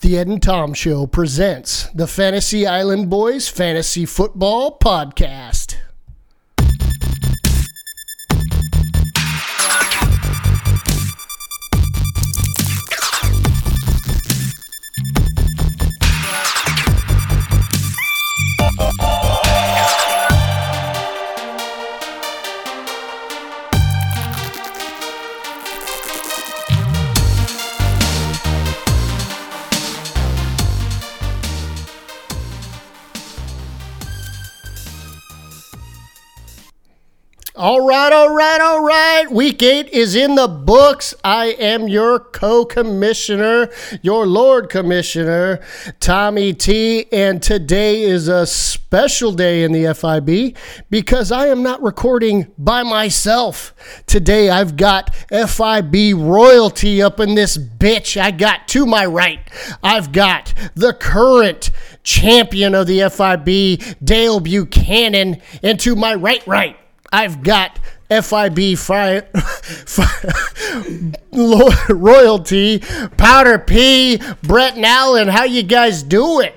The Ed and Tom Show presents the Fantasy Island Boys Fantasy Football Podcast. Week eight is in the books. I am your co commissioner, your Lord Commissioner, Tommy T. And today is a special day in the FIB because I am not recording by myself. Today I've got FIB royalty up in this bitch. I got to my right, I've got the current champion of the FIB, Dale Buchanan, and to my right, right. I've got FIB fi- fi- royalty, Powder P, Brett and Allen. How you guys doing?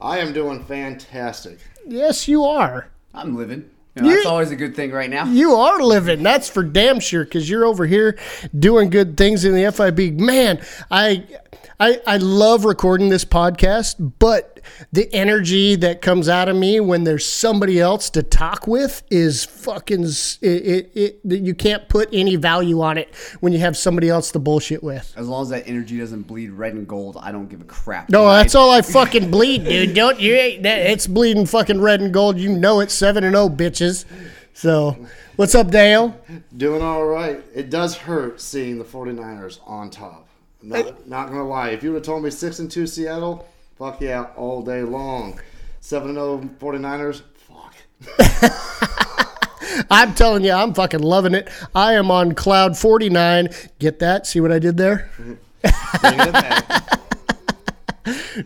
I am doing fantastic. Yes, you are. I'm living. You know, You- that's always a good thing right now. You are living. That's for damn sure because you're over here doing good things in the FIB. Man, I, I, I love recording this podcast, but the energy that comes out of me when there's somebody else to talk with is fucking. It, it, it, you can't put any value on it when you have somebody else to bullshit with. As long as that energy doesn't bleed red and gold, I don't give a crap. No, tonight. that's all I fucking bleed, dude. Don't you? that- It's bleeding fucking red and gold. You know it's seven and zero, bitches. So, what's up, Dale? Doing all right. It does hurt seeing the 49ers on top. Not, not gonna lie. If you would have told me six and two Seattle, fuck yeah, all day long. Seven and 0 49ers, fuck. I'm telling you, I'm fucking loving it. I am on cloud 49. Get that? See what I did there?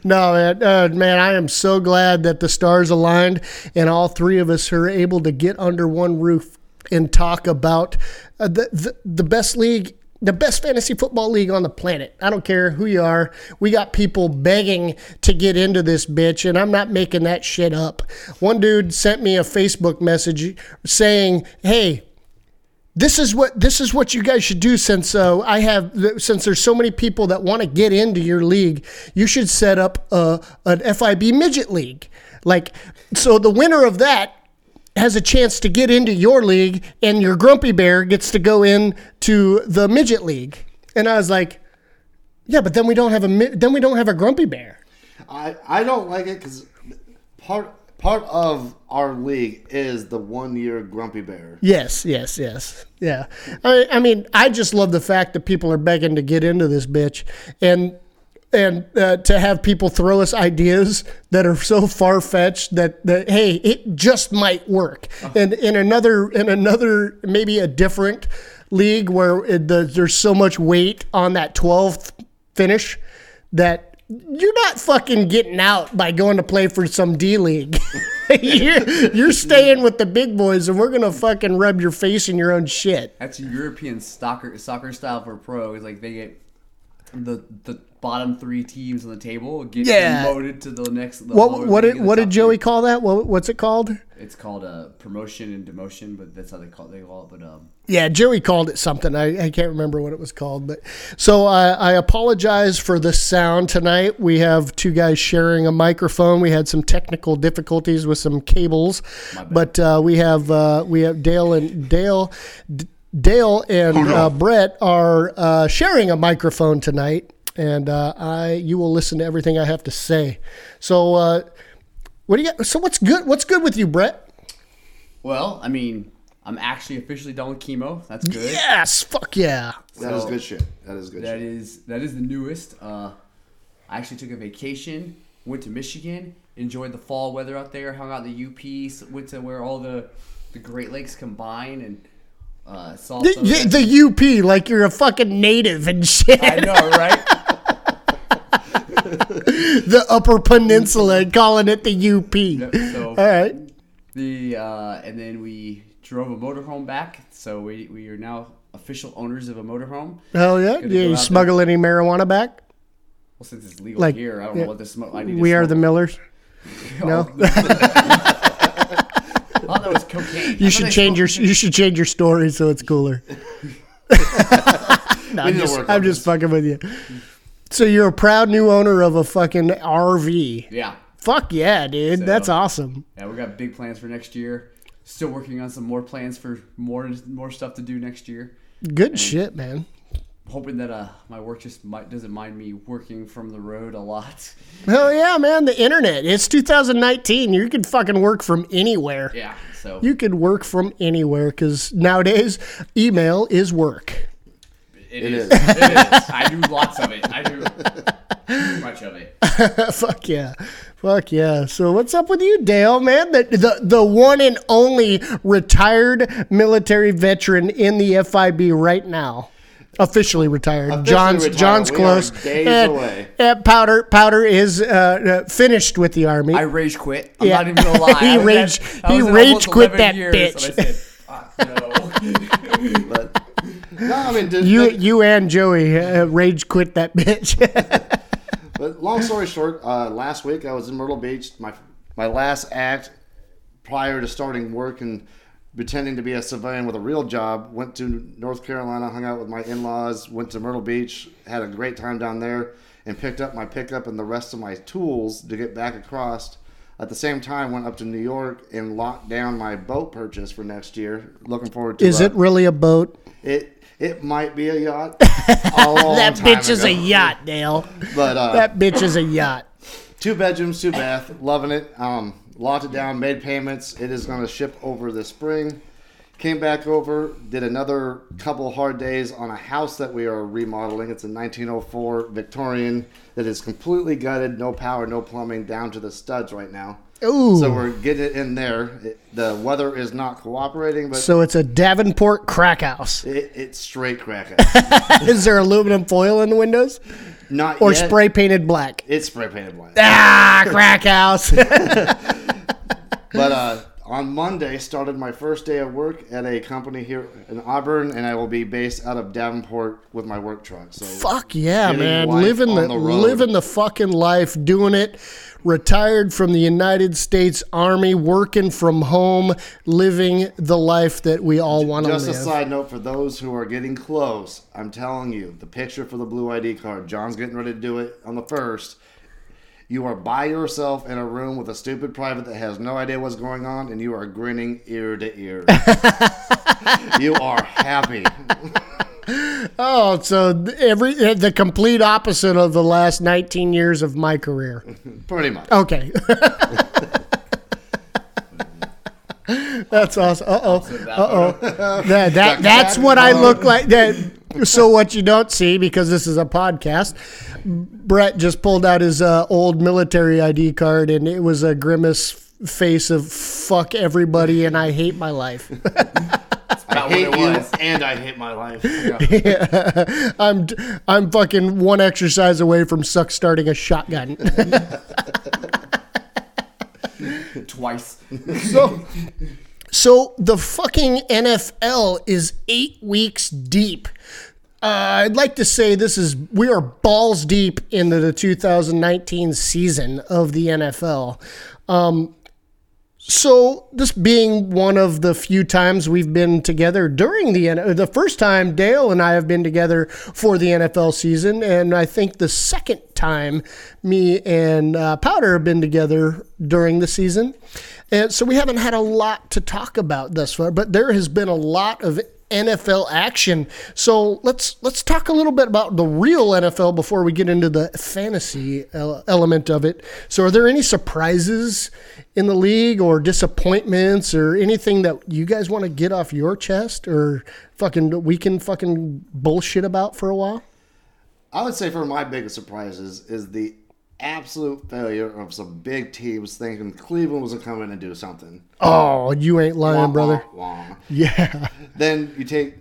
No, man, uh, man, I am so glad that the stars aligned and all three of us are able to get under one roof and talk about uh, the, the the best league, the best fantasy football league on the planet. I don't care who you are. We got people begging to get into this bitch, and I'm not making that shit up. One dude sent me a Facebook message saying, "Hey." this is what this is what you guys should do since uh, I have since there's so many people that want to get into your league. You should set up a, an FIB midget league, like so the winner of that has a chance to get into your league, and your grumpy bear gets to go in to the midget league. And I was like, yeah, but then we don't have a then we don't have a grumpy bear. I, I don't like it because part part of our league is the one year Grumpy Bear. Yes, yes, yes. Yeah. I, I mean, I just love the fact that people are begging to get into this bitch and and uh, to have people throw us ideas that are so far fetched that, that hey, it just might work. And in another in another maybe a different league where it, the, there's so much weight on that 12th finish that you're not fucking getting out by going to play for some D league. you're, you're staying with the big boys, and we're gonna fucking rub your face in your own shit. That's a European soccer soccer style for pro. It's like they get the the bottom three teams on the table get Yeah. promoted to the next. The What what did what did Joey three. call that? What, what's it called? It's called a promotion and demotion, but that's how they call they call it. But um, Yeah, Joey called it something. I, I can't remember what it was called, but so I, I apologize for the sound tonight. We have two guys sharing a microphone. We had some technical difficulties with some cables, but uh, we have uh, we have Dale and Dale. D- Dale and uh, Brett are uh, sharing a microphone tonight, and uh, I you will listen to everything I have to say. So, uh, what do you? got- So, what's good? What's good with you, Brett? well, I mean, I'm actually officially done with chemo. That's good. Yes, fuck yeah. That is So- good shit. That is good That shit. is that is the newest. Uh, I actually took a vacation, went to Michigan, enjoyed the fall weather out there, hung out in the UP, went to where all the the Great Lakes combine, and uh, saw. The, some of that- the, UP, like you're a fucking native and shit. I know, right? the Upper Peninsula, calling it the UP. so All right. the uh, and then we drove a motorhome back, so we we are now official owners of a motorhome. Hell yeah. Good to Yeah, go you smuggle any marijuana back? Well, since it's legal Like, here, I don't yeah, know what this smoke. I need to We are the. Millers. No, I thought that was cocaine. you should change your you should change your story so it's cooler. no, I'm just, I'm just fucking with you. So you're a proud new owner of a fucking RV. Yeah, Fuck yeah, dude. So- That's awesome. yeah, we got big plans for next year. Still working on some more plans for more more stuff to do next year. Good shit, man. Hoping that uh my work just might, doesn't mind me working from the road a lot. Hell yeah, man. The internet. It's 2019. You can fucking work from anywhere. Yeah, so You could work from anywhere because nowadays email is work. it It is. is. It is. I do lots of it. I do too much of it. Fuck yeah. Fuck yeah. So what's up with you, Dale, man? The, the the one and only retired military veteran in the FIB right now. Officially retired. Officially John's retired. John's We close. days and, away. and Powder Powder is uh, uh, finished with the army. I rage quit. I'm Yeah. not even gonna lie. He rage- at- he rage quit that years, bitch. I said, no. But no, I mean, did, you like- you and Joey uh, rage quit that bitch. But long story short, uh, last week I was in Myrtle Beach. My my last act prior to starting work and pretending to be a civilian with a real job. Went to North Carolina, hung out with my in-laws. Went to Myrtle Beach, had a great time down there, and picked up my pickup and the rest of my tools to get back across. At the same time, went up to New York and locked down my boat purchase for next year. Looking forward to is uh, it really a boat? It it might be a yacht. That bitch is a yacht, Dale. But uh, That bitch is a yacht. two bedrooms, two bath, loving it. Um, locked it down, made payments. It is going to ship over this spring. Came back over, did another couple hard days on a house that we are remodeling. It's a 1904 Victorian that is completely gutted, no power, no plumbing, down to the studs right now. Ooh. So we're getting it in there. It, the weather is not cooperating, but So it's a Davenport crack house. it, it's straight crack. house. Is there aluminum foil in the windows Not or yet. spray painted black? It's spray painted black. Ah, crack house. But uh, on Monday, started my first day of work at a company here in Auburn, and I will be based out of Davenport with my work truck. So Fuck yeah, man! Living the, the living the fucking life, doing it. Retired from the United States Army, working from home, living the life that we all want to live. just a side note for those who are getting close, I'm telling you, the picture for the blue ID card. John's getting ready to do it on the first. You are by yourself in a room with a stupid private that has no idea what's going on, and you are grinning ear to ear. you are happy. Oh, so every the complete opposite of the last 19 years of my career. Pretty much. Okay. That's awesome. Uh oh. Uh oh. That, that that's what I look like. That. So what you don't see because this is a podcast, Brett just pulled out his uh, old military ID card and it was a grimace face of fuck everybody and I hate my life. I hate you, and I hate my life. I'm I'm fucking one exercise away from suck starting a shotgun. Twice. So, so the fucking NFL is eight weeks deep. Uh, I'd like to say this is we are balls deep into the 2019 season of the NFL. Um, so this being one of the few times we've been together during the the first time Dale and I have been together for the NFL season, and I think the second time me and uh, Powder have been together during the season, and so we haven't had a lot to talk about thus far. But there has been a lot of NFL action. So let's let's talk a little bit about the real NFL before we get into the fantasy uh, element of it. So are there any surprises in the league or disappointments or anything that you guys want to get off your chest or fucking we can fucking bullshit about for a while? I would say for my biggest surprises is the absolute failure of some big teams thinking Cleveland was going to come in and do something. Oh, you ain't lying, Wah, brother. wah, wah. Yeah. Then you take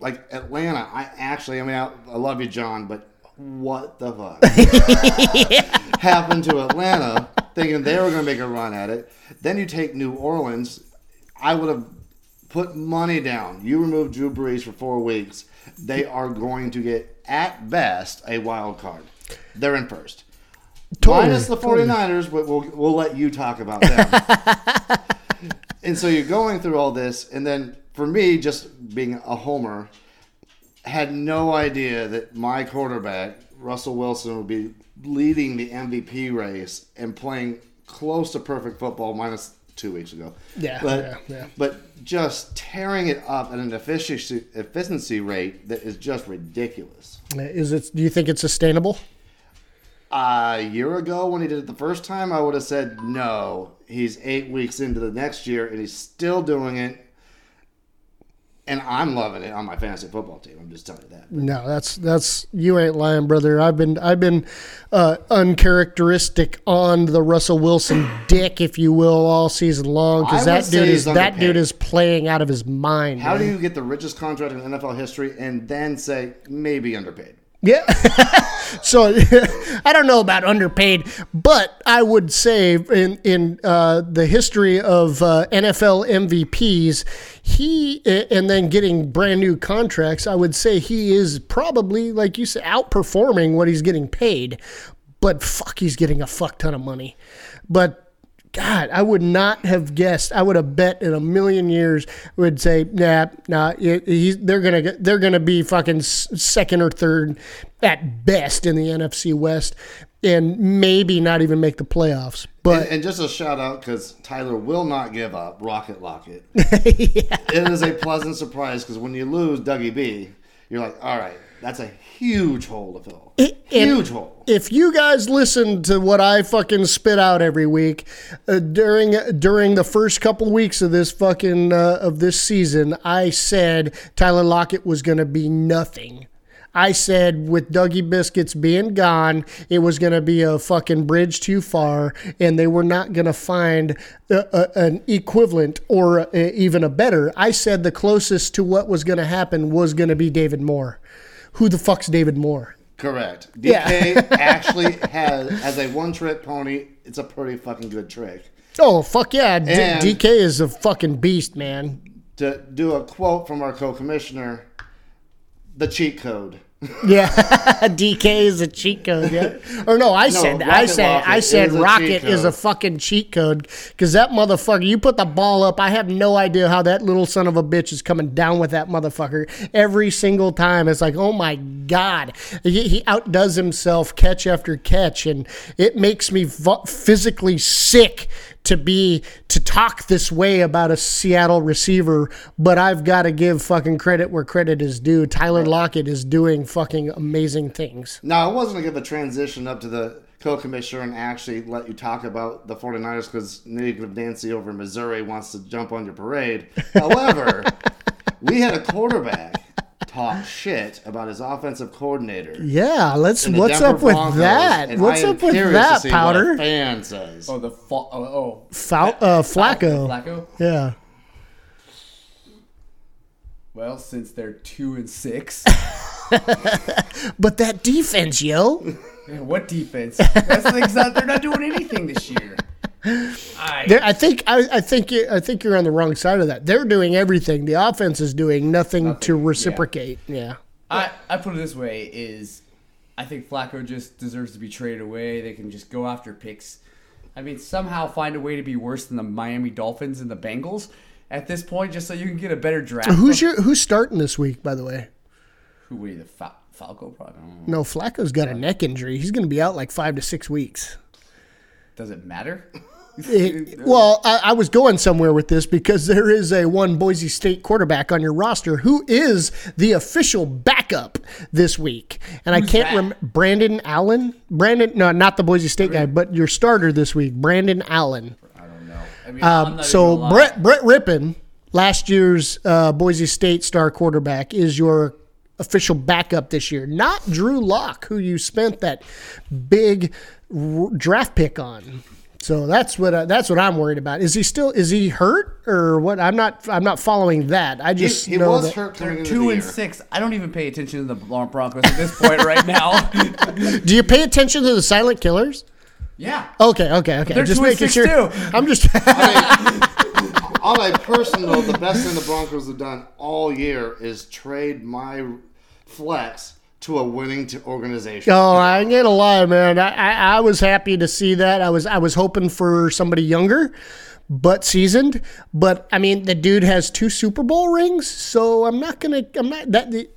like Atlanta. I actually, I mean, I, I love you, John, but what the fuck happened to Atlanta? Thinking they were going to make a run at it. Then you take New Orleans. I would have put money down. You remove Drew Brees for four weeks. They are going to get at best a wild card. they're in first. Totally, Minus the totally. 49ers, but we'll, we'll let you talk about them. and so you're going through all this, and then for me, just being a homer, had no idea that my quarterback, Russell Wilson, would be leading the MVP race and playing close to perfect football minus two weeks ago. Yeah, But, yeah, yeah. but just tearing it up at an efficiency, efficiency rate that is just ridiculous. Is it? Do you think it's sustainable? A year ago when he did it the first time, I would have said no. He's eight weeks into the next year and he's still doing it. And I'm loving it on my fantasy football team. I'm just telling you that. No, that's that's you ain't lying, brother. I've been I've been uh, uncharacteristic on the Russell Wilson dick, if you will, all season long because that dude is that dude is playing out of his mind. How do you get the richest contract in NFL history and then say maybe underpaid? Yeah. so I don't know about underpaid, but I would say in in uh, the history of uh, NFL MVPs, he and then getting brand new contracts, I would say he is probably like you said outperforming what he's getting paid. But fuck, he's getting a fuck ton of money. But God, I would not have guessed. I would have bet in a million years. Would say, nah, nah. he- He's, they're gonna they're gonna be fucking second or third at best in the NFC West, and maybe not even make the playoffs. But And, and just a shout out because Tyler will not give up. Rocket Locket. It is a pleasant surprise because when you lose Dougie B, you're like, all right, that's a huge hole to fill. and- huge hole. if you guys listen to what I fucking spit out every week uh, during during the first couple weeks of this fucking uh, of this season, I said Tyler Lockett was going to be nothing. I said with Dougie Biscuits being gone, it was going to be a fucking bridge too far, and they were not going to find a, a, an equivalent or a, even a better. I said the closest to what was going to happen was going to be David Moore. Who the fuck's David Moore? Correct. DK Yeah. actually has as a one trick pony. It's a pretty fucking good trick. Oh fuck yeah! D- DK is a fucking beast, man. To do a quote from our co-commissioner, the cheat code. Yeah, DK is a cheat code. Yeah, or no, I said, I said, Rocket I said, is a Rocket cheat is a fucking cheat code because that motherfucker. You put the ball up. I have no idea how that little son of a bitch is coming down with that motherfucker every single time. It's like, oh my god, he, he outdoes himself catch after catch, and it makes me physically sick to be to talk this way about a Seattle receiver, but I've got to give fucking credit where credit is due. Tyler Lockett is doing fucking amazing things. Now, I wasn't going to give a transition up to the co-commissioner and actually let you talk about the 49ers because Native Nancy over in Missouri wants to jump on your parade. However, we had a quarterback talk shit about his offensive coordinator. Yeah, let's. What's Denver up with Broncos, that? What's up with curious to that, see what Powder? fan says. Oh, the fa- oh, oh. Fal- uh, Flacco. Flacco. Yeah. Well, since they're two and six, But that defense, yo. man, what defense? That's the exact. They're not doing anything this year. I, I think I, I think you, I think you're on the wrong side of that. They're doing everything. The offense is doing nothing, to reciprocate. Yeah. I, I put it this way: is I think Flacco just deserves to be traded away. They can just go after picks. I mean, somehow find a way to be worse than the Miami Dolphins and the Bengals at this point, just so you can get a better draft. Who's your who's starting this week? By the way, Who were you? The Fal- Falco? Probably. I don't know. no, Flacco's got a neck injury. He's going to be out like five to six weeks. Does it matter? Well, I, I was going somewhere with this because there is a one Boise State quarterback on your roster who is the official backup this week, and I can't remember Brandon Allen. Brandon, no, not the Boise State guy, but your starter this week, Brandon Allen. I don't know. I mean, Um, so even gonna lie. Brett Brett Rypien, last year's uh, Boise State star quarterback, is your official backup this year. Not Drew Lock, who you spent that big r- draft pick on. So that's what I, that's what I'm worried about. Is he still is he hurt or what? I'm not I'm not following that. I just he know was that. hurt coming They're two the and year. six. I don't even pay attention to the Broncos at this point right now. Do you pay attention to the silent killers? yeah. Okay, okay, okay. They're just two and making six, sure. too. I'm just. I mean, On a personal note, the best thing the Broncos have done all year is trade my flex to a winning t- organization. Oh, I ain't gonna lie, man. I, I, I was happy to see that. I was I was hoping for somebody younger, but seasoned. But I mean, the dude has two Super Bowl rings, so I'm not gonna. I'm not that. The,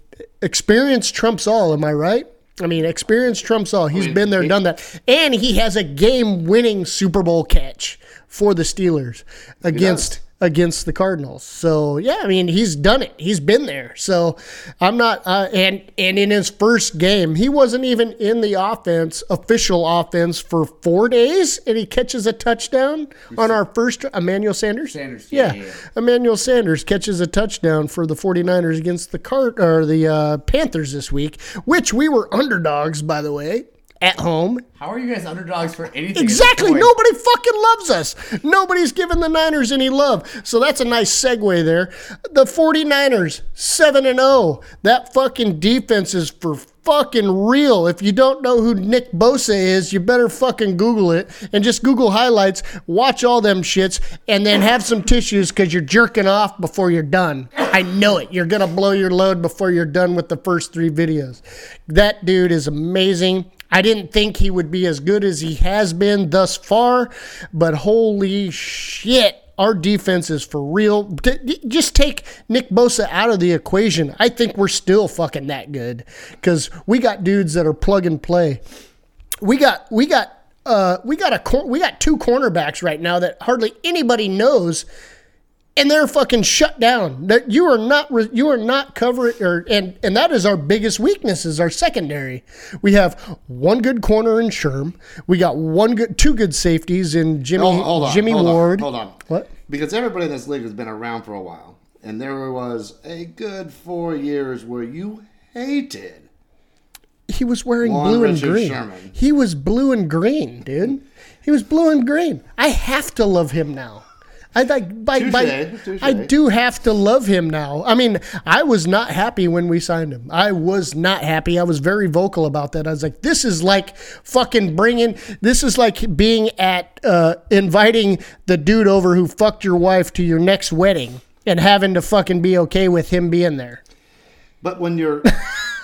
experience trumps all. Am I right? I mean, experience trumps all. He's mean, been there, he- done that, and he has a game-winning Super Bowl catch for the Steelers against against the Cardinals. So yeah, I mean he's done it. He's been there. So I'm not. Uh, and and in his first game, he wasn't even in the offense, official offense, for four days, and he catches a touchdown on our first Emmanuel Sanders. Sanders, yeah, yeah, yeah, yeah. Emmanuel Sanders catches a touchdown for the 49ers against the Cart or the uh, Panthers this week, which we were underdogs by the way at home. How are you guys underdogs for anything? Exactly. Nobody fucking loves us. Nobody's giving the Niners any love. So that's a nice segue there. The 49ers, 7 and 0. That fucking defense is for fucking real. If you don't know who Nick Bosa is, you better fucking Google it and just Google highlights, watch all them shits, and then have some tissues because you're jerking off before you're done. I know it. You're going to blow your load before you're done with the first three videos. That dude is amazing. I didn't think he would be as good as he has been thus far, but holy shit. Our defense is for real. Just take Nick Bosa out of the equation. I think we're still fucking that good because we got dudes that are plug and play. We got we got uh, we got a we got two cornerbacks right now that hardly anybody knows and they're fucking shut down. That you are not you are not covering or and and that is our biggest weakness is our secondary. We have one good corner in Sherm. We got one good two good safeties in Jimmy Hold, hold on. Jimmy hold on, Ward. hold on. What? Because everybody in this league has been around for a while, and there was a good four years where you hated. He was wearing blue and green. Sherman. He was blue and green, dude. He was blue and green. I have to love him now. I like by, by Touche, touche. I do have to love him now. I mean, I was not happy when we signed him. I was not happy. I was very vocal about that. I was like, this is like fucking bringing. This is like being at uh, inviting the dude over who fucked your wife to your next wedding and having to fucking be okay with him being there. But when your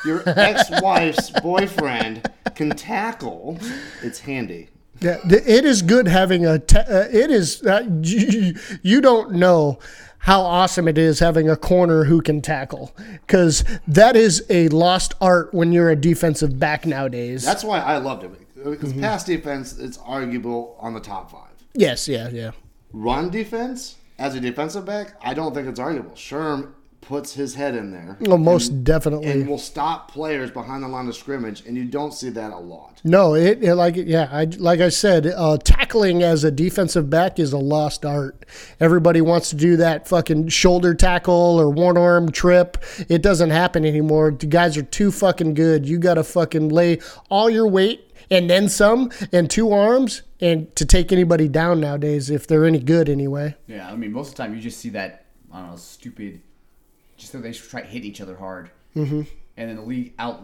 your ex-wife's boyfriend can tackle, it's handy. Yeah, it is good having a. Te- uh, it is. Uh, you, you don't know how awesome it is having a corner who can tackle because that is a lost art when you're a defensive back nowadays. That's why I loved it because Mm-hmm. pass defense it's arguable on the top five. yes, yeah, yeah. Run defense as a defensive back, I don't think it's arguable. Sherm puts his head in there. Well, most definitely. and will stop players behind the line of scrimmage, and you don't see that a lot. No, it, it like yeah, I like I said, uh, tackling as a defensive back is a lost art. Everybody wants to do that fucking shoulder tackle or one arm trip. It doesn't happen anymore. The guys are too fucking good. You got to fucking lay all your weight and then some and two arms and to take anybody down nowadays if they're any good anyway. Yeah, I mean, most of the time you just see that I don't know, stupid. Just that they try to hit each other hard, mm-hmm. and then the league out.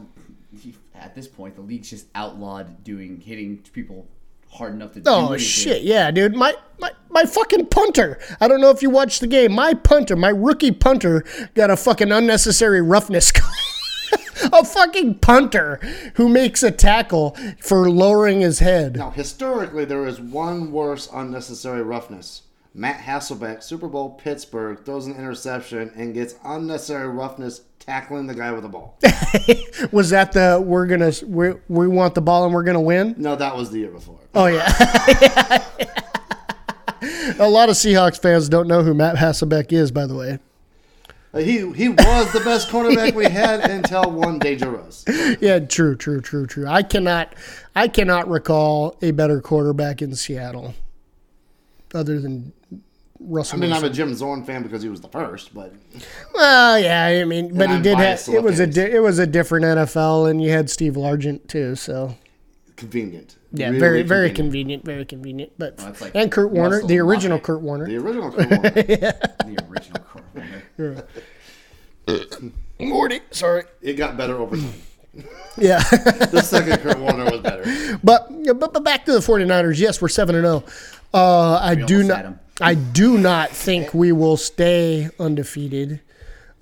At this point, the league's just outlawed doing hitting people hard enough to. Oh anything. shit, yeah, dude. My, my my fucking punter. I don't know if you watched the game. My punter, my rookie punter, got a fucking unnecessary roughness. a fucking punter who makes a tackle for lowering his head. Now, historically, there is one worse unnecessary roughness. Matt Hasselbeck, Super Bowl Pittsburgh, throws an interception and gets unnecessary roughness tackling the guy with the ball. Was that the we're gonna we, we want the ball and we're gonna win? no, that was the year before. Oh yeah. a lot of Seahawks fans don't know who Matt Hasselbeck is, by the way. Uh, He he was the best cornerback we had until one dangerous. Yeah, true, true, true, true. I cannot, I cannot recall a better quarterback in Seattle, other than Russell. I mean, I'm a Jim Zorn fan because he was the first, but well, yeah, I mean, but he I'm did have. It was a it. di- it was a different NFL, and you had Steve Largent too. So convenient. yeah, Really very very convenient, very convenient. But Well, like and Kurt Warner, the original Kurt Warner. The original Kurt Warner. The original quarterback. Morty, sorry. It got better over time. Yeah. The second Kurt Warner was better. But, but but back to the 49ers. Yes, we're 7 and 0. Uh, I do not. I do not think we will stay undefeated.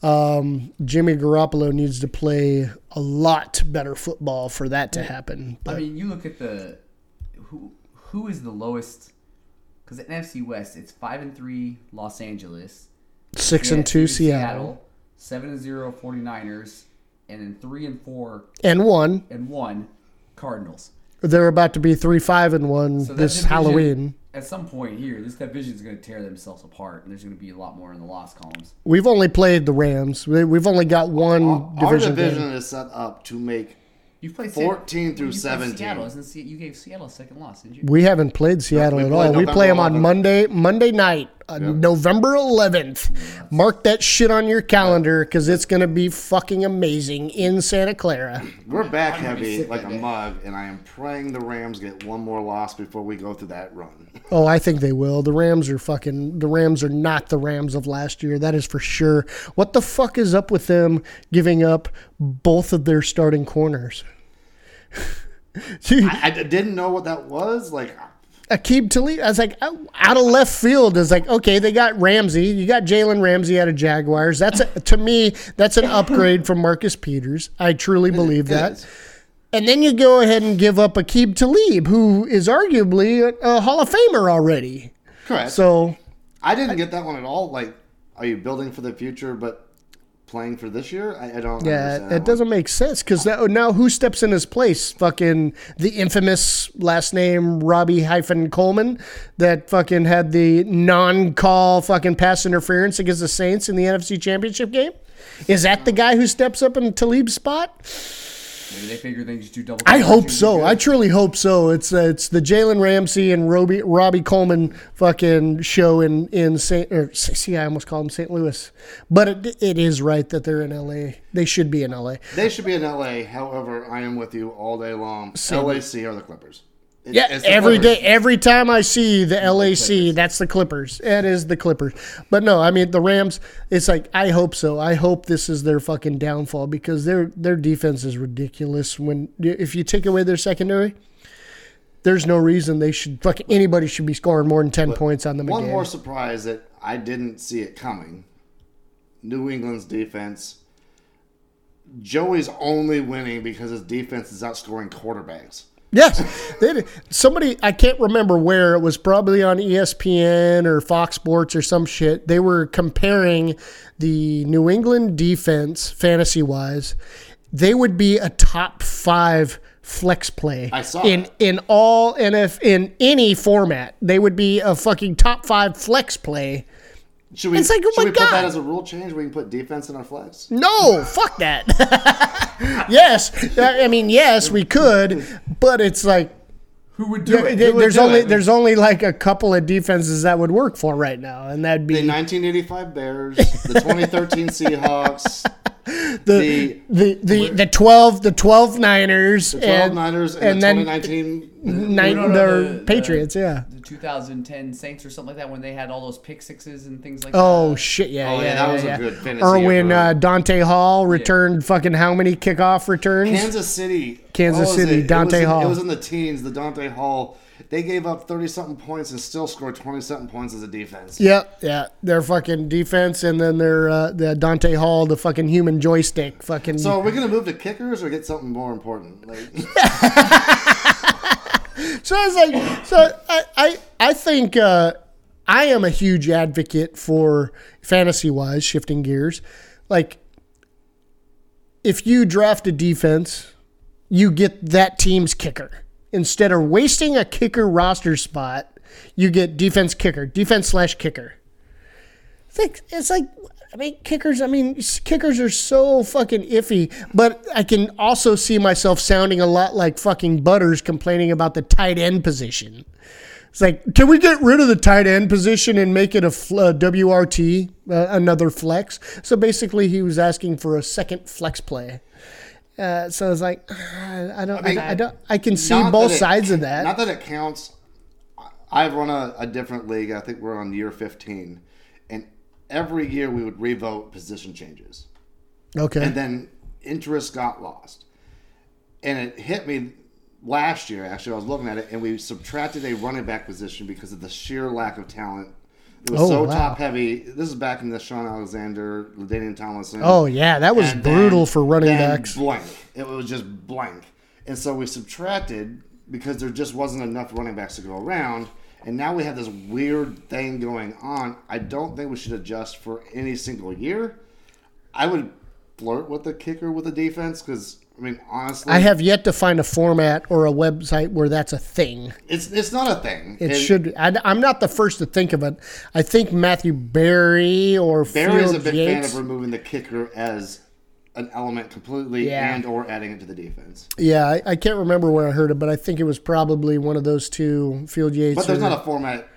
Um, Jimmy Garoppolo needs to play a lot better football for that to happen. I mean, you look at the who who is the lowest because the NFC West it's five and three Los Angeles, six and two three Seattle, seven and zero 49ers, and then three and four and one. and one Cardinals. They're about to be three five and one So this division- Halloween. At some point here, this division is going to tear themselves apart, and there's going to be a lot more in the loss columns. We've only played the Rams. We- We've only got one Our division. division game. is set up to make You've played 14 through you played 17. Seattle, isn't Se- you gave Seattle a second loss, didn't you? We haven't played Seattle we at played all. We play them on 11th. Monday, Monday night, uh, November 11th. Mark that shit on your calendar because it's going to be fucking amazing in Santa Clara. we're back heavy like a mug, and I am praying the Rams get one more loss before we go through that run. Oh, I think they will. The Rams are fucking. The Rams are not the Rams of last year. That is for sure. What the fuck is up with them giving up both of their starting corners? I, I didn't know what that was. Like, Aqib Talib. I was like, oh, out of left field. Is like, okay, they got Ramsey. You got Jalen Ramsey out of Jaguars. That's a, to me, that's an upgrade from Marcus Peters. I truly believe that. And then you go ahead and give up Aqib Talib, who is arguably a, a Hall of Famer already. correct. So I didn't get that one at all. Like, are you building for the future but playing for this year? I, I don't. yeah, it doesn't make sense because oh, now who steps in his place? Fucking the infamous last name Robbie hyphen Coleman that fucking had the non-call fucking pass interference against the Saints in the NFC Championship game. Is that the guy who steps up in Talib's spot? Maybe they figure they just do double. I hope so. I truly hope so. It's uh, it's the Jalen Ramsey and Robbie Robbie Coleman fucking show in in Saint or see I almost called him St. Louis, but it, it is right that they're in L.A. They should be in L.A. They should be in LA. However, I am with you all day long. LAC are the Clippers. Yeah, every Clippers. day, every time I see the LAC, that's the Clippers. It is the Clippers. But no, I mean the Rams. It's like I hope so. I hope this is their fucking downfall because their their defense is ridiculous. When if you take away their secondary, there's no reason they should fucking anybody should be scoring more than ten points on them. One game. more surprise that I didn't see it coming. New England's defense. Joey's only winning because his defense is outscoring quarterbacks. Yes, they did. somebody I can't remember where it was probably on ESPN or Fox Sports or some shit. They were comparing the New England defense fantasy wise. They would be a top five flex play I saw in that. in all NF in any format. They would be a fucking top five flex play. Should we, It's like, oh should my we put that as a rule change? We can put defense in our flex. No, fuck that. yes, I mean yes, we could, but it's like Who would do it? There- would there's do only it? there's only like a couple of defenses that would work for right now, and that'd be The 1985 Bears, the 2013 Seahawks, the the the the, the twelve the twelve Niners, 12 and Niners, and, and the then 2019. nine, No, no, no, the, the- the- Patriots, yeah. The 2010 Saints or something like that when they had all those pick sixes and things like Oh that. Oh shit, yeah, Oh, yeah, yeah, that was a good fantasy Irwin ever. uh, Dante Hall returned fucking how many kickoff returns? Kansas City. Kansas what was City, it? It Dante was in- Hall. It was in the teens. The Dante Hall. They gave up 30 something points and still scored 20 something points as a defense. Yeah, yeah, their fucking defense, and then their uh, the Dante Hall, the fucking human joystick, fucking. So are we gonna move to kickers or get something more important? Like, So I was like, so I, I, I think uh, I am a huge advocate for fantasy wise, shifting gears. Like, if you draft a defense, you get that team's kicker. Instead of wasting a kicker roster spot, you get defense kicker, defense slash kicker. It's like, it's like, I mean, kickers, I mean, kickers are so fucking iffy, but I can also see myself sounding a lot like fucking Butters complaining about the tight end position. It's like, can we get rid of the tight end position and make it a fl- uh, WRT, uh, another flex? So basically, he was asking for a second flex play. Uh, so I was like, I don't, I, mean, I don't, I can see both it- sides of that. Not that it counts. I've run a, a different league. I think we're on year 15. And every year we would revote position changes. okay. and then interest got lost. And it hit me last year. Actually, I was looking at it, and we subtracted a running back position because of the sheer lack of talent It was Oh, so wow. top heavy. This is back in the Shaun Alexander, LaDainian Tomlinson. Oh yeah, that was and brutal then- for running backs. Blank. It was just blank. And so we subtracted because there just wasn't enough running backs to go around. And now we have this weird thing going on. I don't think we should adjust for any single year. I would flirt with the kicker with the defense because I mean honestly, I have yet to find a format or a website where that's a thing. it's it's not a thing. It And should. I, I'm not the first to think of it. I think Matthew Berry or Berry's a big Yates. fan of removing the kicker as an element completely Yeah. and or adding it to the defense. yeah, I, I can't remember where I heard it, but I think it was probably one of those two, Field Yates. But there's not a format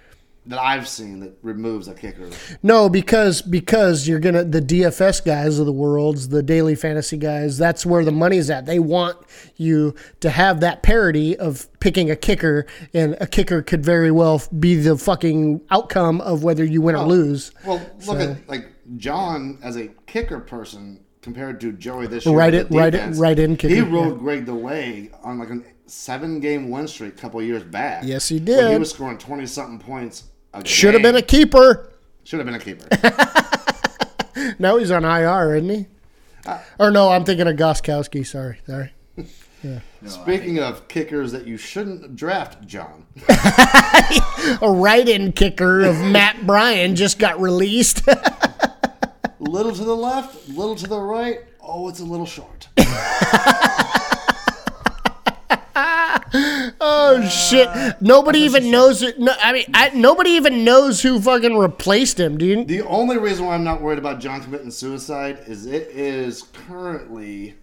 that I've seen that removes a kicker. No, because because you're gonna the DFS guys of the worlds, the daily fantasy guys. That's where the money's at. They want you to have that parity of picking a kicker, and a kicker could very well be the fucking outcome of whether you win or oh, lose. Well, look at like John as a kicker person compared to Joey this year. Right it- the right it- right in kicker. He rode Greg DeLay on like a seven game win streak a couple years back. Yes, he When did. he was scoring twenty something points. A Should have been a keeper. should have been a keeper. Now he's on IR, isn't he? Uh, or no, I'm thinking of Gostkowski. Sorry, sorry. Yeah. Speaking of kickers that you shouldn't draft, John. A right-in kicker of Matt Bryant just got released. little to the left, little to the right. Oh, it's a little short. Oh shit! Nobody even knows it. No, I mean, I, nobody even knows who fucking replaced him. Do you? The only reason why I'm not worried about John committing suicide is it is currently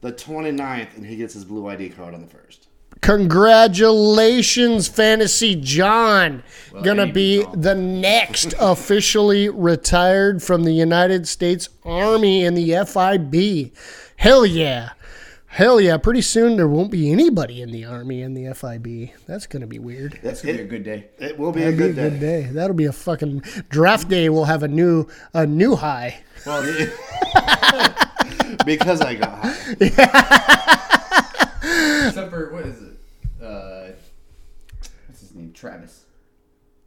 the 29th and he gets his blue ID card on the first. Congratulations, Fantasy John. Gonna be John. the next officially retired from the United States Army in the FIB. Hell yeah. Hell yeah. Pretty soon there won't be anybody in the Army in the FIB. That's gonna be weird. That's gonna be a good day. It will be a That'd be good, a good day. That'll be a fucking draft day. We'll have a new a new high. Well, because I got high. except for what is it? Uh, what's his name? Travis.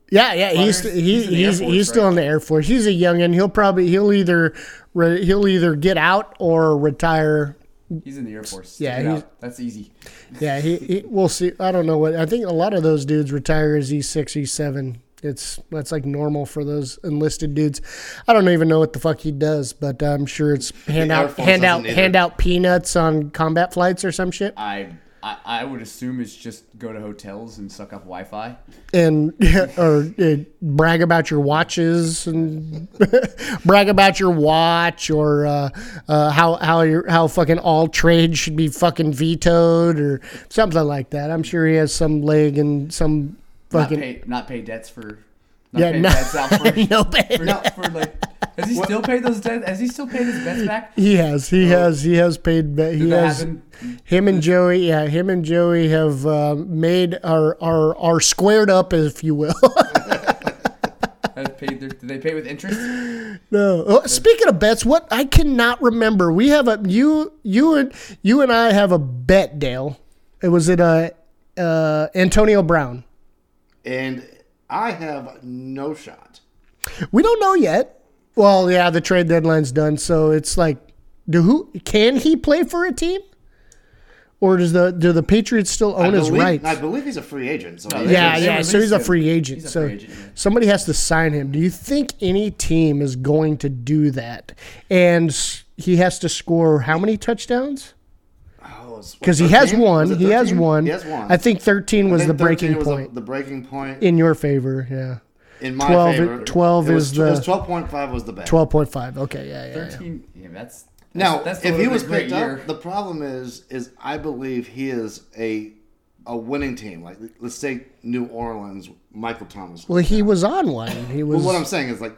Yeah, yeah, he's he, he's he's Air he's, Force, still right? in the Air Force. He's a youngin. He'll probably he'll either re, he'll either get out or retire. He's in the Air Force. Yeah, that's easy. Yeah, he, he we'll see. I don't know what I think. A lot of those dudes retire as E six, E seven. It's that's like normal for those enlisted dudes. I don't even know what the fuck he does, but I'm sure it's hand Air out hand out either. hand out peanuts on combat flights or some shit. I, I I would assume it's just go to hotels and suck up Wi-Fi. and or uh, brag about your watches and brag about your watch or uh, uh, how how your how fucking all trade should be fucking vetoed or something like that. I'm sure he has some leg and some Not fucking pay not pay debts for. Not yeah pay no, debts out for, no for, for like. Has he still paid those debts? Has he still paid his debts back? He has he has he has paid ba- he Did has happen? him and Joey yeah him and Joey have uh, made our are are squared up if you will. Has paid their, did they pay with interest? No. Oh, speaking of bets, what I cannot remember. We have a you you and you and I have a bet, Dale. It was it uh, uh, Antonio Brown. And I have no shot. We don't know yet. Well, yeah, the trade deadline's done, so it's like, do who can he play for a team, or does the do the Patriots still own I his believe, rights? I believe he's a free agent. So No, yeah, yeah. So he's a free agent. A so free agent, yeah. somebody has to sign him. Do you think any team is going to do that? And he has to score how many touchdowns? Oh, Because he has one. He has one. He has one. I think 13 was I the 13 breaking was point The, the breaking point in your favor. Yeah. In my 12 favor. 12 it was, is the- it was 12.5 was the bet. 12.5. Okay. Yeah. Yeah. yeah. Thirteen. Yeah, that's. Now, that's if he was picked year. up, the problem is, is I believe he is a a winning team. Like let's say New Orleans, Michael Thomas. Well, he was on one. He was. Well, what I'm saying is like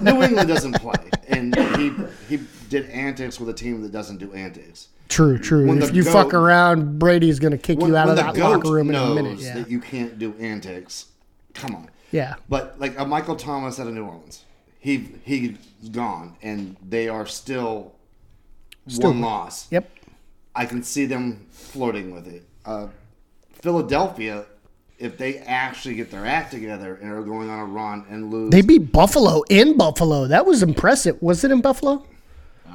New England doesn't play, and he he did antics with a team that doesn't do antics. true. True. when If you goat- fuck around, Brady's gonna kick When, you out of the that locker room in a minute. Yeah. that you can't do antics, come on. Yeah. But like a Michael Thomas out of New Orleans, he he's gone, and they are still, Still- one loss. Yep. I can see them flirting with it. Uh, Philadelphia if they actually get their act together and are going on a run and lose. They beat Buffalo in Buffalo. That was impressive. Was it in Buffalo?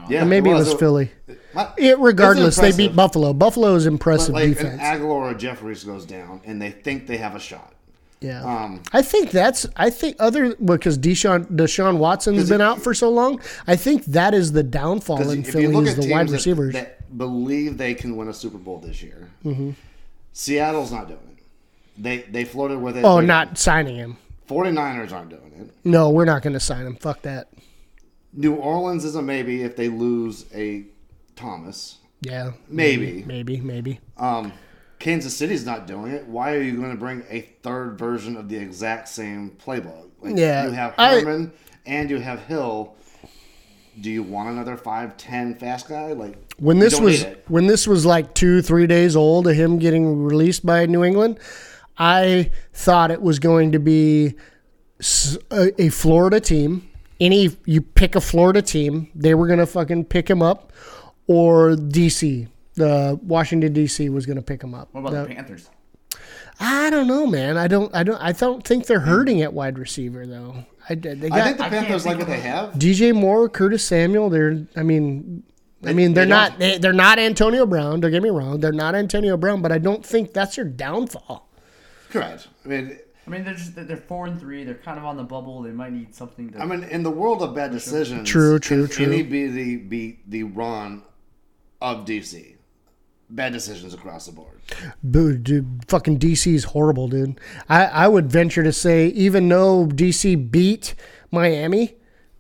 yeah, Or maybe it was Philly. My- It, regardless, they beat Buffalo. Buffalo is but impressive like defense. an Agholor or Jeffries goes down and they think they have a shot. Yeah, Um, I think that's. I think other because Deshaun Deshaun Watson's been if- out for so long. I think that is the downfall in Philly is the wide teams that- receivers. that, believe they can win a Super Bowl this year, Mm-hmm. Seattle's not doing it. They they floated with it. oh, not signing him. 49ers aren't doing it. No, we're not going to sign him. Fuck that. New Orleans is a maybe if they lose a Thomas. Yeah, Maybe. maybe, maybe. Um, Kansas City's not doing it. Why are you going to bring a third version of the exact same playbook? Like, Yeah, You have I- and you have Hill. Do you want another 5'10 fast guy? Like When this was when this was like two three days old of him getting released by New England, I thought it was going to be a Florida team. Any you pick a Florida team, they were gonna fucking pick him up, or DC. The Washington DC was gonna pick him up. What about The- the Panthers? I don't know, man. I don't. I don't. I don't think they're hurting at wide receiver though. I, they got I think the Panthers like what they have. DJ Moore, Curtis Samuel. They're. I mean, I mean, they're they not. They, they're not Antonio Brown. Don't get me wrong. They're not Antonio Brown, but I don't think that's your downfall. Correct. I mean, I mean, they're just they're four and three. They're kind of on the bubble. They might need something to. I mean, in the world of bad decisions, True, true, can true. Any be the be the run of DC? Bad decisions across the board. Boo, dude, fucking DC is horrible, dude. I, I would venture to say, even though DC beat Miami,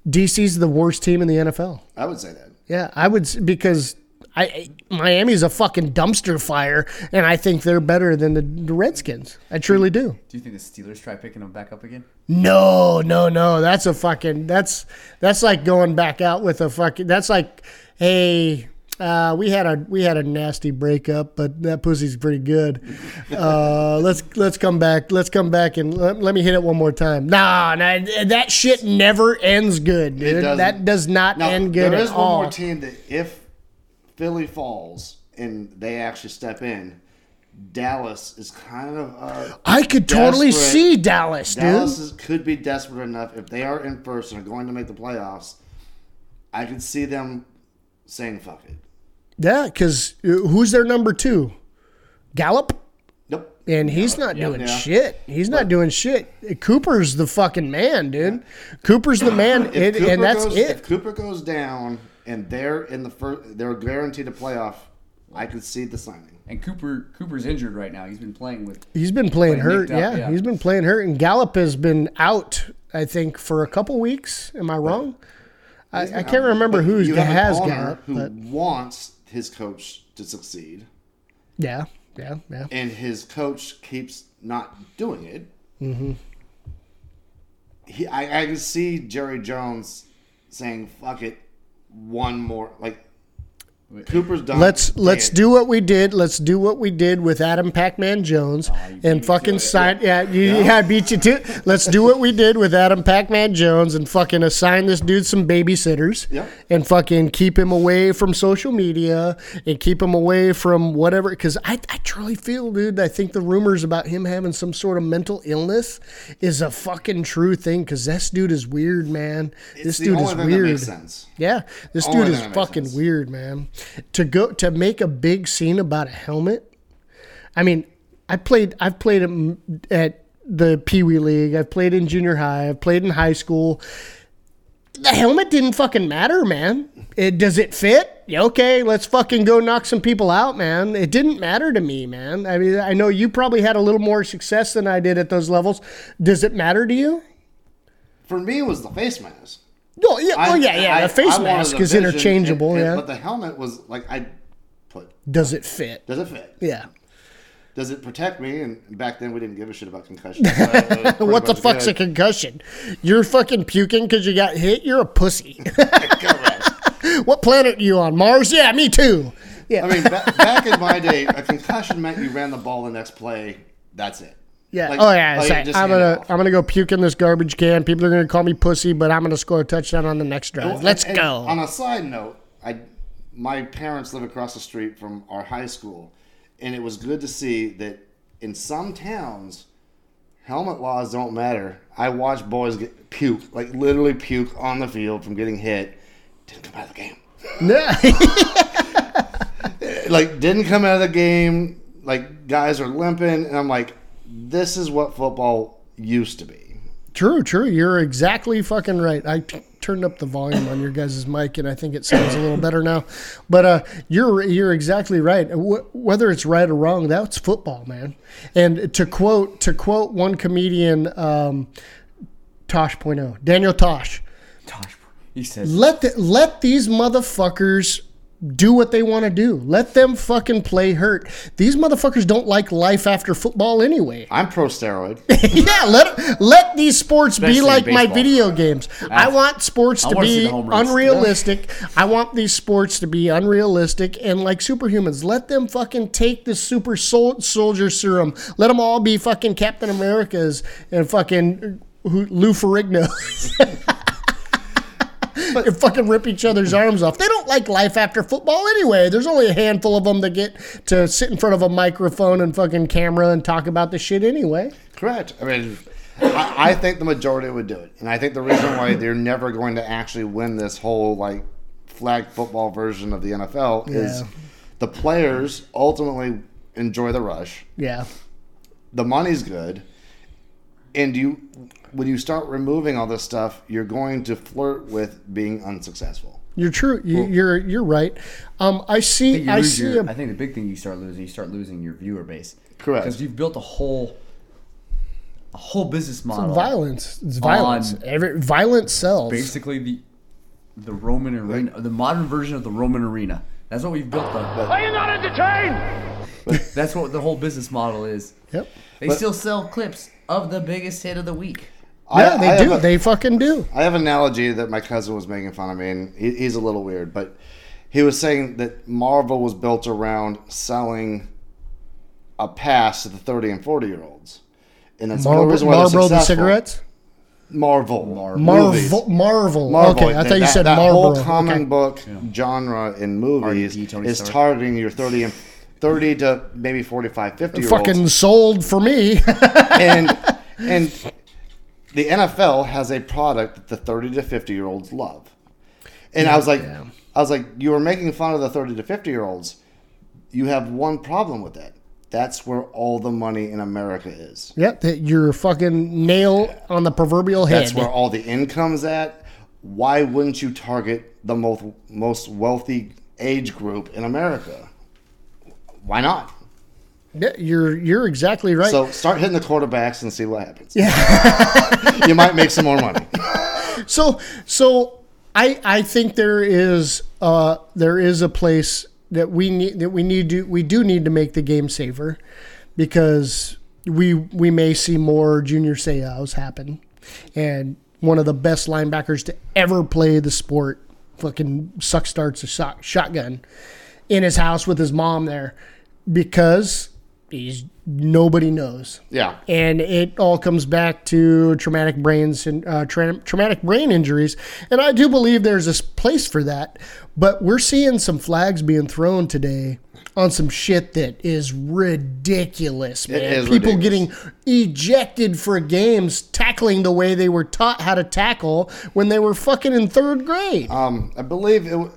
DC's the worst team in the NFL. I would say that. Yeah, I would s- because I Miami's a fucking dumpster fire, and I think they're better than the, the Redskins. I truly do. Do you think the Steelers try picking them back up again? No, no, no. That's a fucking. That's that's like going back out with a fucking. That's like, hey, uh, we had a we had a nasty breakup, but that pussy's pretty good. Uh, let's let's come back. Let's come back and let, let me hit it one more time. Nah, nah, that shit never ends good, dude. That does not Now, end good there is one all. more team that if Philly falls and they actually step in, Dallas is kind of. Uh, I could totally see Dallas, dude. Dallas is, could be desperate enough if they are in first and are going to make the playoffs. I could see them saying "fuck it." Yeah, because uh, who's their number two? Gallup. Nope. And he's not doing Yeah. shit. He's not doing shit. Cooper's the fucking man, dude. Cooper's the man, If and, Cooper and that's goes, it. If Cooper goes down and they're in the first, they're guaranteed a playoff. I could see the signing. And Cooper Cooper's injured right now. He's been playing with. He's been playing Playing hurt. yeah, yeah. he's been playing hurt, and Gallup has been out. I think for a couple weeks. Am I wrong? I, I can't remember But who you have an has owner Gallup, who but wants his coach to succeed, yeah, yeah, yeah. and his coach keeps not doing it. Mm-hmm. He, I, I can see Jerry Jones saying "fuck it," one more like Cooper's done. Let's let's do what we did. Let's do what we did with Adam Pac-Man Jones me and fucking sign. Yeah, you, yeah, I beat you too. Let's do what we did with Adam Pac-Man Jones and fucking assign this dude some babysitters Yep. and fucking keep him away from social media and keep him away from whatever. Because I, I truly feel, dude, I think the rumors about him having some sort of mental illness is a fucking true thing. Because this dude is weird, man. It's this dude is weird. Yeah, this dude is thing that makes fucking weird, man. To go to make a big scene about a helmet. I mean, I played. I've played at- the Pee Wee League. I've played in junior high. I've played in high school. The helmet didn't fucking matter, man. It does it fit? Yeah, Okay, let's fucking go knock some people out, man. It didn't matter to me, man. I mean, I know you probably had a little more success than I did at those levels. Does it matter to you? For me, it was the face mask. No, yeah, oh I- yeah, yeah. I- the face I mask the is vision, interchangeable. and- yeah. But the helmet was like I put. Does it fit? Does it fit? Yeah. Does it protect me? And back then we didn't give a shit about concussions. so it What the fuck's a concussion? You're fucking puking because you got hit. You're a pussy. What planet are you on? Mars? Yeah, me too. Yeah, I mean, ba- back in my day, a concussion meant you ran the ball the next play. That's it. Yeah. Like- oh yeah. like, it's like, I'm gonna. I'm gonna go puke in this garbage can. People are gonna call me pussy, but I'm gonna score a touchdown on the next drive. And- Let's and go. On a side note, I my parents live across the street from our high school, and it was good to see that in some towns helmet laws don't matter. I watch boys get puke, like literally puke on the field from getting hit. Didn't come out of the game. No. Like didn't come out of the game. Like guys are limping, and I'm like, this is what football used to be. True, true. You're exactly fucking right. I t- turned up the volume on your guys' mic, and I think it sounds a little better now. But uh, you're you're exactly right. Wh- whether it's right or wrong, that's football, man. And to quote to quote one comedian, um, Tosh Point oh, Daniel Tosh, Gosh, he says let the, let these motherfuckers do what they want to do. Let them fucking play hurt. These motherfuckers don't like life after football anyway. I'm pro steroid. yeah, let let these sports be Especially like my video games. I want sports I to be unrealistic. I want these sports to be unrealistic and like superhumans. Let them fucking take the super sol- soldier serum. Let them all be fucking Captain Americas and fucking Lou Ferrigno. and fucking rip each other's arms off. They don't like life after football anyway. There's only a handful of them that get to sit in front of a microphone and fucking camera and talk about the shit anyway. Correct. I mean, I, I think the majority would do it, and I think the reason why they're never going to actually win this whole like flag football version of the NFL is the players ultimately enjoy the rush. Yeah. The money's good, and you when you start removing all this stuff, you're going to flirt with being unsuccessful. You're true. You, you're you're right. Um, I I see. think, you I see. your, a, I think the big thing you start losing, you start losing your viewer base. Correct. Because you've built a whole, a whole business model. violence. It's violence. On- Every violence sells. Basically, the the Roman arena, the modern version of the Roman arena. That's what we've built. The, Are you not entertained? that's what the whole business model is. Yep. They still sell clips of the biggest hit of the week. Yeah, I- they I do. a- they fucking do. I have an analogy that my cousin was making fun of me, and he, he's a little weird, but he was saying that Marvel was built around selling a pass to the 30 and 40 year olds. And that's the only Marlboro, reason why they're Marlboro the cigarettes. Marvel. Movies. Marvel. Marvel. Marvel. Okay, I That- thought you said that Marlboro. whole comic Okay. book genre in movies RDP, is Stark. targeting your 30 and 30 to maybe 45, 50 year olds. Fucking sold for me. and and the NFL has a product that the 30 to 50 year olds love. And I was like I was like you were making fun of the 30 to 50 year olds. You have one problem with that. That's where all the money in America is. yep. That you're fucking nail on the proverbial head. That's where all the income's at. Why wouldn't you target the most most wealthy age group in America? Why not? Yeah, you're you're exactly right. So start hitting the quarterbacks and see what happens. Yeah. you might make some more money. so so I I think there is uh there is a place that we need that we need to we do need to make the game safer because we we may see more junior Seau's happen and one of the best linebackers to ever play the sport fucking suck starts a shot, shotgun in his house with his mom there because he's nobody knows Yeah. and it all comes back to traumatic brains and uh, tra- traumatic brain injuries. And I do believe there's a place for that, but we're seeing some flags being thrown today on some shit that is ridiculous, man. is People ridiculous. getting ejected for games tackling the way they were taught how to tackle when they were fucking in third grade. Um, I believe it.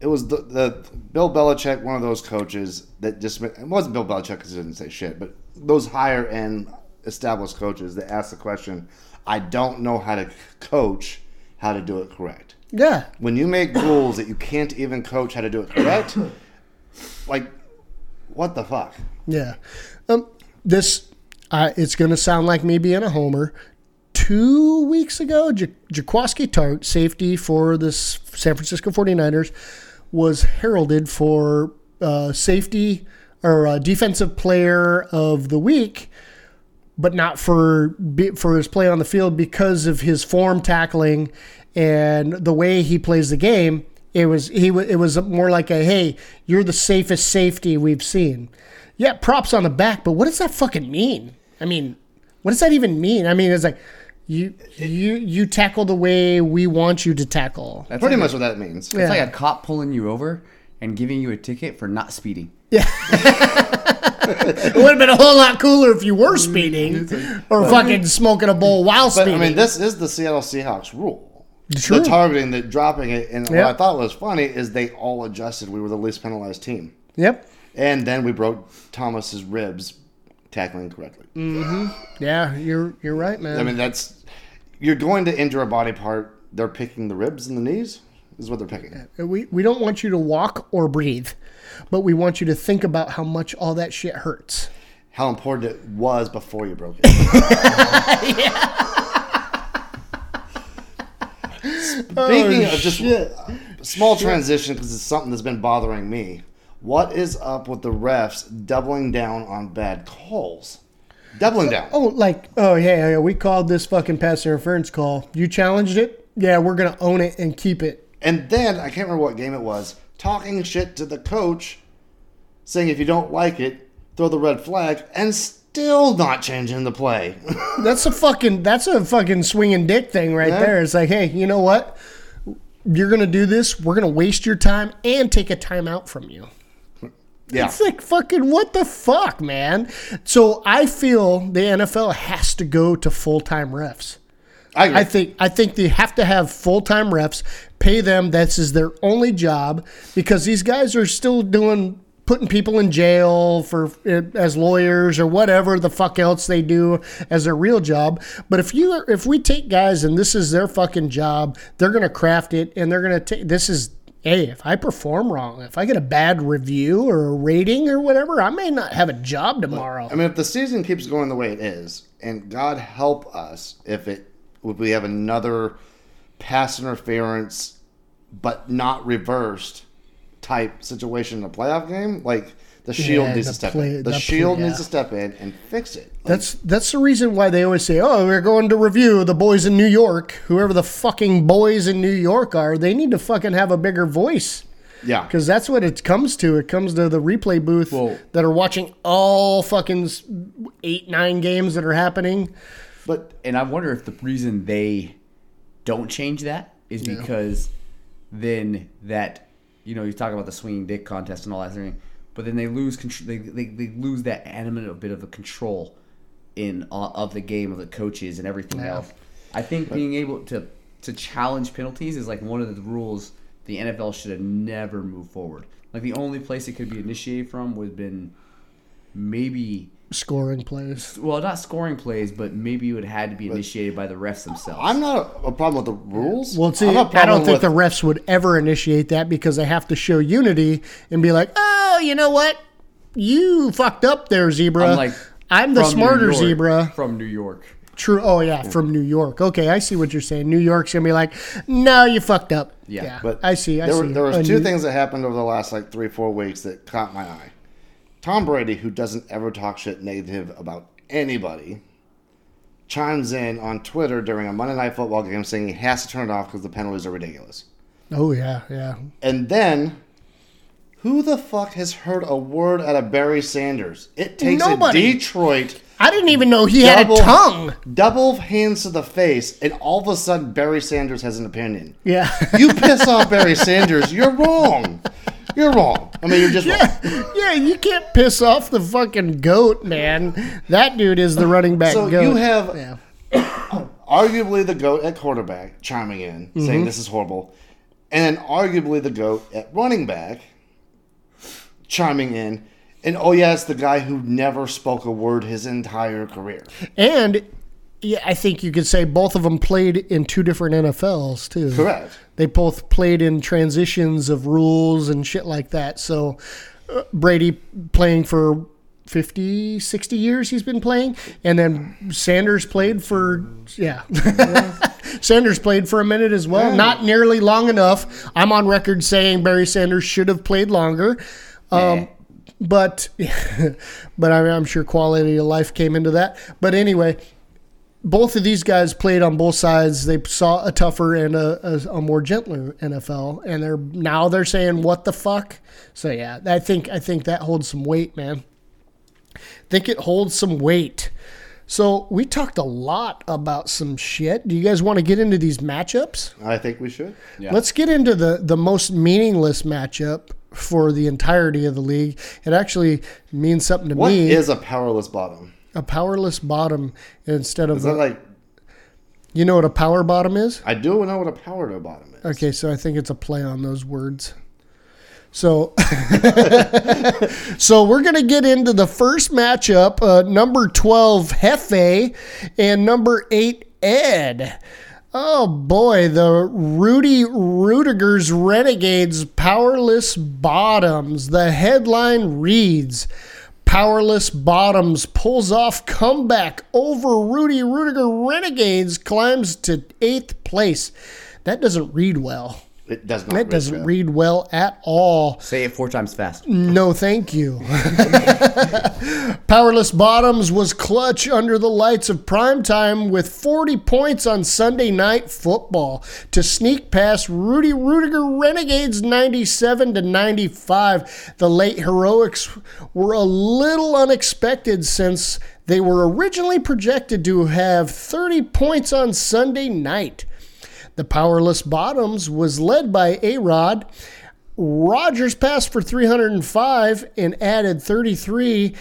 It was the, the Bill Belichick, one of those coaches that just it wasn't Bill Belichick because he didn't say shit, but those higher end established coaches that ask the question, "I don't know how to coach, how to do it correct." yeah. When you make rules that you can't even coach how to do it correct, like what the fuck? Yeah. Um, this, uh, it's going to sound like me being a homer. Two weeks ago, Ja- Jaquiski Tartt, safety for the San Francisco 49ers, was heralded for uh, safety or uh, defensive player of the week, but not for for his play on the field because of his form tackling and the way he plays the game. It was he it was more like a hey, you're the safest safety we've seen. Yeah, props on the back, but what does that fucking mean? I mean, what does that even mean? I mean, it's like you you you tackle the way we want you to tackle. That's Pretty like much what that means. Yeah. It's like a cop pulling you over and giving you a ticket for not speeding. Yeah. It would have been been a whole lot cooler if you were speeding or fucking smoking a bowl while But speeding. I mean, this is the Seattle Seahawks rule. True. The targeting, the dropping it, and what I thought was funny is they all adjusted. We were the least penalized team, yep. and then we broke Thomas's ribs tackling correctly. Mm-hmm. Yeah, you're you're right, man. I mean, that's you're going to injure a body part. They're picking the ribs and the knees. Is what they're picking. we we don't want you to walk or breathe, but we want you to think about how much all that shit hurts. How important it was before you broke it. Speaking oh, of just small transition, because it's something that's been bothering me. What is up with the refs doubling down on bad calls? Doubling uh, down. Oh, like oh yeah, yeah, we called this fucking pass interference call. You challenged it. Yeah, we're gonna own it and keep it. And then I can't remember what game it was. Talking shit to the coach, saying if you don't like it, throw the red flag, and still not changing the play. That's a fucking that's a fucking swinging dick thing right Yeah. there. It's like, hey, you know what? You're gonna do this. We're gonna waste your time and take a timeout from you. Yeah. It's like fucking what the fuck, man. So I feel the NFL has to go to full time refs. I. I think I think they have to have full time refs, pay them. This is their only job because these guys are still doing putting people in jail for eh, as lawyers or whatever the fuck else they do as their real job. But if you if we take guys and this is their fucking job, they're gonna craft it and they're gonna take this is. Hey, if I perform wrong, if I get a bad review or a rating or whatever, I may not have a job tomorrow. I mean, if the season keeps going the way it is, and God help us if it if we have another pass interference, but not reversed type situation in a playoff game, like the Shield Yeah, needs the to step play- in. The, the play- Shield yeah. needs to step in and fix it. Like, That's that's the reason why they always say, "Oh, we're going to review the boys in New York." Whoever the fucking boys in New York are, they need to fucking have a bigger voice yeah, because that's what it comes to. It comes to the replay booth that are watching all fucking eight nine games that are happening. but And I wonder if the reason they don't change that is because then that you know you talk about the swinging dick contest and all that thing, but then they lose control. They, they, they lose that animate a bit of the control in uh, of the game of the coaches and everything else. I think being able to to challenge penalties is like one of the rules the NFL should have never moved forward. Like the only place it could be initiated from would have been maybe Scoring plays. well, not scoring plays, but maybe it would have had to be initiated by the refs themselves. I'm not a, a problem with the rules. Well, see, I'm a I problem don't think with- the refs would ever initiate that because they have to show unity and be like, "Oh, you know what? You fucked up there, zebra. I'm like, I'm the smarter zebra." from New York. True. Oh yeah, from New York. Okay, I see what you're saying. New York's gonna be like, no, you fucked up. Yeah, But I see. I there, see. Were, there was two New- things that happened over the last like three, four weeks that caught my eye. Tom Brady, who doesn't ever talk shit negative about anybody, chimes in on Twitter during a Monday Night Football game saying he has to turn it off because the penalties are ridiculous. Oh yeah, yeah. And then, who the fuck has heard a word out of Barry Sanders? It takes Nobody. a Detroit I didn't even know he had a tongue. double hands to the face, and all of a sudden Barry Sanders has an opinion. Yeah. You piss off Barry Sanders, you're wrong. You're wrong. I mean, you're just wrong. yeah, you can't piss off the fucking goat, man. That dude is the running back So goat. you have yeah. arguably the goat at quarterback chiming in, Mm-hmm. saying this is horrible, and then arguably the goat at running back chiming in, and oh yeah, it's the guy who never spoke a word his entire career. And yeah, I think you could say both of them played in two different NFLs too. Correct. They both played in transitions of rules and shit like that. So uh, Brady playing for 50, 60 years he's been playing. And then Sanders played for, yeah. Sanders played for a minute as well. Not nearly long enough. I'm on record saying Barry Sanders should have played longer. Um, but but I mean, I'm sure quality of life came into that. But anyway, both of these guys played on both sides. They saw a tougher and a, a, a more gentler NFL, and they're now they're saying what the fuck. So yeah, I think I think that holds some weight, man. I think it holds some weight. So we talked a lot about some shit. Do you guys want to get into these matchups? I think we should. Yeah. Let's get into the the most meaningless matchup for the entirety of the league. It actually means something to What me. is a powerless bottom? A powerless bottom instead of Is that like you know what a power bottom is? I do know what a power to bottom is. Okay, so I think it's a play on those words. So, so we're gonna get into the first matchup. Uh, number twelve Hefe and number eight Ed. Oh boy, the Rudy Rudiger's Renegades Powerless Bottoms. The headline reads. Powerless Bottoms pulls off comeback over Rudy Rudiger Renegades, climbs to eighth place. That doesn't read well. It does not. That read doesn't well. read well at all. Say it four times fast. No, thank you. Powerless Bottoms was clutch under the lights of prime time with 40 points on Sunday night football to sneak past Rudy Rudiger Renegades 97 to 95. The late heroics were a little unexpected since they were originally projected to have 30 points on Sunday night. The powerless bottoms was led by A Rod. Rodgers passed for 305 and added 33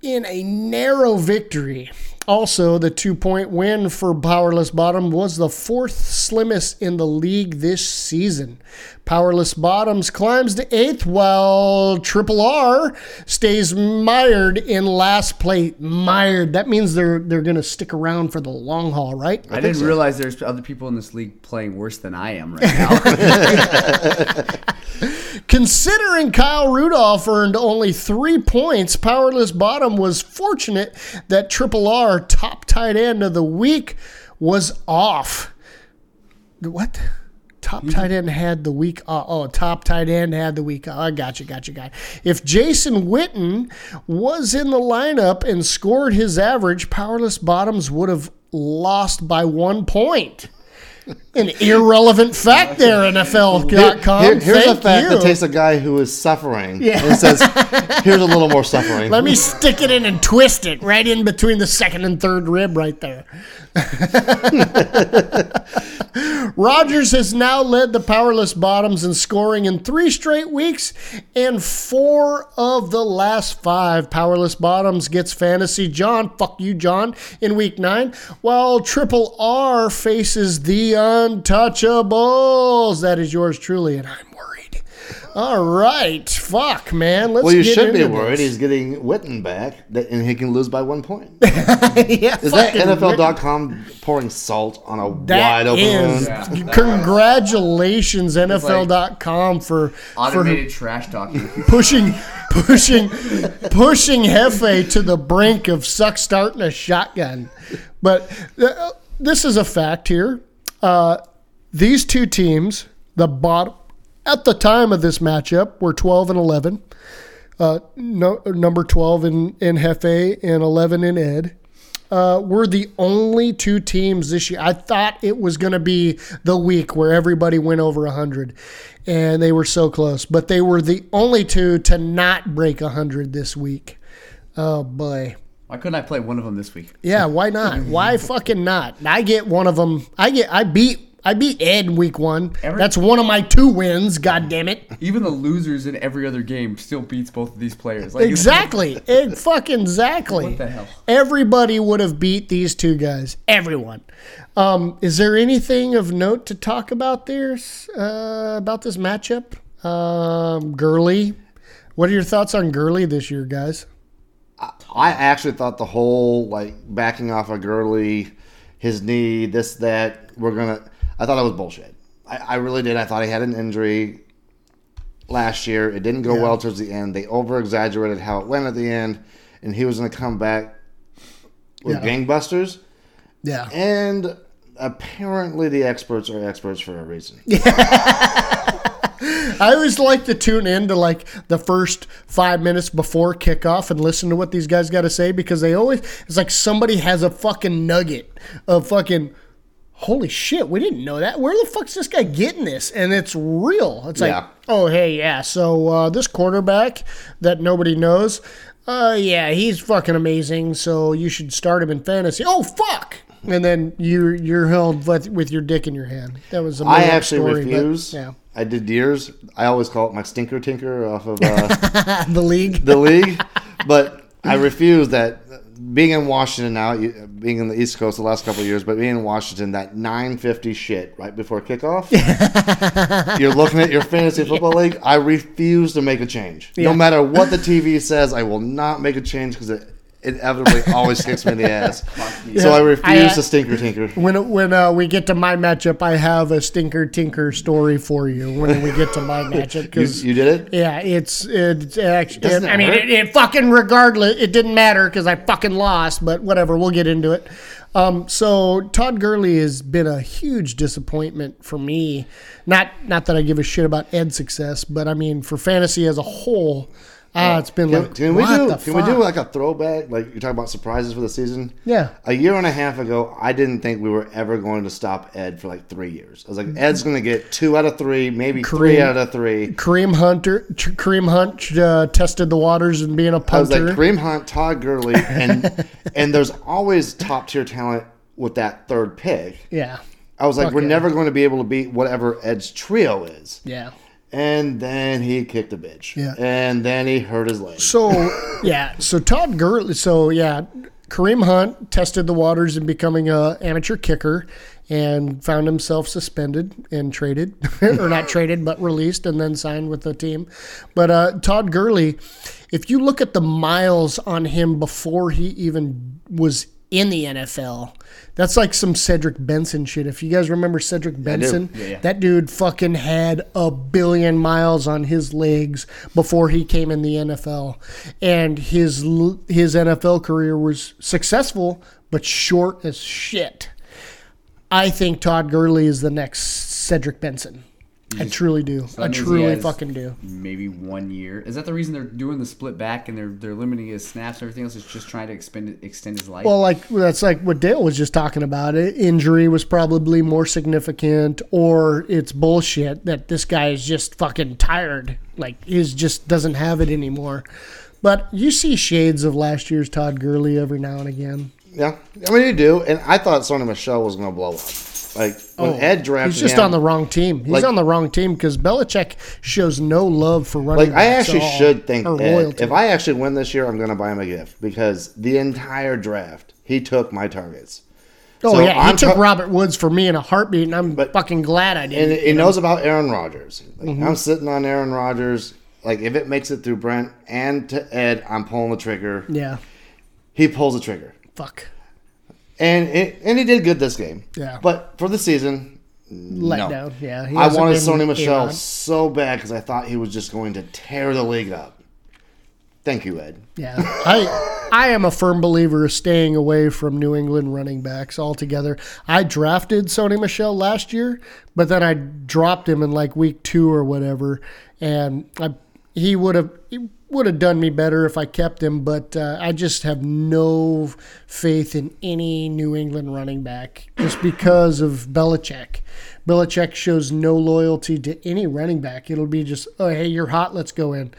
in a narrow victory. Also, the two point win for Powerless Bottom was the fourth slimmest in the league this season. Powerless Bottoms climbs to eighth while Triple R stays mired in last place. Mired. That means they're they're gonna stick around for the long haul, right? I, didn't realize there's other people in this league playing worse than I am right now. Considering Kyle Rudolph earned only three points, Powerless Bottom was fortunate that Triple R, top tight end of the week, was off. What? Top tight end had the week. Uh, oh, top tight end had the week. I got you, got you, got. If Jason Witten was in the lineup and scored his average, Powerless Bottoms would have lost by one point. An irrelevant fact there, NFL.com. Here- here's Thank a fact you. that takes a guy who is suffering Yeah. and says, "Here's a little more suffering." Let me stick it in and twist it right in between the second and third rib right there. Rodgers has now led the powerless bottoms in scoring in three straight weeks, and four of the last five powerless bottoms gets fantasy John. Fuck you, John, in week nine, while Triple R faces the Untouchables. That is yours truly, and I'm worried. All right, fuck, man. Let's well, you get should be worried. this. He's getting Witten back, and he can lose by one point. yeah, Is that fucking NFL.com pouring salt on a That wide open is wound? congratulations NFL.com for for Automated trash talking. pushing pushing pushing Hefe to the brink of suck starting a shotgun. But uh, this is a fact here. Uh, these two teams, the bottom at the time of this matchup, were 12 and 11. Uh, no, number 12 in, in Hefe and 11 in Ed. Uh, we're the only two teams this year. I thought it was going to be the week where everybody went over 100, and they were so close. But they were the only two to not break 100 this week. Oh, boy. Why couldn't I play one of them this week? Yeah, why not? Why fucking not? I get one of them. I get. I beat. I beat Ed in week one. Every- That's one of my two wins. God damn it! Even the losers in every other game still beats both of these players. Like, Exactly. It fucking exactly. What the hell? Everybody would have beat these two guys. Everyone. Um, is there anything of note to talk about there uh, about this matchup? Um, Gurley. What are your thoughts on Gurley this year, guys? I actually thought the whole like backing off of Gurley, his knee, this that we're gonna. I thought that was bullshit. I, I really did. I thought he had an injury last year. It didn't go well towards the end. They over exaggerated how it went at the end, and he was gonna come back with Yeah. gangbusters. Yeah. And apparently, the experts are experts for a reason. I always like to tune in to like the first five minutes before kickoff and listen to what these guys got to say because they always it's like somebody has a fucking nugget of fucking holy shit we didn't know that where the fuck's this guy getting this and it's real it's like oh hey yeah so uh, this quarterback that nobody knows uh, yeah, he's fucking amazing. So you should start him in fantasy. Oh fuck! And then you're you're held with, with your dick in your hand. That was a I actually story, but, refuse. yeah, I did deers. I always call it my stinker tinker off of uh, the league. the league, but I refuse that. Being in Washington now, being in the East Coast the last couple of years, but being in Washington, that 950 shit right before kickoff, you're looking at your fantasy football league. I refuse to make a change. Yeah. No matter what the TV says, I will not make a change because it inevitably always kicks me in the ass. So I refuse I, uh, to stinker tinker. When when uh, we get to my matchup, I have a stinker tinker story for you. When we get to my matchup, because you did it? Yeah, it's it's actually. Doesn't I mean, it, it fucking regardless, it didn't matter because I fucking lost. But whatever, we'll get into it. Um, so Todd Gurley has been a huge disappointment for me. Not not that I give a shit about Ed's success, but I mean for fantasy as a whole, ah, it's been Can, like can we what do? Can we do like a throwback? Like you're talking about surprises for the season. Yeah. A year and a half ago, I didn't think we were ever going to stop Ed for like three years. I was like, Ed's going to get two out of three, maybe three out of three. Kareem Hunter, Kareem Hunt uh, tested the waters and being a I was like Kareem Hunt, Todd Gurley, and and there's always top tier talent with that third pick. yeah, I was like, Fuck we're yeah. never going to be able to beat whatever Ed's trio is. yeah. And then he kicked a bitch. Yeah. And then he hurt his leg. So yeah, so Todd Gurley. So yeah, Kareem Hunt tested the waters in becoming a amateur kicker, and found himself suspended and traded, or not traded, but released and then signed with the team. But uh, Todd Gurley, if you look at the miles on him before he even was in the NFL. That's like some Cedric Benson shit. If you guys remember Cedric Benson, Yeah, yeah. that dude fucking had a billion miles on his legs before he came in the NFL, and his his NFL career was successful but short as shit. I think Todd Gurley is the next Cedric Benson. I truly do. So I that means he truly fucking do. Maybe one year. Is that the reason they're doing the split back and they're they're limiting his snaps and everything else? Is just trying to expend extend his life. Well, like that's like what Dale was just talking about. It injury was probably more significant, or it's bullshit that this guy is just fucking tired. Like he's just doesn't have it anymore. But you see shades of last year's Todd Gurley every now and again. Yeah, I mean you do, and I thought Sony Michel was going to blow up. Like when Ed drafted Oh, He's just him, on the wrong team. He's Like- on the wrong team because Belichick shows no love for running. Like I actually all, should think Ed. If I actually win this year, I'm going to buy him a gift because the entire draft he took my targets, oh so yeah, he I'm took ta- Robert Woods for me in a heartbeat, and I'm But- fucking glad I did. and he knows about Aaron Rodgers. Like, Mm-hmm. I'm sitting on Aaron Rodgers. Like if it makes it through Brent and to Ed, I'm pulling the trigger. yeah, He pulls the trigger, fuck. And it, and he did good this game. Yeah. but for the season, Let no. down. Yeah, he I wanted Sony Michel A-Rod. so bad because I thought he was just going to tear the league up. Thank you, Ed. Yeah, I I am a firm believer of staying away from New England running backs altogether. I drafted Sony Michel last year, but then I dropped him in like week two or whatever, and I he would have would have done me better if I kept him, but uh, I just have no faith in any New England running back just because of Belichick. Belichick shows no loyalty to any running back. It'll be just, oh hey, you're hot, let's go in.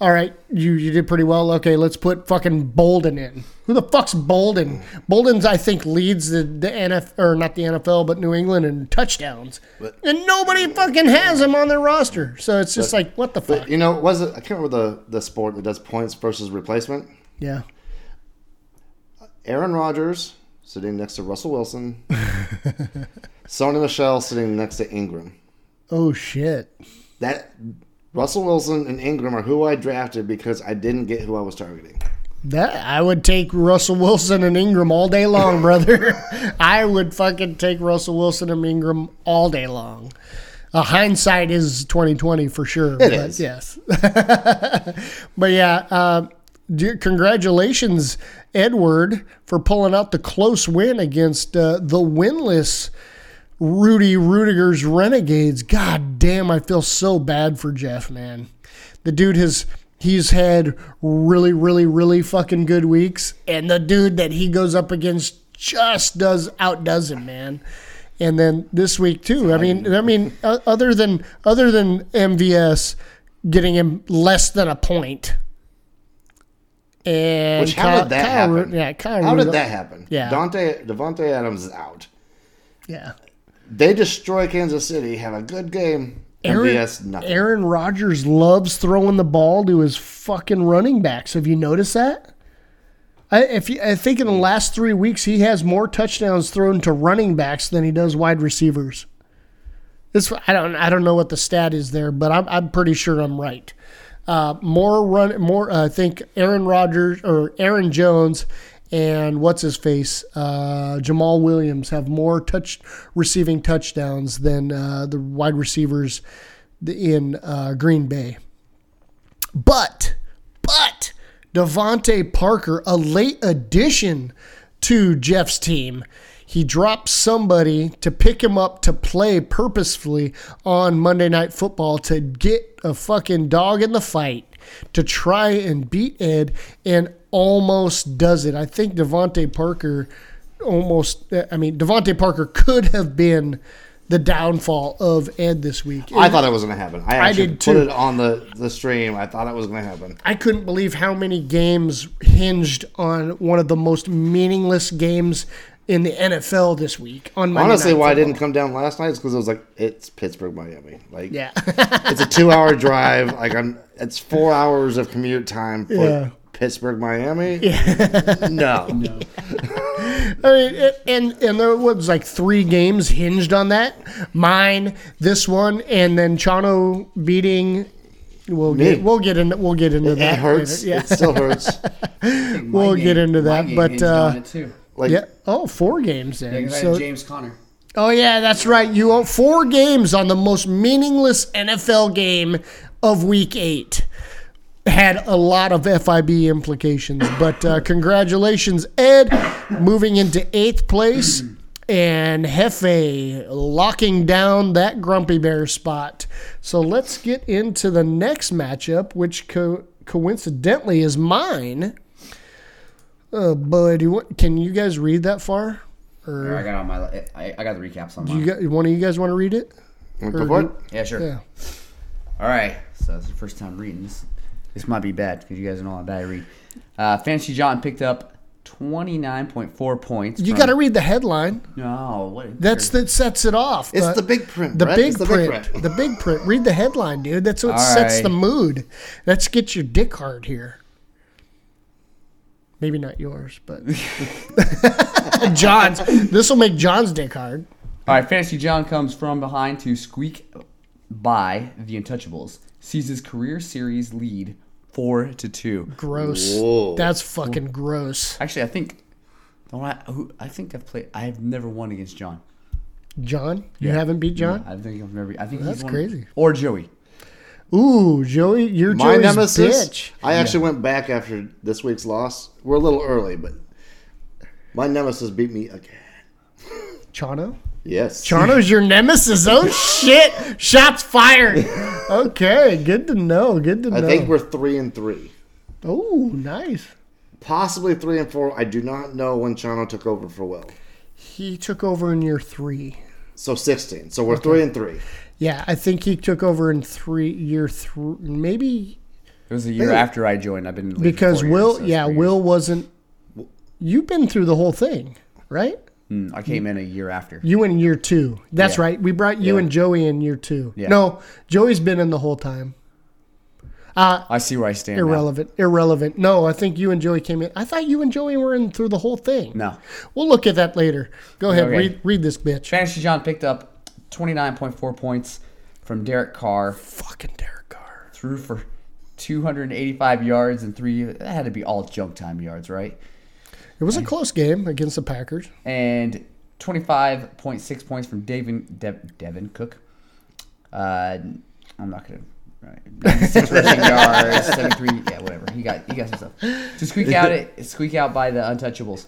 All right, you, you did pretty well. Okay, let's put fucking Bolden in. Who the fuck's Bolden? Bolden's I think leads the the NFL or not the NFL but New England in touchdowns, and nobody fucking has him on their roster. So it's just like what the fuck? You know, was it? I can't remember the the sport that does points versus replacement. Yeah, Aaron Rodgers sitting next to Russell Wilson. Sony Michel sitting next to Ingram. Oh shit. That Russell Wilson and Ingram are who I drafted because I didn't get who I was targeting. That I would take Russell Wilson and Ingram all day long, brother. I would fucking take Russell Wilson and Ingram all day long. Uh, hindsight is twenty twenty for sure. but is. yes. but yeah, uh, congratulations, Edward, for pulling out the close win against uh, the winless Rudy Rudiger's Renegades. God damn, I feel so bad for Jeff, man. The dude has he's had really, really, really fucking good weeks, and the dude that he goes up against just does outdoes him, man. And then this week too. I mean, I mean, other than other than MVS getting him less than a point, And Which how Kyle- did that Kyle happen? yeah, Kyle how did that happen? Yeah. Dante Davante Adams is out. Yeah. They destroy Kansas City, have a good game, Aaron, BS nothing. Aaron Rodgers loves throwing the ball to his fucking running backs. Have you noticed that? I, if you, I think in the last three weeks he has more touchdowns thrown to running backs than he does wide receivers. This I don't I don't know what the stat is there, but I'm I'm pretty sure I'm right. Uh, more run more. uh, I think Aaron Rodgers or Aaron Jones and what's his face uh, Jamaal Williams have more touch receiving touchdowns than uh, the wide receivers in uh, Green Bay. But but DeVante Parker, a late addition to Jeff's team. He dropped somebody to pick him up to play purposefully on Monday Night Football to get a fucking dog in the fight to try and beat Ed and almost does it. I think DeVante Parker almost, I mean, DeVante Parker could have been the downfall of Ed this week. I thought it was going to happen. I I actually did put it on the, the stream. I thought it was going to happen. I couldn't believe how many games hinged on one of the most meaningless games in the NFL this week. On Monday Honestly, Night why I didn't come down last night is because it was like it's Pittsburgh, Miami. Like, Yeah, it's a two-hour drive. Like, I'm. It's four hours of commute time for Yeah. Pittsburgh, Miami. Yeah. No. No. I mean, it, and and there was like three games hinged on that. Mine, this one, and then Chano beating. We'll Me. get we'll get into we'll get into It that. hurts. later. Yeah, It still hurts. we'll get into that, but, uh, too. Like, yeah. Oh, four games Yeah, then. 'cause I so James Conner. Oh yeah, that's right. You own four games on the most meaningless NFL game of Week Eight. Had a lot of FIB implications, but uh, congratulations, Ed, moving into eighth place, and Hefe locking down that Grumpy Bear spot. So let's get into the next matchup, which co- coincidentally is mine. Oh boy, do you want, can you guys read that far? I got on my. I, I got the recaps on mine. You got one of you guys want to read it? go for it. yeah, sure. Yeah. All right. So it's the first time reading this. This might be bad because you guys know how bad I read. Uh, Fantasy John picked up twenty nine point four points. You from- got to read the headline. No, what? That's that sets it off. It's The- the big print. the Brett. big It's the print. big print. The big print. Read the headline, dude. That's what All sets right. the mood. Let's get your dick hard here. Maybe not yours, but John's. This will make John's dick hard. All right, Fantasy John comes from behind to squeak by the Untouchables. Sees his career series lead four to two. Gross. Whoa. That's fucking gross. Actually, I think. the one I, who, I think I've played. I have never won against John. John, you Yeah. haven't beat John? I think I've never. I think That's he's won- crazy. Or Joey. Ooh, Joey, you're My Joey's nemesis. bitch. I actually went back after this week's loss. We're a little early, but my nemesis beat me again. Chano? Yes. Chano's your nemesis. Oh shit! Shots fired. Okay, good to know. Good to know. I think we're three and three, Oh, nice. possibly three and four. I do not know when Chano took over for Will. He took over in year three. So sixteen. So we're three and three. Yeah, I think he took over in three year three. Maybe It was a year Hey. after I joined. I've been in the league for because Will. years, so yeah, Will wasn't. You've been through the whole thing, right? Mm, I came in a year after. You in year two. That's Yeah. right. We brought you Yeah. and Joey in year two. Yeah. No, Joey's been in the whole time. Uh, I see where I stand. now. irrelevant. Irrelevant. No, I think you and Joey came in. I thought you and Joey were in through the whole thing. No. We'll look at that later. Go ahead. Okay. Read read this bitch. Fantasy John picked up 29.4 points from Derek Carr. Fucking Derek Carr. Threw for 285 yards and three. That had to be all junk time yards, right? It was a close game against the Packers. And 25.6 points from Devin, Dev, Devin Cook. Uh, I'm not gonna. Right. 96 rushing yards, 73. Yeah, whatever. He got he got some stuff to squeak out it. Squeak out by the Untouchables.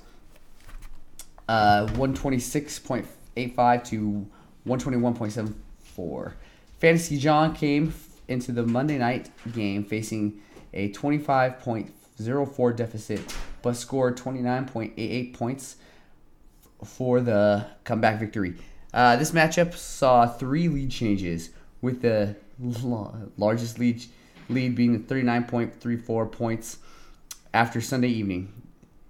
Uh, 126.85 to 121.74. Fantasy John came into the Monday night game facing a 25.04 deficit, but scored 29.88 points for the comeback victory. Uh, this matchup saw three lead changes, with the largest lead lead being 39.34 points after Sunday evening.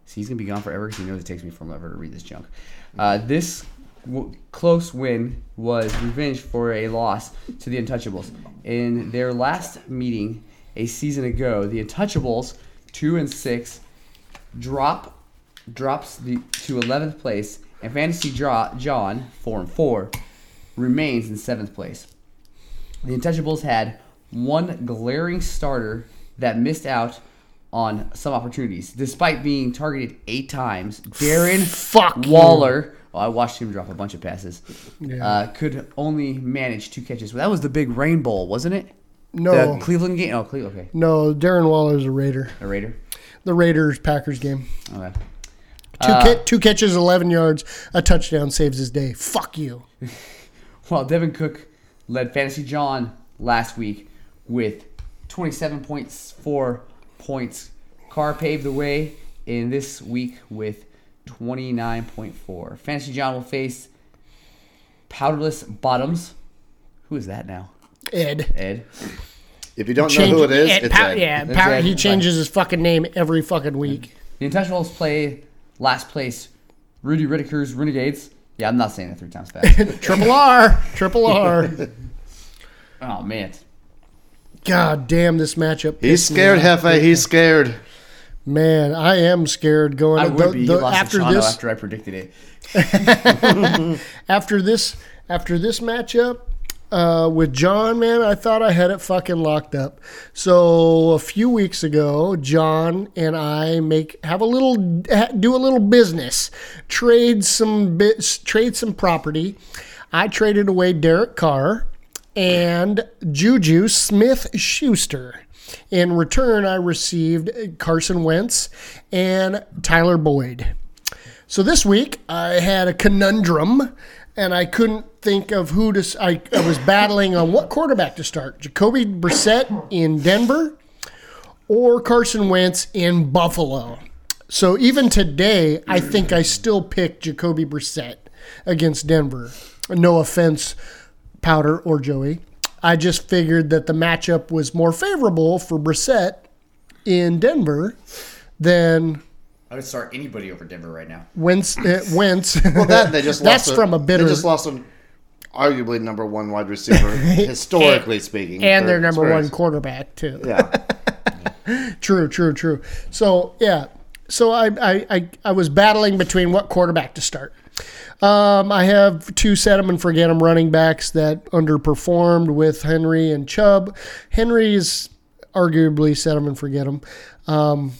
See, he's gonna be gone forever because he knows it takes me forever to read this junk. Uh, this w- close win was revenge for a loss to the Untouchables in their last meeting a season ago. The Untouchables, two and six, drop drops the to 11th place, and Fantasy Draw, John, 4 and 4, remains in 7th place. The Untouchables had one glaring starter that missed out on some opportunities, despite being targeted eight times. Darren Fuck. Waller, well, I watched him drop a bunch of passes, Yeah. uh, could only manage two catches. Well, that was the big Rain Bowl, wasn't it? No, The Cleveland game? Oh, Cleveland, okay. no. Darren Waller's a Raider. A Raider? The Raiders Packers game. Okay. Two, Uh, ca- two catches, 11 yards, a touchdown saves his day. Fuck you. Well, Dalvin Cook led Fantasy John last week with 27.4 points. Carr paved the way in this week with 29.4. Fantasy John will face Powderless Bottoms. Who is that now? Ed. Ed. If you don't know who it is, Ed it's Pow- Ed. yeah, It's Pow- Ed. he changes his fucking name every fucking week. The Untouchables play last place Rudy Riddickers Renegades. Yeah, I'm not saying that three times fast. Triple R, triple R. oh, man. God damn, this matchup. He's scared, off. Hefe. He's scared. Man, I am scared going. I would the- be. The- lost after to this, after I predicted it. after this, after this matchup uh, with John, man, I thought I had it fucking locked up. So a few weeks ago, John and I make have a little do a little business, trade some bits, trade some property. I traded away Derek Carr and Juju Smith Schuster. In return, I received Carson Wentz and Tyler Boyd. So this week I had a conundrum, and I couldn't think of who to. I, I was battling on what quarterback to start: Jacoby Brissett in Denver or Carson Wentz in Buffalo. So even today, I think I still pick Jacoby Brissett against Denver. No offense, Powder or Joey. I just figured that the matchup was more favorable for Brissett in Denver than I would start anybody over Denver right now. Wentz. Uh, Wentz. Well, that they just That's lost from a bitter. They just lost an arguably number one wide receiver, historically speaking, and for their number one quarterback too. Yeah, True, true, true. So yeah, so I I, I, I was battling between what quarterback to start. Um, I have two set them and forget them running backs that underperformed with Henry and Chubb. Henry is arguably them and forget 'em. Um,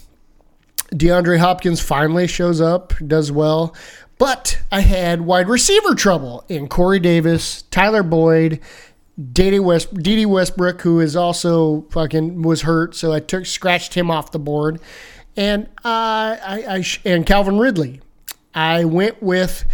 DeAndre Hopkins finally shows up, does well. But I had wide receiver trouble in Corey Davis, Tyler Boyd, Dede West, Dede Westbrook, who is also fucking was hurt, so I took scratched him off the board, and uh, I, I and Calvin Ridley. I went with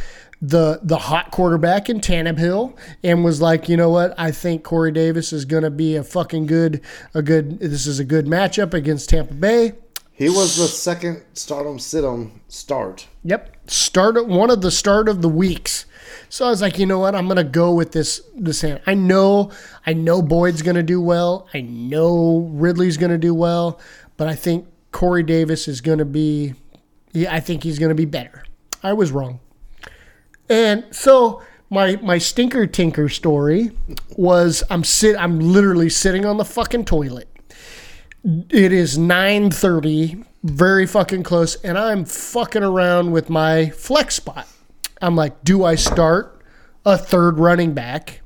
the the hot quarterback in Tannehill and was like, you know what? I think Corey Davis is going to be a fucking good a good. This is a good matchup against Tampa Bay. he was the second stardom situm start. Yep. Start one of the start of the weeks. So I was like, you know what? I'm gonna go with this this hand. I know I know Boyd's gonna do well. I know Ridley's gonna do well, but I think Corey Davis is gonna be yeah, I think he's gonna be better. I was wrong. And so my my stinker tinker story was I'm sit I'm literally sitting on the fucking toilet. It is 9:30, very fucking close, and I'm fucking around with my flex spot. I'm like, do I start a third running back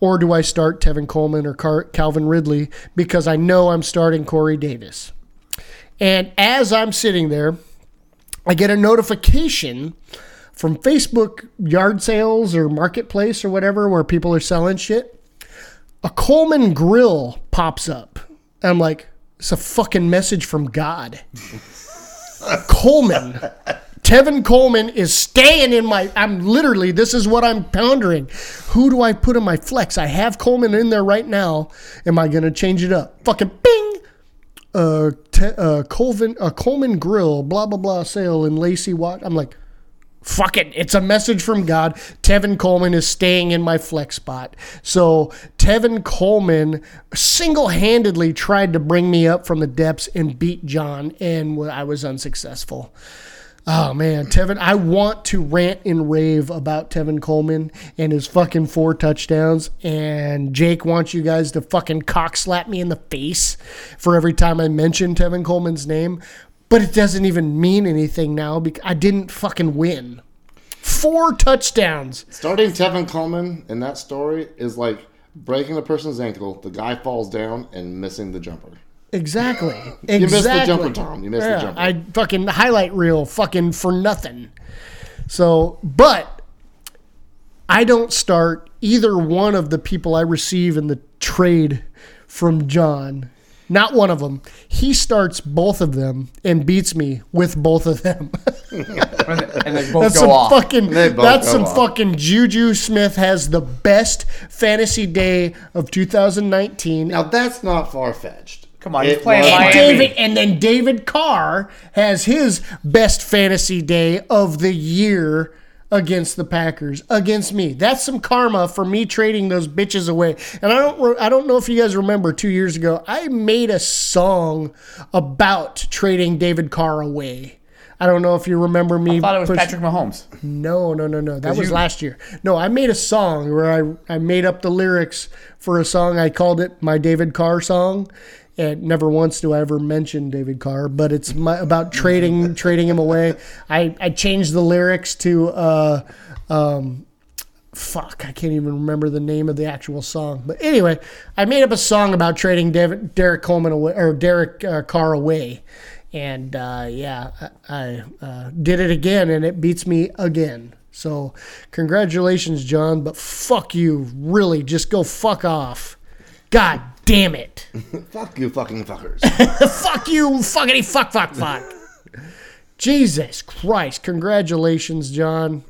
or do I start Tevin Coleman or Car- Calvin Ridley because I know I'm starting Corey Davis. And as I'm sitting there, I get a notification from Facebook yard sales or marketplace or whatever where people are selling shit. A Coleman grill pops up. And I'm like, it's a fucking message from God. Coleman. Tevin Coleman is staying in my. I'm literally. This is what I'm pondering. Who do I put in my flex? I have Coleman in there right now. Am I gonna change it up? Fucking bing. Uh, te, uh, Colvin, uh, Coleman Grill, blah blah blah sale in Lacey Watt. I'm like, Fuck it. It's a message from God. Tevin Coleman is staying in my flex spot. So Tevin Coleman single handedly tried to bring me up from the depths and beat John, and I was unsuccessful. Oh man, Tevin, I want to rant and rave about Tevin Coleman and his fucking four touchdowns. And Jake wants you guys to fucking cock slap me in the face for every time I mention Tevin Coleman's name. But it doesn't even mean anything now because I didn't fucking win. Four touchdowns. Starting Tevin Coleman in that story is like breaking a person's ankle, the guy falls down, and missing the jumper. Exactly. You missed the jumper, Tom. You missed Yeah, the jumper. I fucking highlight reel fucking for nothing. So, but I don't start either one of the people I receive in the trade from John. Not one of them. He starts both of them and beats me with both of them. and they both That's go some off. fucking. They both That's go some off. fucking Juju Smith has the best fantasy day of 2019. now that's not far fetched. Come on, he's playing And Miami. David, and then David Carr has his best fantasy day of the year against the Packers against me. That's some karma for me trading those bitches away. And I don't, I don't know if you guys remember two years ago, I made a song about trading David Carr away. I don't know if you remember me. I thought it was push- Patrick Mahomes. no, no, no, no. That was you- last year. No, I made a song where I, I made up the lyrics for a song. I called it my David Carr song. And never once do I ever mention David Carr, but it's my, about trading trading him away. I, I changed the lyrics to uh, um, fuck, I can't even remember the name of the actual song. But anyway, I made up a song about trading David, Derek Coleman away or Derek uh, Carr away, and uh, yeah, I, I uh, did it again, and it beats me again. So congratulations, John, but fuck you, really, just go fuck off. God damn it. Fuck you, fucking fuckers. fuck you, fuckity fuck fuck fuck. Jesus Christ. Congratulations, John.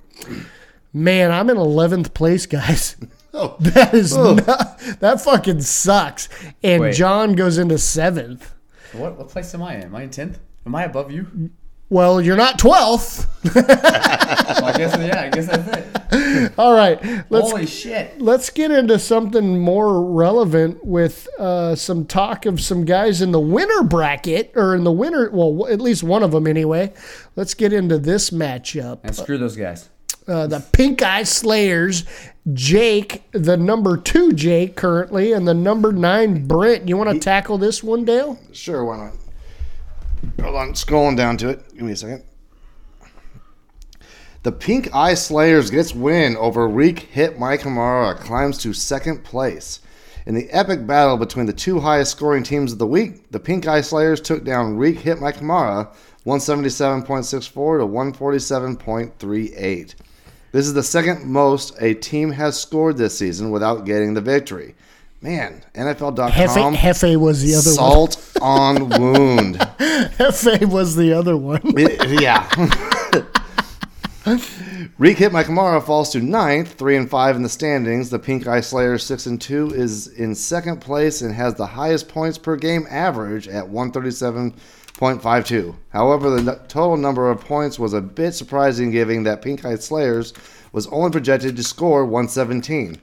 Man, I'm in 11th place, guys. oh, That is oh. not, that fucking sucks. And Wait. John goes into 7th. What what place am I in? Am I in tenth? Am I above you? Well, you're not 12th. Well, I guess yeah. I guess that's it. All right. Let's Holy shit! let's get into something more relevant with uh, some talk of some guys in the winner bracket or in the winner well at least one of them anyway let's get into this matchup And screw those guys. uh, the Pink Eye Slayers, Jake, the number two Jake currently, and the number nine Brent. You want to tackle this one, Dale? sure, why not? Hold on, scrolling down to it. Give me a second. The Pink Eye Slayers gets win over Reek Hit Mike Kamara, climbs to second place. In the epic battle between the two highest scoring teams of the week, the Pink Eye Slayers took down Reek Hit Mike Kamara 177.64 to 147.38. This is the second most a team has scored this season without getting the victory. Man, NFL.com. Hefe, Hefe was the other Salt on wound. one. Hefe was the other one. Yeah. Reek hit my Kamara falls to ninth, three and five in the standings. The Pink Eye Slayer six and two is in second place and has the highest points per game average at one thirty seven point five two. However, the n- total number of points was a bit surprising, given that Pink Eye Slayers was only projected to score one seventeen.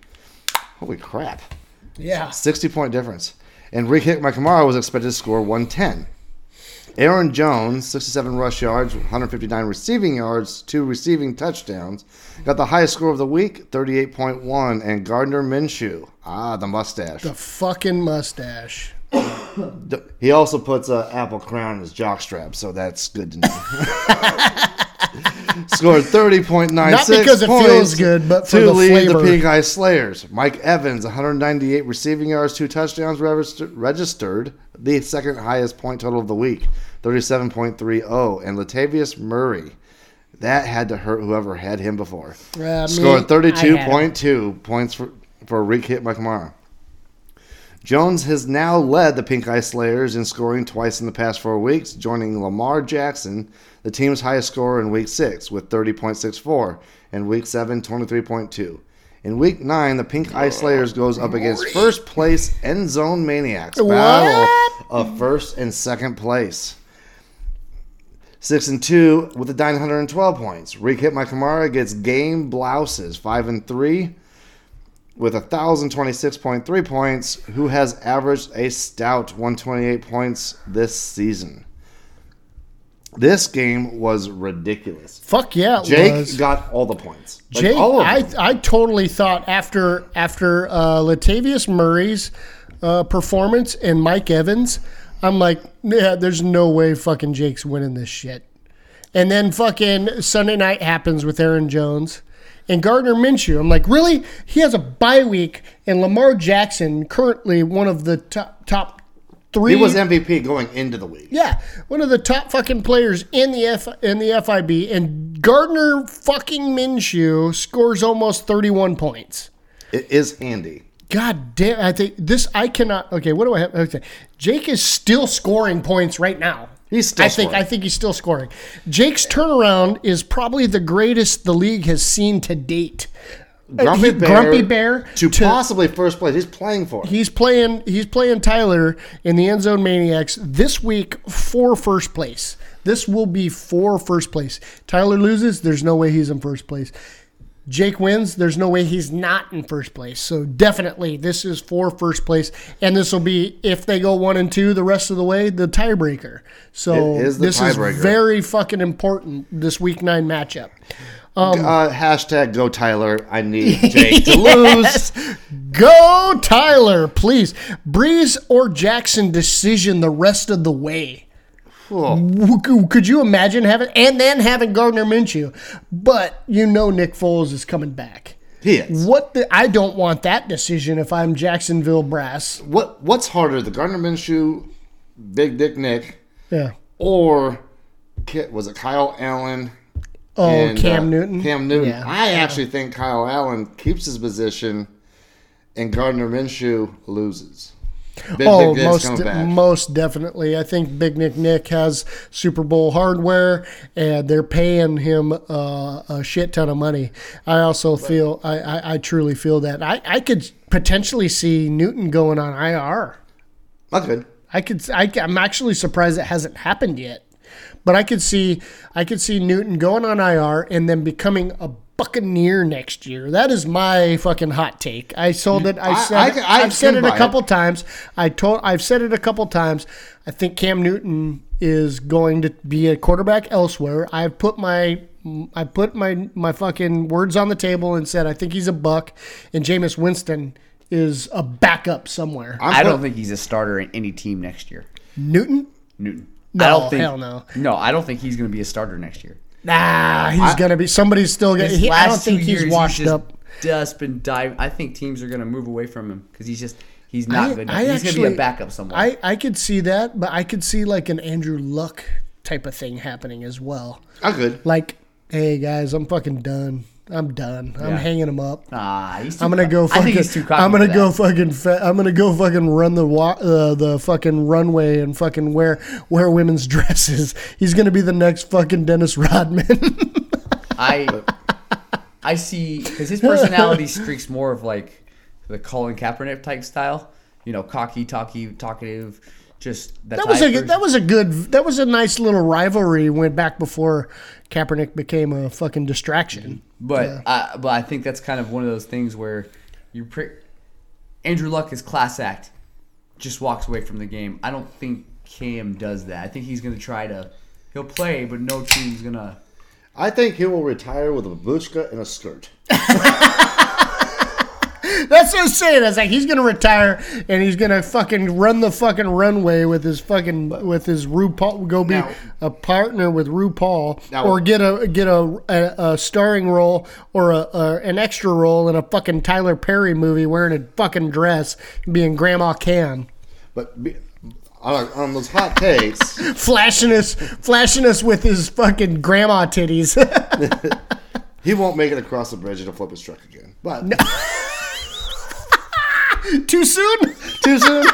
Holy crap! Yeah. 60 point difference. And Rick Hick Kamara was expected to score 110. Aaron Jones, 67 rush yards, 159 receiving yards, two receiving touchdowns, got the highest score of the week, 38.1. And Gardner Minshew, ah, the mustache. The fucking mustache. He also puts an apple crown in his jockstrap, so that's good to know. Scored 30.96 Not because it points feels good, but for to the lead flavor. the Pink Eye Slayers. Mike Evans, 198 receiving yards, two touchdowns registered, registered the second highest point total of the week, 37.30. And Latavius Murray, that had to hurt whoever had him before. Uh, Scored I had him. 32.2 points for, for a Rick hit by Kamara. Jones has now led the Pink Eye Slayers in scoring twice in the past four weeks, joining Lamar Jackson, the team's highest scorer in Week 6, with 30.64, and Week 7, 23.2. In Week 9, the Pink Eye Slayers goes up against first place End Zone Maniacs, battle What? of first and second place. Six and two with a 912 points. Reek Hit My Kamara gets game blouses. Five and three with a 1,026.3 points, who has averaged a stout 128 points this season. This game was ridiculous. Fuck yeah, Jake was. got all the points. Like, Jake, I. I totally thought after after uh, Latavius Murray's uh, performance and Mike Evans, I'm like, yeah, there's no way fucking Jake's winning this shit. And then fucking Sunday night happens with Aaron Jones and Gardner Minshew. I'm like, really? He has a bye week, and Lamar Jackson, currently one of the top top three. he was MVP going into the week. Yeah, one of the top fucking players in the F in the FIB, and Gardner fucking Minshew scores almost thirty one points. It is handy. God damn! I think this. I cannot. Okay, what do I have? Okay, Jake is still scoring points right now. He's still I think. I think he's still scoring. Jake's turnaround is probably the greatest the league has seen to date. Uh, Grumpy he- Bear, Grumpy Bear to, to- possibly first place. He's playing for. it. He's playing. He's playing Tyler in the End Zone Maniacs this week for first place. This will be for first place. Tyler loses. There's no way he's in first place. Jake wins. There's no way he's not in first place. So definitely, this is for first place, and this will be if they go one and two the rest of the way, the tiebreaker. So is the this tiebreaker. is very fucking important. This week nine matchup. uh, hashtag go Tyler. I need Jake to lose. Go Tyler, please. Brees or Jackson decision the rest of the way. Oh, Could you imagine having and then having Gardner Minshew? But you know Nick Foles is coming back. he is. What the, I don't want that decision if I'm Jacksonville brass. What What's harder, the Gardner Minshew, Big Dick Nick, Yeah. or was it Kyle Allen? Oh, and, Cam uh, Newton. Cam Newton. Yeah. I actually think Kyle Allen keeps his position, and Gardner Minshew loses. Big Oh, most most definitely. I think Big Nick Nick has Super Bowl hardware, and they're paying him uh, a shit ton of money. I also feel I, I, I truly feel that I, I could potentially see Newton going on IR. Not good. I could I, I'm actually surprised it hasn't happened yet, but I could see I could see Newton going on IR and then becoming a Buccaneer next year. That is my fucking hot take. I sold it. I I- said I- it- I I've said it a buy it. couple times. I told I've said it a couple times. I think Cam Newton is going to be a quarterback elsewhere. I've put my I put my my fucking words on the table and said I think he's a buck, and Jameis Winston is a backup somewhere. I'm I don't put- think he's a starter in any team next year. Newton. Newton. No, I don't think, hell no. No, I don't think he's going to be a starter next year. Nah, he's gonna be. Somebody's still gonna. His He, I don't two think he's years, washed just, up. Just been dive. I think teams are going to move away from him because he's just he's not I, good. I He's going to be a backup somewhere. I I could see that, but I could see like an Andrew Luck type of thing happening as well. I could. Like, hey guys, I'm fucking done. I'm done. I'm Yeah. hanging him up. ah, he's too I'm gonna go. I Fucking, think he's too cocky I'm gonna for go that. fucking. Fa- I'm gonna go fucking run the wa- uh, the fucking runway and fucking wear wear women's dresses. He's gonna be the next fucking Dennis Rodman. I I see because his personality streaks more of like the Colin Kaepernick type style. You know, cocky, talky, talkative. Just that, That was a person. that was a good that was a nice little rivalry went back before Kaepernick became a fucking distraction. But uh, but I think that's kind of one of those things where you pre- Andrew Luck is class act, just walks away from the game. I don't think Cam does that. I think he's going to try to he'll play, but no team's gonna. I think he will retire with a babushka and a skirt. That's what I'm saying. I was like, he's gonna retire and he's gonna fucking run the fucking runway with his fucking with his RuPaul. Go be Now- a partner with RuPaul, Now- or get a get a, a, a starring role or a, a an extra role in a fucking Tyler Perry movie, wearing a fucking dress, being Grandma Cam, But be, on, on those hot takes, flashing us flashing us with his fucking grandma titties. he won't make it across the bridge and he'll flip his truck again. But Too soon. too soon.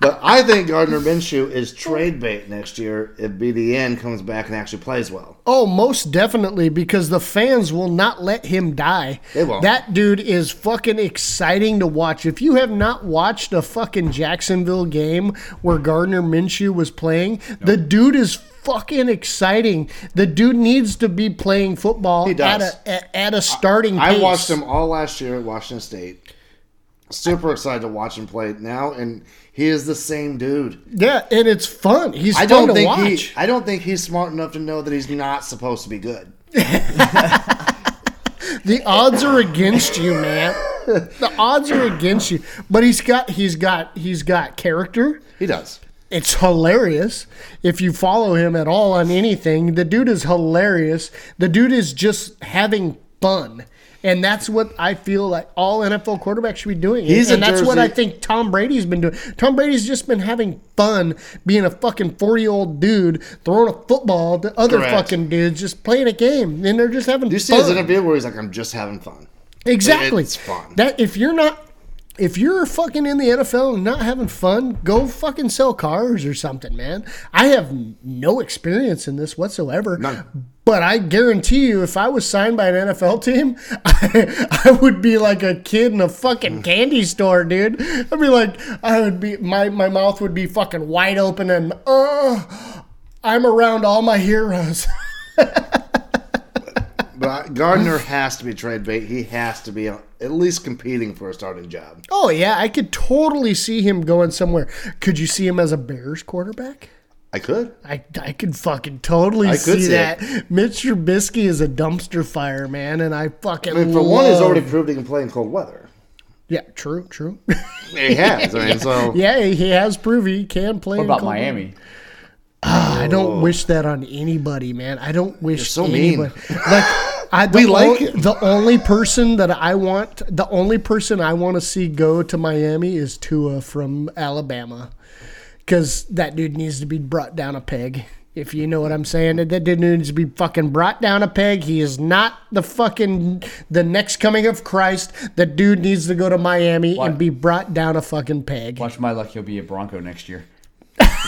But I think Gardner Minshew is trade bait next year if BDN comes back and actually plays well. Oh, most definitely, because the fans will not let him die. They won't. That dude is fucking exciting to watch. If you have not watched a fucking Jacksonville game where Gardner Minshew was playing, the dude is fucking exciting. The dude needs to be playing football He does. at a at, at a starting I pace. watched him all last year at Washington State. Super excited to watch him play now, and he is the same dude. Yeah, and it's fun. He's I fun don't to think watch. he. I don't think he's smart enough to know that he's not supposed to be good. The odds are against you, man. The odds are against you. But he's got he's got he's got character. He does. It's hilarious. If you follow him at all on anything, the dude is hilarious. The dude is just having fun. And that's what I feel like all NFL quarterbacks should be doing. He's and that's what I think Tom Brady's been doing. Tom Brady's just been having fun being a fucking 40 year old dude throwing a football to other Correct. fucking dudes just playing a game. And they're just having Do you see fun. his interview where he's like, "I'm just having fun." Exactly. It's fun. That if you're not if you're fucking in the NFL and not having fun, go fucking sell cars or something, man. I have no experience in this whatsoever. None. But I guarantee you, if I was signed by an NFL team, I, I would be like a kid in a fucking candy store, dude. I'd be like, I would be, my, my mouth would be fucking wide open and, uh, I'm around all my heroes. But Gardner has to be trade bait. He has to be at least competing for a starting job. Oh yeah, I could totally see him going somewhere. Could you see him as a Bears quarterback? I could. I, I could fucking totally I could see, see that. Mitch Trubisky is a dumpster fire, man, and I fucking I mean, for one, he's already proved he can play in cold weather. yeah, true, true. He has. I mean, so yeah, he has proved he can play. What in about cold Miami? Ah, I don't wish that on anybody, man. I don't wish so mean. anybody. Like I the We like on- it. the only person that I want the only person I want to see go to Miami is Tua from Alabama. Cuz that dude needs to be brought down a peg. If you know what I'm saying, that dude needs to be fucking brought down a peg. He is not the fucking the next coming of Christ. The dude needs to go to Miami What? and be brought down a fucking peg. Watch my luck. He'll be a Bronco next year.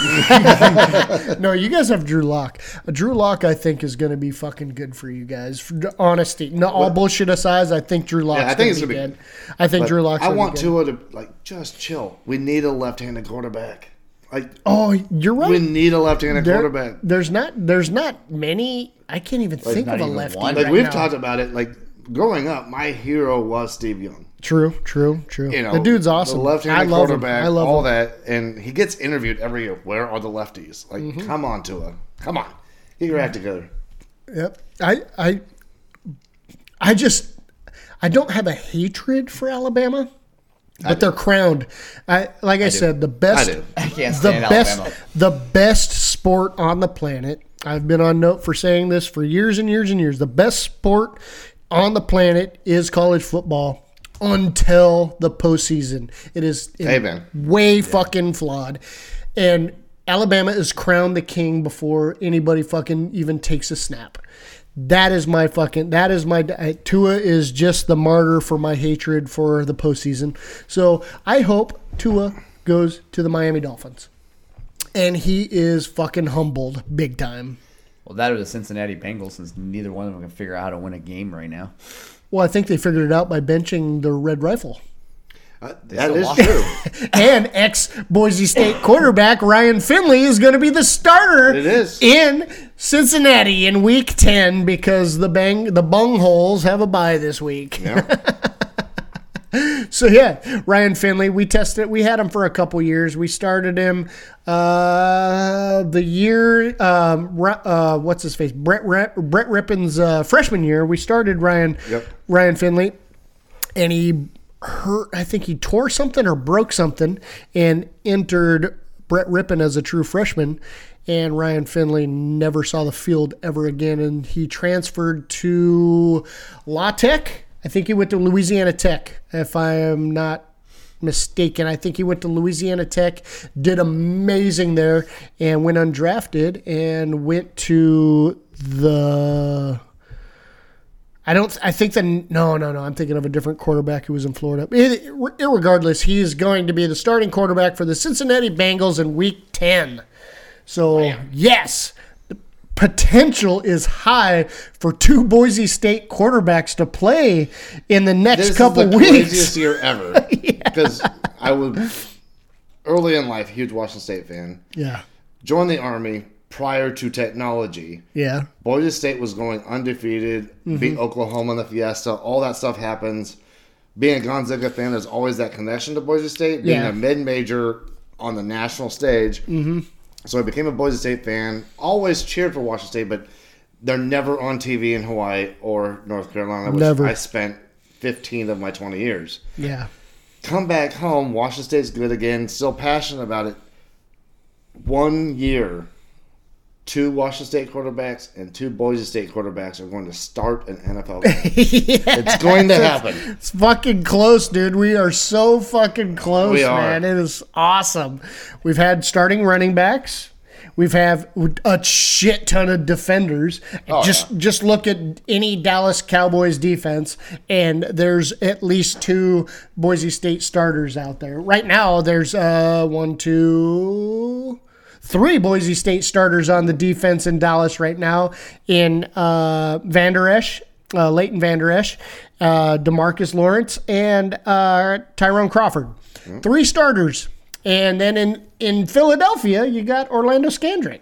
No, you guys have Drew Lock. Drew Lock, I think, is going to be fucking good for you guys. For honesty, no, all bullshit aside, I think Drew Lock's Yeah, I think gonna it's be gonna be good. I think Drew Lock's. I want be. Tua to like just chill. We need a left-handed quarterback. Like Oh, you're right. we need a left-handed There- quarterback. There's not. There's not many. I can't even think of a even lefty. one? Like right we've now. talked about it. Like growing up, my hero was Steve Young. True, true, true. You know, the dude's awesome. The left-handed I love him. quarterback, I love all him. that, and he gets interviewed every year. Where are the lefties? Like, Mm-hmm. come on, Tua, come on, get your act together. Yep. I I I just I don't have a hatred for Alabama, but they're crowned. I like I, said, the best I. I the best Alabama. the best sport on the planet. I've been on note for saying this for years and years and years. The best sport on the planet is college football until the postseason. It is in- Amen. way fucking flawed. And Alabama is crowned the king before anybody fucking even takes a snap. That is my fucking. That is my. Tua is just the martyr for my hatred for the postseason. So I hope Tua goes to the Miami Dolphins, and he is fucking humbled big time. Well, that or the Cincinnati Bengals, since neither one of them can figure out how to win a game right now. Well, I think they figured it out by benching the Red Rifle Uh, They that still is lost. true. and ex Boise State quarterback Ryan Finley is going to be the starter. It is. in Cincinnati in Week Ten because the bang the bungholes have a bye this week. Yeah. So yeah, Ryan Finley, we tested. We had him for a couple years. We started him uh, the year. Um, uh, what's his face? Brett Brett Rypien's uh, freshman year. We started Ryan Yep. Ryan Finley, and he hurt. I think he tore something or broke something, and entered Brett Rypien as a true freshman. And Ryan Finley never saw the field ever again, and he transferred to La Tech. I think he went to Louisiana Tech, if I am not mistaken. I think he went to Louisiana Tech, did amazing there, and went undrafted and went to the I don't. I think that no, no, no. I'm thinking of a different quarterback who was in Florida. Irregardless, he is going to be the starting quarterback for the Cincinnati Bengals in Week 10. So oh, yes, the potential is high for two Boise State quarterbacks to play in the next This couple is the weeks. craziest year ever. Because I was early in life, huge Washington State fan. Yeah, Joined the army prior to technology. yeah, Boise State was going undefeated, Mm-hmm. beat Oklahoma in the Fiesta. All that stuff happens. Being a Gonzaga fan, there's always that connection to Boise State. Being Yeah. a mid-major on the national stage, mm-hmm. So I became a Boise State fan. Always cheered for Washington State, but they're never on TV in Hawaii or North Carolina, which Never. I spent 15 of my 20 years. yeah. Come back home, Washington State's good again. Still passionate about it. One year two Washington State quarterbacks and two Boise State quarterbacks are going to start an NFL game. It's going to happen. It's fucking close, dude. We are so fucking close, man. It is awesome. We've had starting running backs. We've have a shit ton of defenders. Oh, just just look at any Dallas Cowboys defense, and there's at least two Boise State starters out there right now. There's uh one, two, three Boise State starters on the defense in Dallas right now. In uh, Vander Esch, uh, Leighton Vander Esch, uh, Demarcus Lawrence, and uh, Tyrone Crawford. Three starters. And then in, in Philadelphia, you got Orlando Scandrick,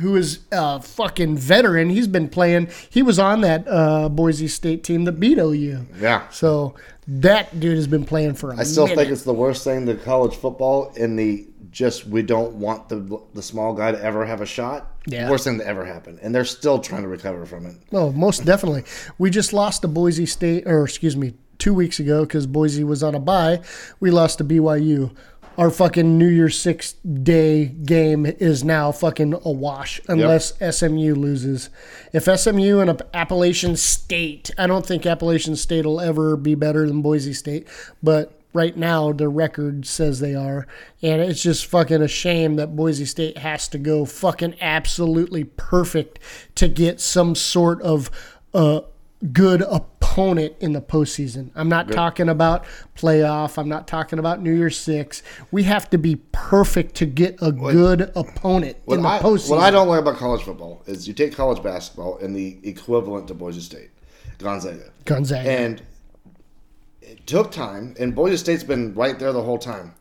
who is a fucking veteran. He's been playing, he was on that uh, Boise State team that beat OU. Yeah. So that dude has been playing for a I still minute. think it's the worst thing to college football in the just we don't want the the small guy to ever have a shot. Yeah. Worst thing to ever happen. And they're still trying to recover from it. Oh, most definitely. We just lost to Boise State, or excuse me, two weeks ago because Boise was on a bye. We lost to BYU. Our fucking New Year's Six day game is now fucking a wash unless SMU loses. If SMU and Appalachian State, I don't think Appalachian State will ever be better than Boise State, but right now the record says they are. And it's just fucking a shame that Boise State has to go fucking absolutely perfect to get some sort of uh, good opponent in the postseason. I'm not talking about playoff. I'm not talking about New Year's Six. We have to be perfect to get a good opponent What in the I, postseason. what I don't like about college football is you take college basketball and the equivalent to Boise State, Gonzaga. Gonzaga. And it took time, and Boise State's been right there the whole time.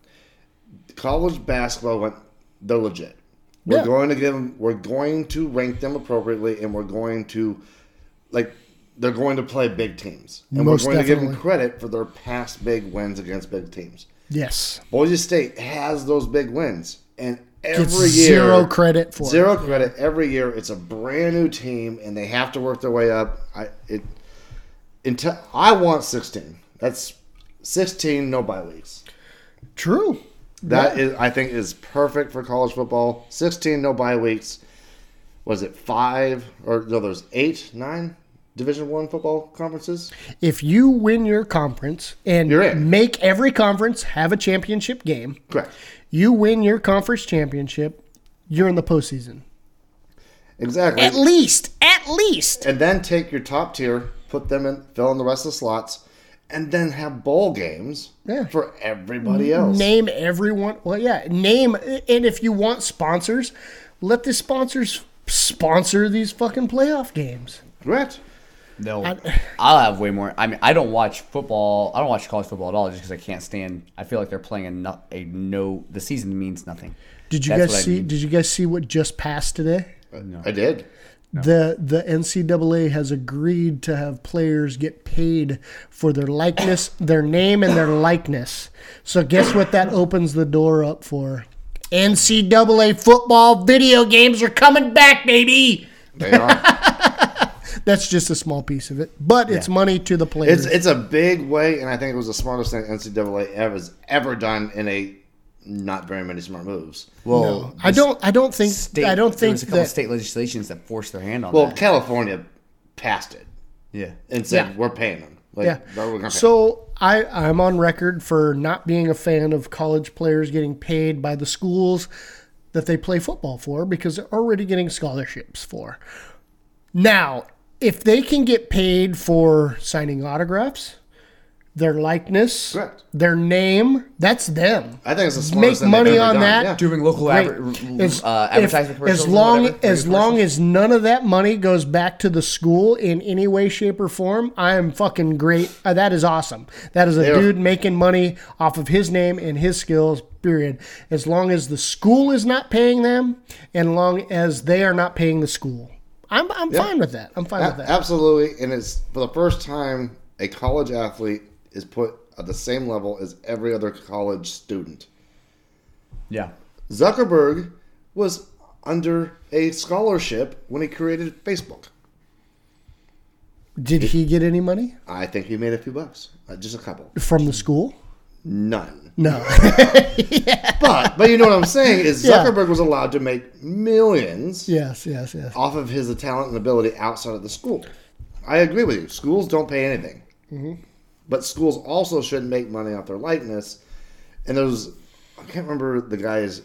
College basketball went, they're legit. We're Yeah. going to give them, we're going to rank them appropriately, and we're going to, like, they're going to play big teams. And Most we're going to give them credit for their past big wins against big teams. yes. Boise State has those big wins, and every Gets year zero credit for it. zero credit every year. It's a brand new team, and they have to work their way up. I it until I want sixteen. That's sixteen no bye weeks. True. That is, I think is perfect for college football. Sixteen no bye weeks. Was it five or no? There's eight, nine Division One football conferences. If you win your conference and make every conference have a championship game, Correct. you win your conference championship, you're in the postseason. Exactly. At least, at least. and then take your top tier, put them in, fill in the rest of the slots, and then have bowl games Yeah. for everybody else. Name everyone. Well, yeah, name. And if you want sponsors, let the sponsors sponsor these fucking playoff games. Correct. No, I'll have way more. I mean, I don't watch football. I don't watch college football at all, just because I can't stand. I feel like they're playing a no, a no. The season means nothing. Did you That's guys what I see? mean. Did you guys see what just passed today? No. I did. The the NCAA has agreed to have players get paid for their likeness, their name, and their likeness. So guess what that opens the door up for? NCAA football video games are coming back, baby. They are. That's just a small piece of it, but it's money to the players. it's it's a big way, and I think it was the smartest thing NCAA ever has ever done in a not very many smart moves. Well, I don't. I don't think. State, I don't there think was a couple that. state legislations that forced their hand on Well, that. California passed it Yeah, and said Yeah. we're paying them. Like, Yeah. "No, we're gonna pay So I I'm on record for not being a fan of college players getting paid by the schools that they play football for because they're already getting scholarships for. Now, if they can get paid for signing autographs, their likeness, Correct. their name, that's them. I think it's the Make smartest thing they've money ever on done, that. yeah. Doing local Great. adver- As- uh, if- advertisement commercials. as or long whatever, as radio long commercials. as none of that money goes back to the school in any way, shape, or form, I am fucking great. Uh, that is awesome. That is a They're- dude making money off of his name and his skills. Period. As long as the school is not paying them, and long as they are not paying the school, I'm I'm fine with that. I'm fine with that. Absolutely, and it's for the first time a college athlete is put at the same level as every other college student. yeah. Zuckerberg was under a scholarship when he created Facebook. Did he get any money I think he made a few bucks, uh, just a couple, from the school? none. No. But but you know what I'm saying is Yeah. Zuckerberg was allowed to make millions yes, yes, yes. off of his talent and ability outside of the school. I agree with you. Schools don't pay anything, Mm-hmm. But schools also shouldn't make money off their likeness. And there's, I can't remember the guy's,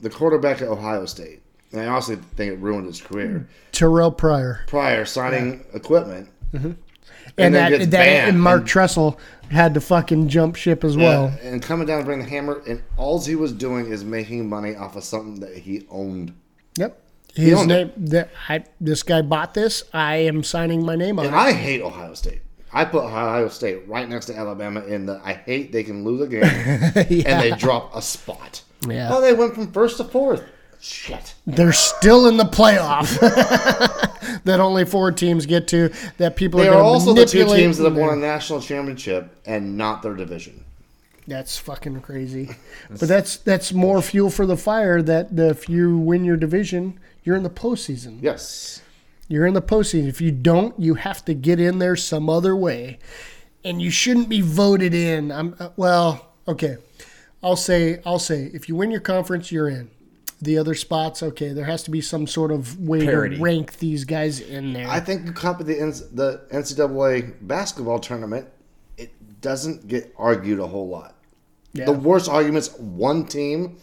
the quarterback at Ohio State. And I honestly think it ruined his career. Terrell Pryor. Pryor signing equipment, mm-hmm. And, then that, that and Mark And- Tressel had to fucking jump ship as well. And coming down and bringing the hammer, and all he was doing is making money off of something that he owned. Yep. His owned name. That I, this guy bought this. I am signing my name on And it. I hate Ohio State. I put Ohio State right next to Alabama in the I hate they can lose a game and they drop a spot. Yeah. Oh, they went from first to fourth. Shit. They're still in the playoff that only four teams get to. That people They are, are also the two teams that have won a national championship and not their division. That's fucking crazy. but that's that's more fuel for the fire. That if you win your division, you're in the postseason. Yes. You're in the postseason. If you don't, you have to get in there some other way, and you shouldn't be voted in. I'm uh, well, okay. I'll say, I'll say, if you win your conference, you're in. The other spots, okay, there has to be some sort of way Parity. to rank these guys in there. I think you copy the N- the NCAA basketball tournament. It doesn't get argued a whole lot. yeah, The worst arguments one team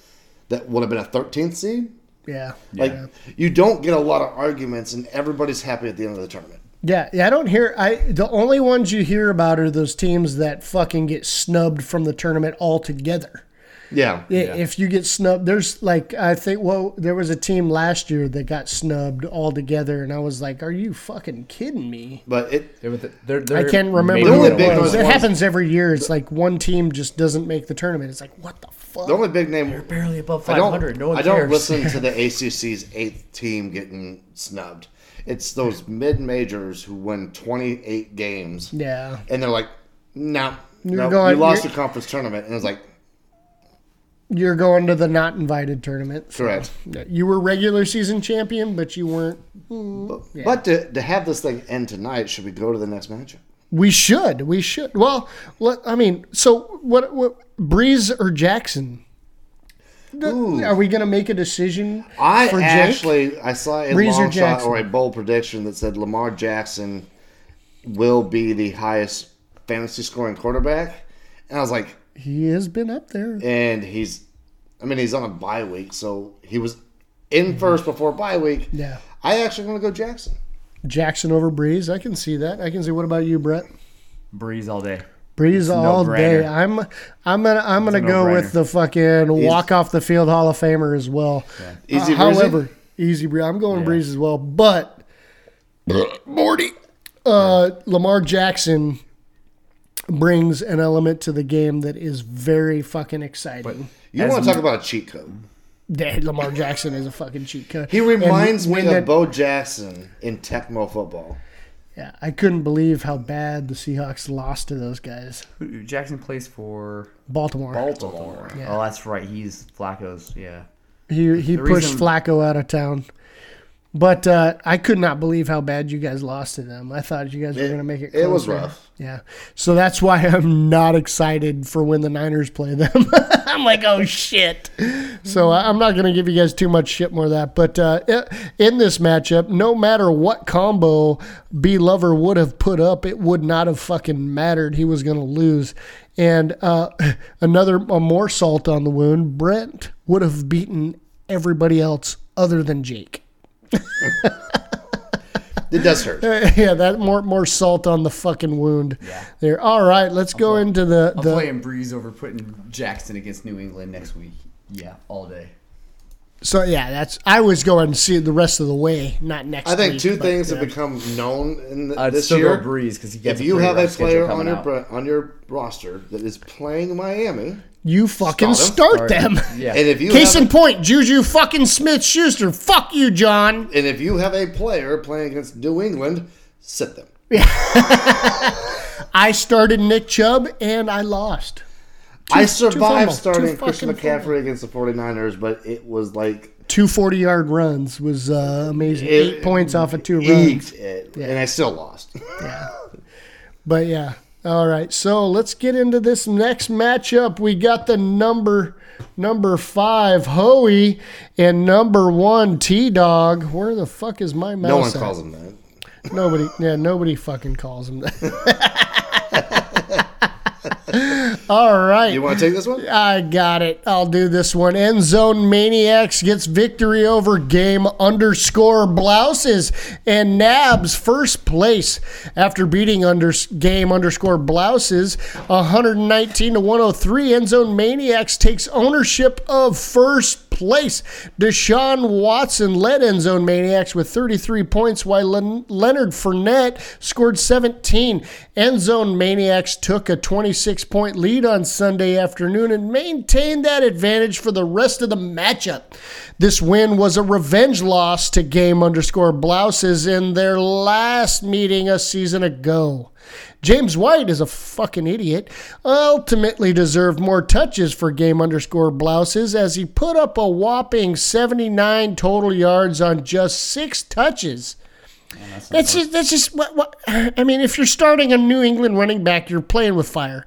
that would have been a 13th seed. Yeah, Like you don't get a lot of arguments, and everybody's happy at the end of the tournament. yeah, yeah. I don't hear. I the only ones you hear about are those teams that fucking get snubbed from the tournament altogether. Yeah. I- If you get snubbed, there's like I think well, there was a team last year that got snubbed altogether, and I was like, "Are you fucking kidding me?" But it They're, they're, they're I can't remember maybe The who only it was. ones It happens every year. It's like one team just doesn't make the tournament. It's like, what the fuck? the only big name barely above I 500. No one I don't listen to the ACC's eighth team getting snubbed. It's those mid majors who win 28 games, yeah, and they're like, "No, You're no, going- you lost you're- conference tournament." And it's like, you're going to the not invited tournament. So, correct. You were regular season champion, but you weren't. But to, to have this thing end tonight, should we go to the next matchup? We should. We should. Well, let, I mean, so what? What? Brees or Jackson? Ooh. Are we going to make a decision I actually I saw a Breeze or long shot or a bold prediction that said Lamar Jackson will be the highest fantasy scoring quarterback, and I was like, He has been up there. and he's I mean he's on a bye week, so he was in first before bye week. Yeah. I actually want to go Jackson. Jackson over Brees. I can see that. I can see. What about you, Brett? Brees all day. Brees a all no-brainer. day. I'm I'm gonna I'm gonna go no-brainer. with the fucking walk off the field Hall of Famer as well. Easy Uh, however, easy breeze. I'm going Brees as well, but Morty, uh, Lamar Jackson brings an element to the game that is very fucking exciting. You As want to talk about a cheat code? That Lamar Jackson is a fucking cheat code. He reminds And me of that- Bo Jackson in Tecmo football. Yeah, I couldn't believe how bad the Seahawks lost to those guys. Jackson plays for Baltimore. Baltimore. Yeah. Oh, that's right. He's Flacco's. Yeah. He he The pushed reason- Flacco out of town. But uh, I could not believe how bad you guys lost to them. I thought you guys were going to make it. it was rough. Yeah. So that's why I'm not excited for when the Niners play them. I'm like, oh shit. So I- I'm not going to give you guys too much shit more of that. But uh, in this matchup, no matter what combo B Lover would have put up, it would not have fucking mattered. He was going to lose. And uh, another uh, more salt on the wound, Brent would have beaten everybody else other than Jake. it does hurt. Uh, yeah, that more more salt on the fucking wound. Yeah. There. All right, let's go play- into the I'm the. playing Brees over putting Jackson against New England next week. Yeah, all day. So yeah, that's. I was going to see the rest of the way, not next. I think week, two but, things yeah. have become known in the, I'd this still year. go Brees because If you have a pretty rough schedule player on your out. on your roster that is playing Miami, You fucking Start start, 'em. them. Yeah. and if you Case have in point, Juju fucking Smith Schuster. Fuck you, John. and if you have a player playing against New England, sit them. Yeah. I started Nick Chubb and I lost. I survived starting Christian fucking McCaffrey against the 49ers, but it was like Two 40 yard runs was uh, amazing. It- Eight points off of two runs. eked it, and I still lost. yeah. But yeah. All right. So let's get into this next matchup. We got the number number five Hoey and number one T Dog. Where the fuck is my mouse? no one at? calls him that. Nobody. Yeah, nobody fucking calls him that. All right. You want to take this one? I got it. I'll do this one. End Zone Maniacs gets victory over game underscore blouses and Nabs first place after beating under game underscore blouses 119 to 103. End Zone Maniacs takes ownership of first place. Deshaun Watson led End Zone Maniacs with 33 points, while Len- Leonard Fournette scored 17. End Zone Maniacs took a 26 point lead on Sunday afternoon and maintained that advantage for the rest of the matchup. This win was a revenge loss to Game underscore Blouses in their last meeting a season ago. James White is a fucking idiot. Ultimately deserved more touches for game underscore blouses as he put up a whopping 79 total yards on just six touches. That's just that's just what, what I mean. If you're starting a New England running back, you're playing with fire.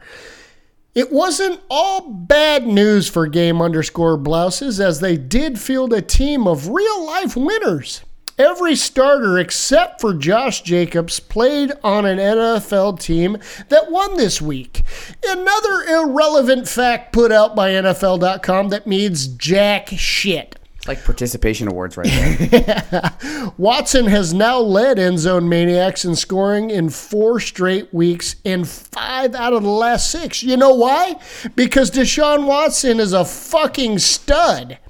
It wasn't all bad news for game underscore blouses as they did field a team of real life winners. Every starter except for Josh Jacobs played on an NFL team that won this week. Another irrelevant fact put out by NFL.com that means jack shit. Like participation awards right there. Watson has now led End Zone Maniacs in scoring in four straight weeks in five out of the last six. You know why? Because Deshaun Watson is a fucking stud.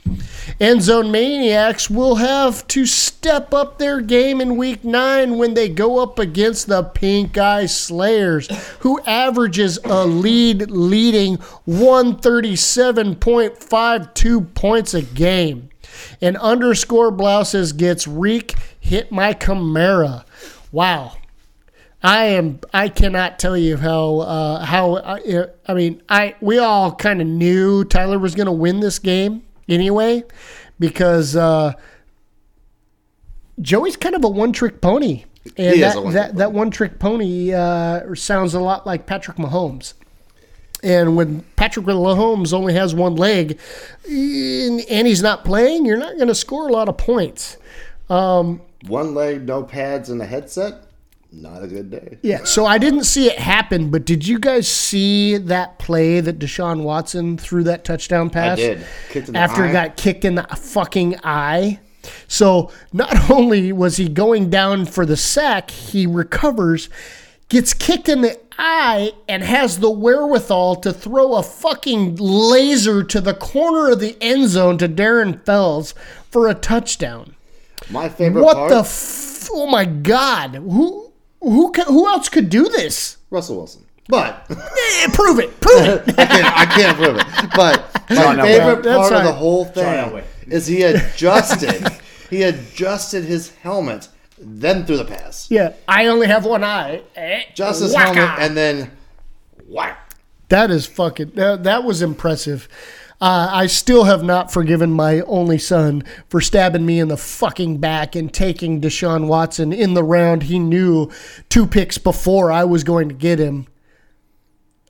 End Zone Maniacs will have to step up their game in week nine when they go up against the Pink Eye Slayers, who averages a lead leading 137.52 points a game. And underscore blouses gets Reek hit my Camara. Wow. I am. I cannot tell you how. Uh, how. I, I mean, I. We all kind of knew Tyler was going to win this game anyway, because uh, Joey's kind of a one-trick pony, and He that, one-trick that that one-trick pony uh, sounds a lot like Patrick Mahomes. And when Patrick Mahomes only has one leg, and and he's not playing, you're not going to score a lot of points. One leg, no pads, and a headset. Not a good day. Yeah, so I didn't see it happen, but did you guys see that play that Deshaun Watson threw that touchdown pass? I did. Kicked in the After eye. he got kicked in the fucking eye. So not only was he going down for the sack, he recovers, gets kicked in the eye, and has the wherewithal to throw a fucking laser to the corner of the end zone to Darren Fells for a touchdown. My favorite What part, the? F- oh my god! Who? Who? ca- Who else could do this? Russell Wilson. But Eh, prove it. Prove it. I can't, I can't prove it. But my John Elway. favorite That's part of the right. whole John thing is he adjusted. he adjusted his helmet, then threw the pass. yeah, I only have one eye. Eh, Just his whacka. helmet, and then whack. That is fucking. That, that was impressive. Uh, I still have not forgiven my only son for stabbing me in the fucking back and taking Deshaun Watson in the round he knew two picks before I was going to get him.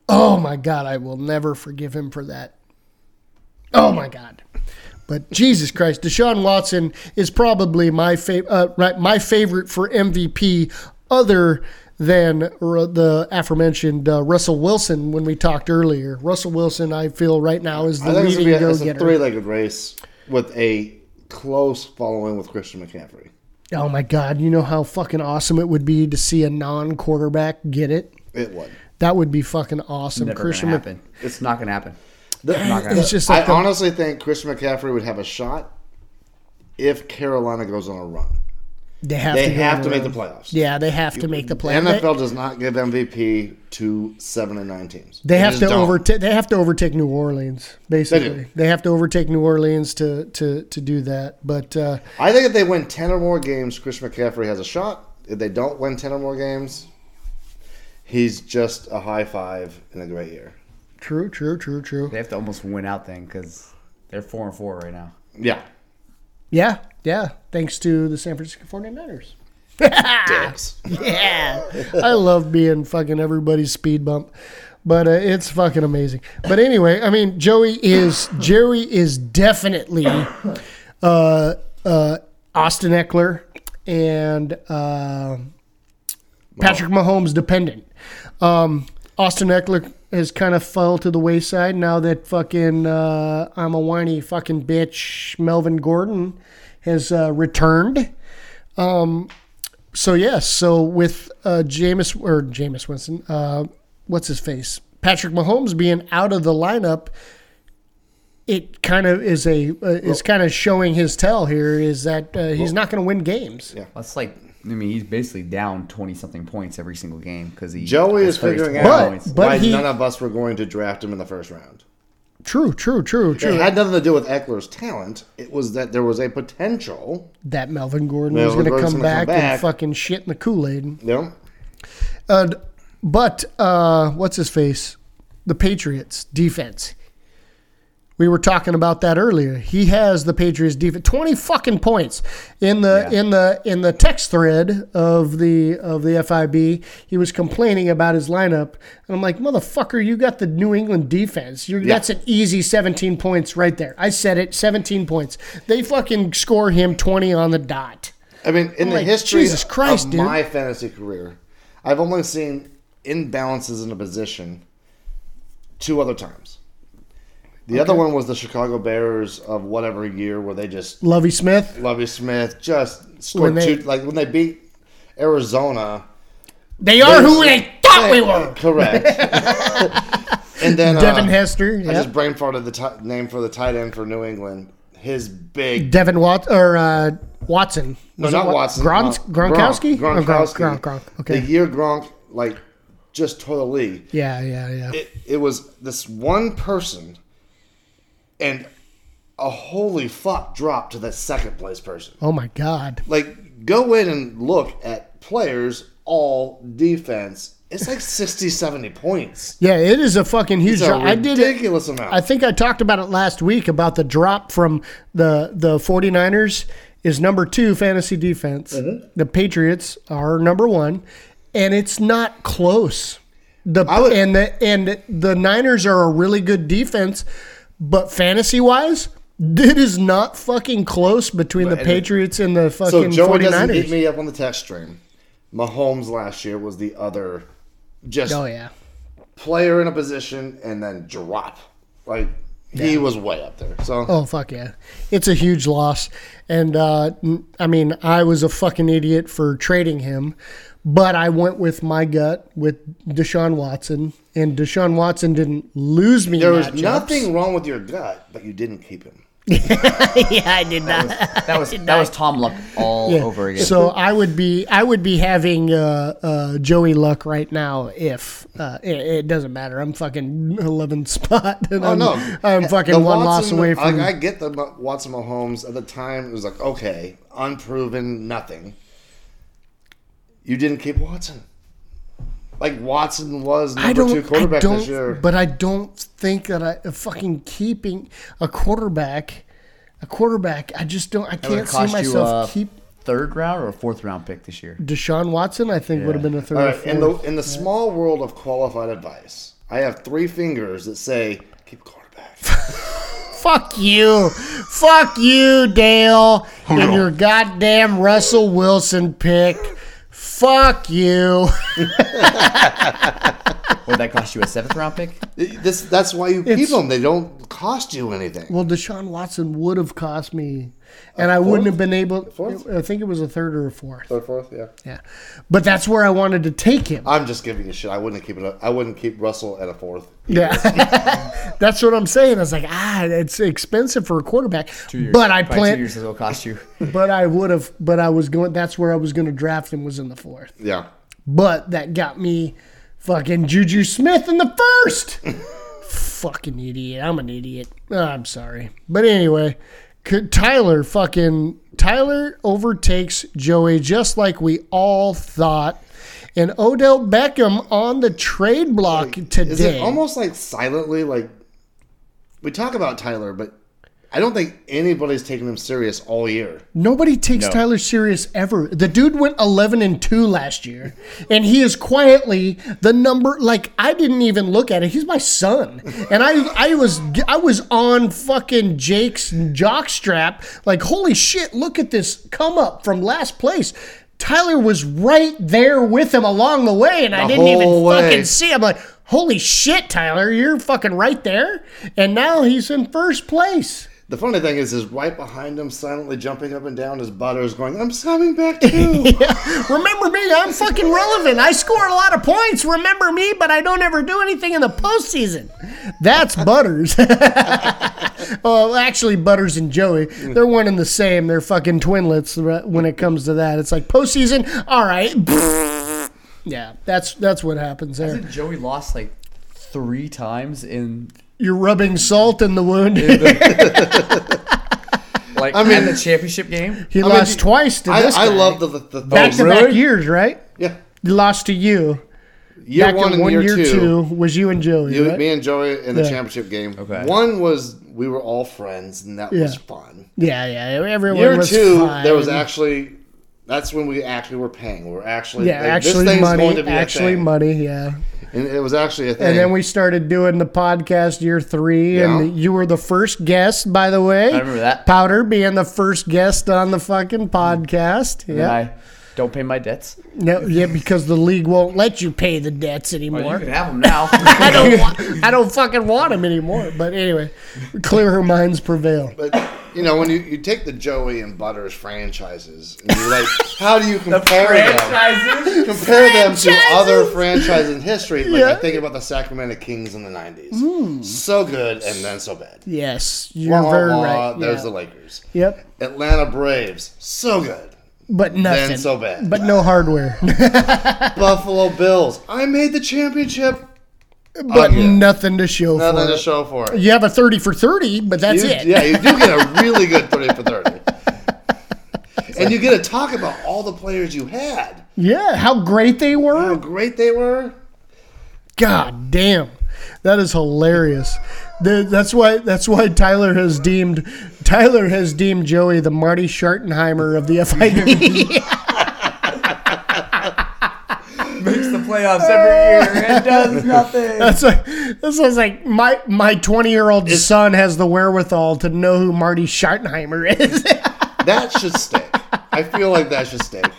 Oh my God, I will never forgive him for that. Oh my God. But Jesus Christ, Deshaun Watson is probably my favorite, uh, right, my favorite for MVP, other than the aforementioned uh, Russell Wilson when we talked earlier. Russell Wilson, I feel right now is the I think leading gonna be a, go it's a three-legged race with a close following with Christian McCaffrey. Oh my God! You know how fucking awesome it would be to see a non-quarterback get it. It would. That would be fucking awesome. Never Christian gonna Mc- happen. It's not gonna happen. The- not gonna It's just I the- honestly think Christian McCaffrey would have a shot if Carolina goes on a run. They have They to have to make the playoffs. Yeah, they have to make the playoffs. The. NFL does not give MVP to seven and nine teams. They have to don't. overtake. They have to overtake New Orleans. Basically, do. they, have to overtake New Orleans to to to do that. But uh, I think if they win ten or more games, Christian McCaffrey has a shot. If they don't win ten or more games, he's just a high five in a great year. true, true, true, true. They have to almost win out then because they're four and four right now. Yeah, Yeah, yeah. Thanks to the San Francisco 49ers. Yeah, I love being fucking everybody's speed bump, but uh, it's fucking amazing. But anyway, I mean, Joey is Jerry is definitely uh, uh, Austin Ekeler and uh, Patrick Mahomes dependent. Um, Austin Ekeler has kind of fell to the wayside now that fucking uh, I'm a whiny fucking bitch. Melvin Gordon has uh, returned so yes, so with uh, Jameis or Jameis Winston, uh, what's his face, Patrick Mahomes being out of the lineup, it kind of is a uh, is kind of showing his tell here is that uh, he's not going to win games. Yeah. That's like, I mean, he's basically down twenty something points every single game because he. Joey is figuring 34 out points. But why he- none of us were going to draft him in the first round. True, true, true, true. It had nothing to do with Ekeler's talent. It was that there was a potential. that Melvin Gordon was Melvin going to come gonna come back, and fucking shit in the Kool Aid. You know, Uh, but uh, what's his face? The Patriots defense. We were talking about that earlier. He has the Patriots defense twenty fucking points in the Yeah. in the in the text thread of the of the FIB. He was complaining about his lineup, and I'm like, motherfucker, you got the New England defense. You're, Yeah. That's an easy seventeen points right there. I said it, seventeen points. They fucking score him twenty on the dot. I mean, in the like, history Jesus Christ, of dude. my fantasy career, I've only seen imbalances in a position two other times. The other one was the Chicago Bears of whatever year where they just Lovie Smith. Lovie Smith just scored When they- two like when they beat Arizona. They are who they thought we were. Correct. and then Devin uh, Hester. I just brain farted the ti name for the tight end for New England. His big Devin Wat or uh, Watson. no, Was it not Wa- Watson. Gronk, uh, Gronkowski. Gronk, Oh, Gronkowski. Gronk, Gronk. Okay. The year Gronk like just tore the league. yeah, yeah, yeah. It, it was this one person, and a holy fuck drop to that second place person. oh my God. Like, go in and look at players all defense. It's like 60, 70 points. Yeah, it is a fucking huge. It's drop. I did it. ridiculous amount. I think I talked about it last week about the drop from the the 49ers is number 2 fantasy defense. Mm-hmm. The Patriots are number 1 and it's not close. The would- and the and the Niners are a really good defense, but fantasy-wise, it is not fucking close between the and it- Patriots and the so fucking Joey doesn't 49ers. hit me up on the text stream. Mahomes last year was the other just oh yeah. player in a position and then drop. Like, he was way up there. So, Oh fuck yeah, it's a huge loss, and uh, n- I mean I was a fucking idiot for trading him, but I went with my gut with Deshaun Watson, and Deshaun Watson didn't lose me. there was nothing wrong with your gut, but you didn't keep him. yeah, I did not. That was that was Tom Luck all Yeah. over again. So I would be I would be having uh, uh, Joey Luck right now if uh, it, it doesn't matter. I'm fucking 11 spot, and Oh I'm, no, I'm fucking The one loss away from. Like, I get the Watson Mahomes at the time. It was like okay, unproven, nothing. You didn't keep Watson. Like Watson was I number don't, two quarterback I don't, this year. but I don't think that I fucking keeping a quarterback, a quarterback. I just don't. I That would've can't see myself you, uh, keep third round or fourth round pick this year. Deshaun Watson. I think would have been a third. All or right, in the in the small world of qualified advice, I have three fingers that say keep quarterback. Fuck you, fuck you, Dale, and your goddamn Russell Wilson pick. Fuck you. Would that cost you a seventh round pick? This that's why you keep It's- them. They don't cost you anything. Well, Deshaun Watson would have cost me, and I wouldn't have been able. Fourth? I think it was a third or a fourth. Third, fourth, yeah. Yeah, but that's where I wanted to take him. I'm just giving you shit. I wouldn't keep it. Up. I wouldn't keep Russell at a fourth. Yeah, that's what I'm saying. I was like, ah, it's expensive for a quarterback. Two years. But I Probably two plan. years is it'll cost you. But I would have. But I was going. That's where I was going to draft him. Was in the fourth. Yeah. But that got me fucking Juju Smith in the first. fucking idiot. I'm an idiot. Oh, I'm sorry. But anyway, c- Tyler fucking Tyler overtakes Joey just like we all thought. And Odell Beckham on the trade block today. Is it almost like silently like we talk about Tyler, but I don't think anybody's taking him serious all year. Nobody takes No. Tyler serious ever. The dude went 11 and 2 last year, and he is quietly the number like I didn't even look at it. He's my son. And I I was I was on fucking Jake's jockstrap like holy shit, look at this come up from last place. Tyler was right there with him along the way and I didn't even way. fucking see. I'm like, "Holy shit, Tyler, you're fucking right there." And now he's in first place. The funny thing is, is right behind him, silently jumping up and down, his butters going, "I'm coming back too." yeah. Remember me? I'm fucking relevant. I score a lot of points. Remember me, but I don't ever do anything in the postseason. That's Butters. well, actually, Butters and Joey, they're one and the same. They're fucking twinlets when it comes to that. It's like postseason. All right. Yeah, that's that's what happens there. Hasn't Joey lost like three times in You're rubbing salt in the wound. like I mean- at the championship game? he I mean, lost twice to I, this I guy. love the the, the oh, back to back years, right? yeah. He lost to you. Year back one in and one year, year two, was you and Joey. you, right? me and Joey in the Yeah. championship game. Okay. One was we were all friends, and that was fun. Yeah, yeah. Everyone Year was two, fine. there was actually. That's when we actually were paying. We were actually yeah, like, actually this thing's money, going to be a actually thing. money. Yeah, and it was actually a thing. and then we started doing the podcast year three, Yeah. and you were the first guest, by the way. I remember that. Powder being the first guest on the fucking podcast. And Yeah, I don't pay my debts. no, yeah, because the league won't let you pay the debts Well, you anymore. can have them now. I don't, want, I don't fucking want them anymore. But anyway, clear her minds prevail. But you know, when you, you take the Joey and Butters franchises, and you're like, how do you compare them? Franchises. Compare them to other franchises in history. Like Yeah. I think about the Sacramento Kings in the '90s. Hmm. So good and then so bad. Yes, you're wah, very wah, right. There's Yeah. the Lakers. Yep, Atlanta Braves. So good. but nothing. Then so bad. But no hardware. Buffalo Bills. I made the championship. But nothing to show for Nothing for to it. show for it. You have a 30 for 30, but that's You- it. Yeah, you do get a really good 30 for 30. and you get to talk about all the players you had. Yeah, how great they were. How great they were. God damn. That is hilarious. The- That's why that's why Tyler has deemed Tyler has deemed Joey the Marty Schottenheimer of the FIB. Makes the playoffs every year and does nothing. that's like this is like my my 20 year old son has the wherewithal to know who Marty Schottenheimer is. That should stick. I feel like that should stick.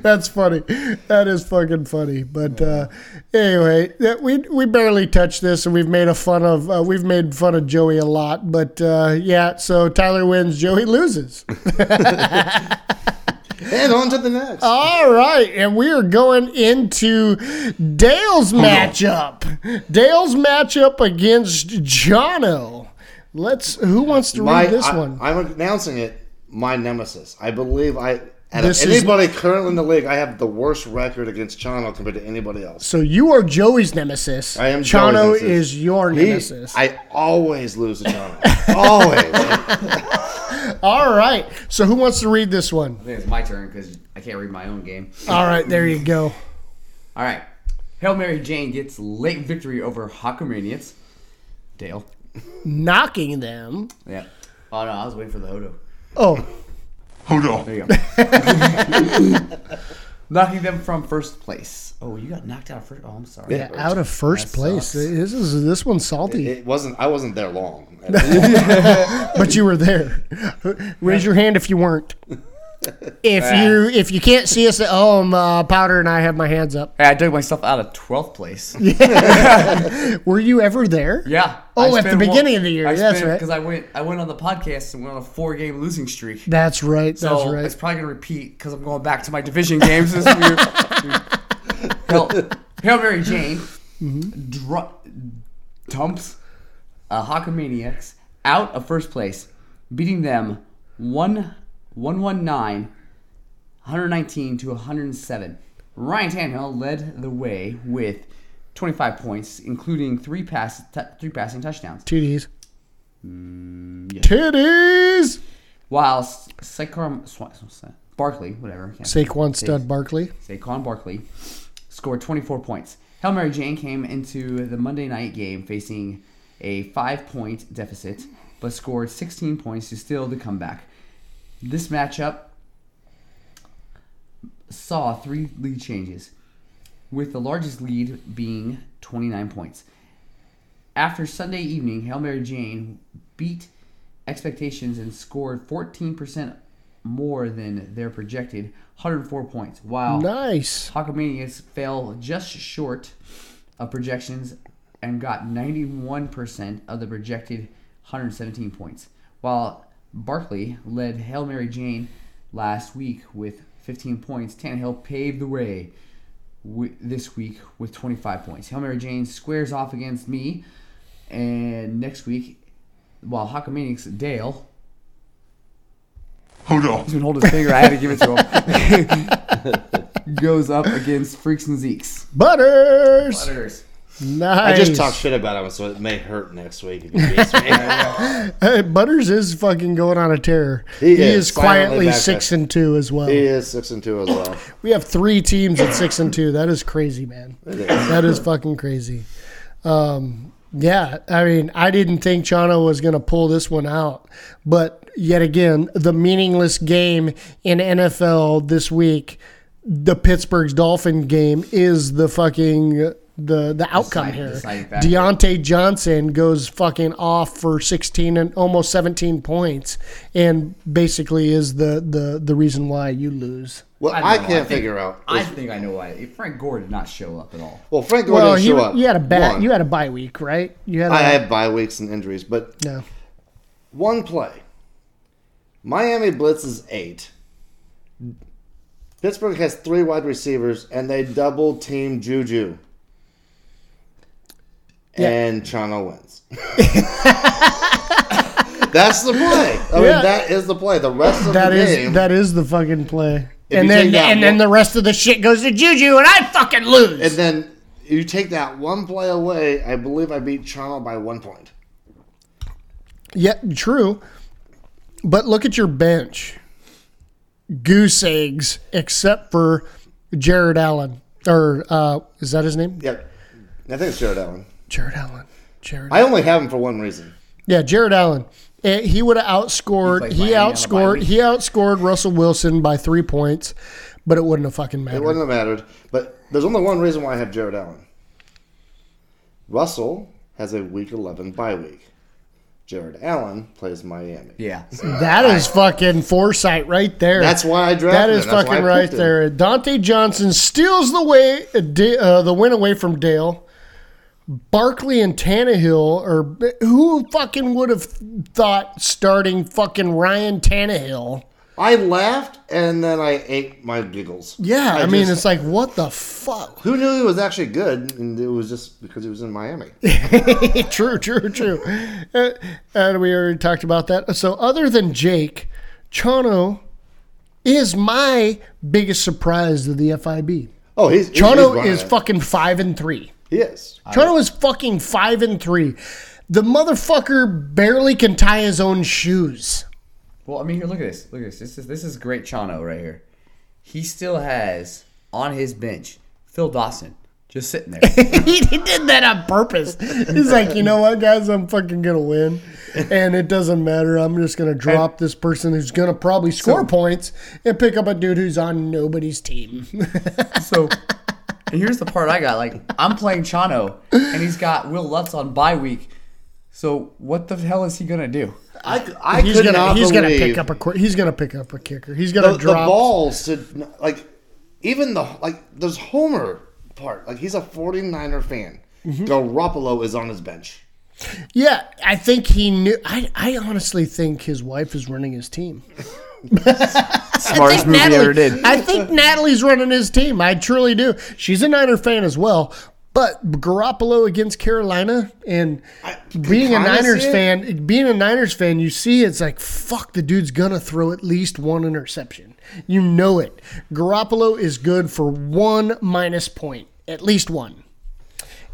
That's funny. That is fucking funny. But uh, anyway, that- we we barely touched this, and we've made a fun of uh, we've made fun of Joey a lot. But uh, yeah, so Tyler wins, Joey loses. And on to the next. All right, and we are going into Dale's matchup. Dale's matchup against Jono. Let's. Who wants to read this I, one? I'm announcing it. My nemesis. I believe I. Out This of is- anybody currently in the league, I have the worst record against Chano compared to anybody else. so you are Joey's nemesis. I am Chano Joey's nemesis. is your He- nemesis. I always lose to Chano. always. All right. So who wants to read this one? I think it's my turn because I can't read my own game. All right, there you go. All right. Hail Mary Jane gets late victory over Hakamanians. Dale. Knocking them. Yeah. Oh no, I was waiting for the Hodo. Oh, There you go. Knocking them from first place. Oh, you got knocked out first. Oh, I'm sorry. yeah, out of first That place. sucks. This is this one's salty, It wasn't. I wasn't there long. but you were there. Raise your hand if you weren't. If you if you can't see us at home, uh, Powder and I have my hands up. Hey, I dug myself out of 12th place. Were you ever there? Yeah. Oh, at the beginning of the year, that's right. Because I went, I went on the podcast and went on a four-game losing streak. That's right. That's So right. it's probably gonna repeat because I'm going back to my division games this year. Hail, Hail Mary Jane Mm-hmm. dru- dumps uh, Hawkamaniacs out of first place, beating them 1 119, 119 to 107. Ryan Tannehill led the way with 25 points, including three pass t- three passing touchdowns. Titties. Mm, Titties. While Saquon Sw- Barkley, whatever, Saquon Stud Barkley. Saquon Barkley scored 24 points. Hail Mary Jane came into the Monday night game facing a five point deficit, but scored 16 points to steal the comeback. This matchup saw three lead changes, with the largest lead being 29 points. After Sunday evening, Hail Mary Jane beat expectations and scored 14% more than their projected 104 points, while Nice. Hawkamanians fell just short of projections and got 91% of the projected 117 points, while Barkley led Hail Mary Jane last week with 15 points. Tannehill paved the way wi- this week with 25 points. Hail Mary Jane squares off against me, and next week, while Hawkamaniacs Dale Hold on. He's been holding his finger. I had to give it to him. Goes up against Freaks and Zeeks. Butters. Butters. Nice. I just talked shit about him, so it may hurt next week if me. Hey, Butters is fucking going on a tear. He He, is. is quietly six there. and two as well. he is six and two as well. We have three teams at six and two. That is crazy, man. That is fucking crazy. Um, yeah, I mean, I didn't think Chano was going to pull this one out, but yet again, the meaningless game in NFL this week, the Pittsburgh's Dolphin game is the fucking the the outcome Decide- here. deciding factor. Diontae Johnson goes fucking off for 16 and almost 17 points, and basically is the the the reason why you lose. Well, don't I, can't think- figure out. I think I know why. Frank Gore did not show up at all. well, Frank Gore Well, didn't he, show up. you had a bad you had a bye week, right? You had a, I had bye weeks and injuries, but no. one play. Miami blitzes eight. Pittsburgh has three wide receivers, and they double team Juju. Yeah. And Chano wins. That's the play. I Yeah. mean, that is the play. The rest of That the is game. that is the fucking play. And then and then the rest of the shit goes to Juju, and I fucking lose. and then you take that one play away. I believe I beat Chano by one point. yeah, true. But look at your bench. Goose eggs, except for Jared Allen, or uh, is that his name? Yeah, I think it's Jared Allen. Jared Allen. Jared. I only have him for one reason. Yeah, Jared Allen. Eh, He would have outscored. He He, played Miami on the bye outscored. He outscored Russell Wilson by three points, but it wouldn't have fucking mattered. It wouldn't have mattered. But there's only one reason why I have Jared Allen. Russell has a week 11 bye week. Jared Allen plays Miami. Yeah. That is fucking foresight right there. That's why I drafted That is him. That's why I fucking right there. Dante Johnson steals the way uh, uh, the win away from Dale. Barkley and Tannehill, or who fucking would have thought starting fucking Ryan Tannehill? I laughed and then I ate my giggles. Yeah, I, mean, just- it's like what the fuck? who knew he was actually good, and it was just because he was in Miami. true, true, true. Uh, and we already talked about that. So, other than Jake, Chano is my biggest surprise of the FIB. Oh, he's he's- he's Chano is fucking five and three. He is. Chano is fucking five and three. The motherfucker barely can tie his own shoes. Well, I mean, here, look at this. Look at this. This is this is great Chano right here. He still has on his bench Phil Dawson just sitting there. he, he did that on purpose. He's like, you know what, guys, I'm fucking gonna win, and it doesn't matter. I'm just gonna drop this person who's gonna probably score points and pick up a dude who's on nobody's team. so, and here's the part I got. Like, I'm playing Chano, and he's got Wil Lutz on bye week. So, what the hell is he gonna do? I, I he's could gonna not he's gonna pick up a qu- he's gonna pick up a kicker. He's gonna the, the balls to like even the like there's Homer part like he's a 49er fan. Mm-hmm. Garoppolo is on his bench. Yeah, I think he knew. I I honestly think his wife is running his team. Smartest move he Natalie, ever did. I think Natalie's running his team. I truly do. She's a Niner fan as well. But Garoppolo against Carolina and being a Niners fan, being a Niners fan, you see it's like fuck the dude's gonna throw at least one interception. You know it. Garoppolo is good for one minus point, at least one.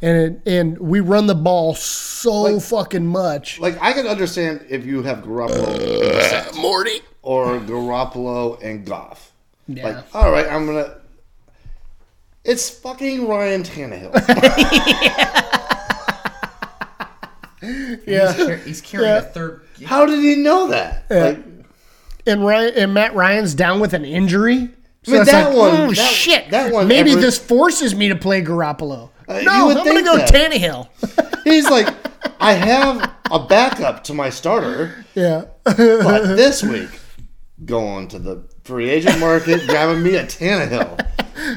And and we run the ball so fucking much. Like I can understand if you have Garoppolo and Brissett uh, Morty. or Garoppolo and Goff. Yeah. Like, all right, I'm gonna. It's fucking Ryan Tannehill. yeah. He's, car- he's carrying Yeah. a third. How did he know that? Like, and Ryan and Matt Ryan's down with an injury. So mean, that like, one- oh that- shit! that one Maybe ever- this forces me to play Garoppolo. Uh, you no, would I'm gonna go that. Tannehill. he's like, I have a backup to my starter, yeah, but this week going to the free agent market, grabbing me a Tannehill.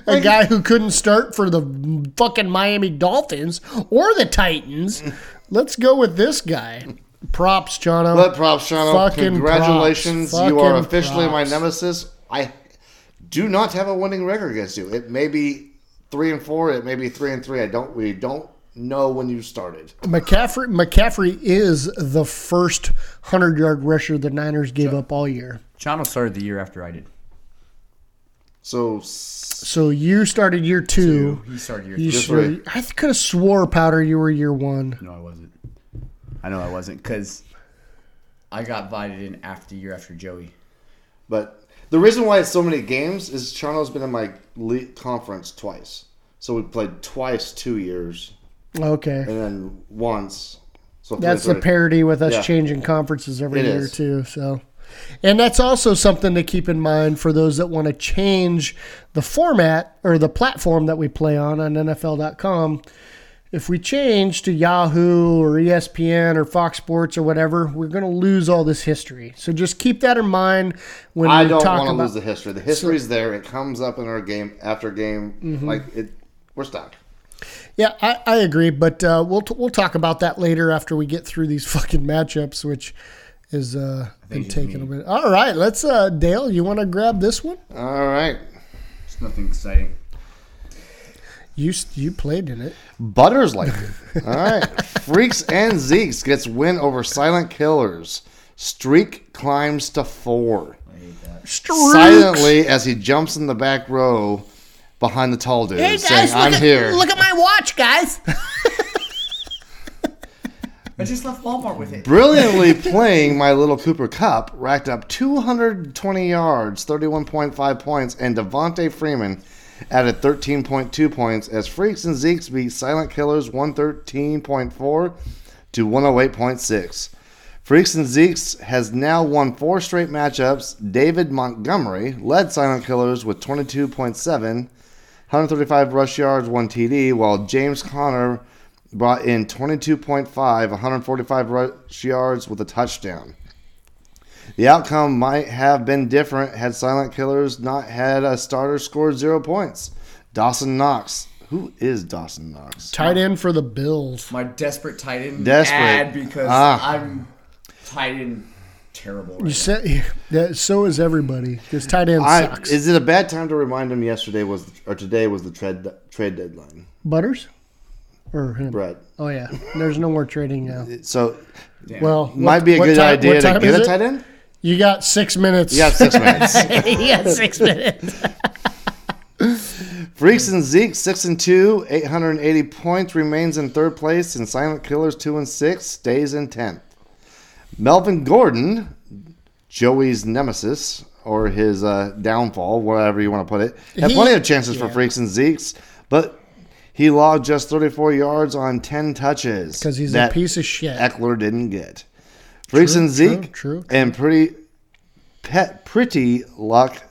a guy who couldn't start for the fucking Miami Dolphins or the Titans. Let's go with this guy. Props, Jono. But props, Shano. Fucking Congratulations. props. You are Fucking officially my props. nemesis. I do not have a winning record against you. It may be three and four. It may be three and three. I don't. We don't know when you started. McCaffrey McCaffrey is the first hundred yard rusher the Niners gave up all year. Chano started the year after I did. So So you started year two. He started year You three. Just. I could have swore powder you were year one. No, I wasn't. I know I wasn't because I got invited in after the year after Joey. But the reason why it's so many games is Charno's been in my league conference twice. So we played twice two years, Okay. and then once. So That's the parity with us Yeah. changing conferences every It year is. too. So, and that's also something to keep in mind for those that want to change the format or the platform that we play on on NFL.com. If we change to Yahoo or ESPN or Fox Sports or whatever, we're going to lose all this history. So just keep that in mind when I we don't talk want to about. lose the history. The history's there. It comes up in our game after game. Mm-hmm. Like it, we're stuck. Yeah, I, I agree, but uh, we'll t- we'll talk about that later after we get through these fucking matchups, which is uh, been it's taking a bit. All right, let's uh, Dale. You want to grab this one? All right. It's nothing exciting. You you played in it. Butters like it. All right. Freaks and Zeeks gets win over Silent Killers. Streak climbs to four. I hate that. Silently as he jumps in the back row behind the tall dude, Hey saying, guys, "I'm look at, here." Look at my watch, guys. I just left Walmart with it. Brilliantly playing my little Cooper Kupp, racked up 220 yards, 31.5 points, and Devonta Freeman added 13.2 points as Freaks and Zeeks beat Silent Killers 113.4 to 108.6. Freaks and Zeeks has now won four straight matchups. David Montgomery led Silent Killers with 22.7, 135 rush yards, one TD, while James Conner brought in 22.5, 145 rush yards with a touchdown. The outcome might have been different had Silent Killers not had a starter scored zero points. Dawson Knox. Who is Dawson Knox? Tight end for the Bills. My desperate tight end Desperate. ad because Ah. I'm tight end terrible. Right You said yeah, so is everybody. This tight end I, sucks. is it a bad time to remind him yesterday was or today was the trade trade deadline? Butters or him? Brett. Oh yeah, there's no more trading now. So now. Well, what- might be a good time- idea to get a it? tight end. You got six minutes. You got six minutes. you got six minutes. Freaks and Zeke six and two, 880 points, remains in third place, and Silent Killers two and six stays in tenth. Melvin Gordon, Joey's nemesis or his uh, downfall, whatever you want to put it, had He- plenty of chances for. Freaks and Zeeks, but he logged just 34 yards on 10 touches Because he's that a piece of shit. Ekeler didn't get. Freaks True, and Zeke true, true, and pretty pet pretty luck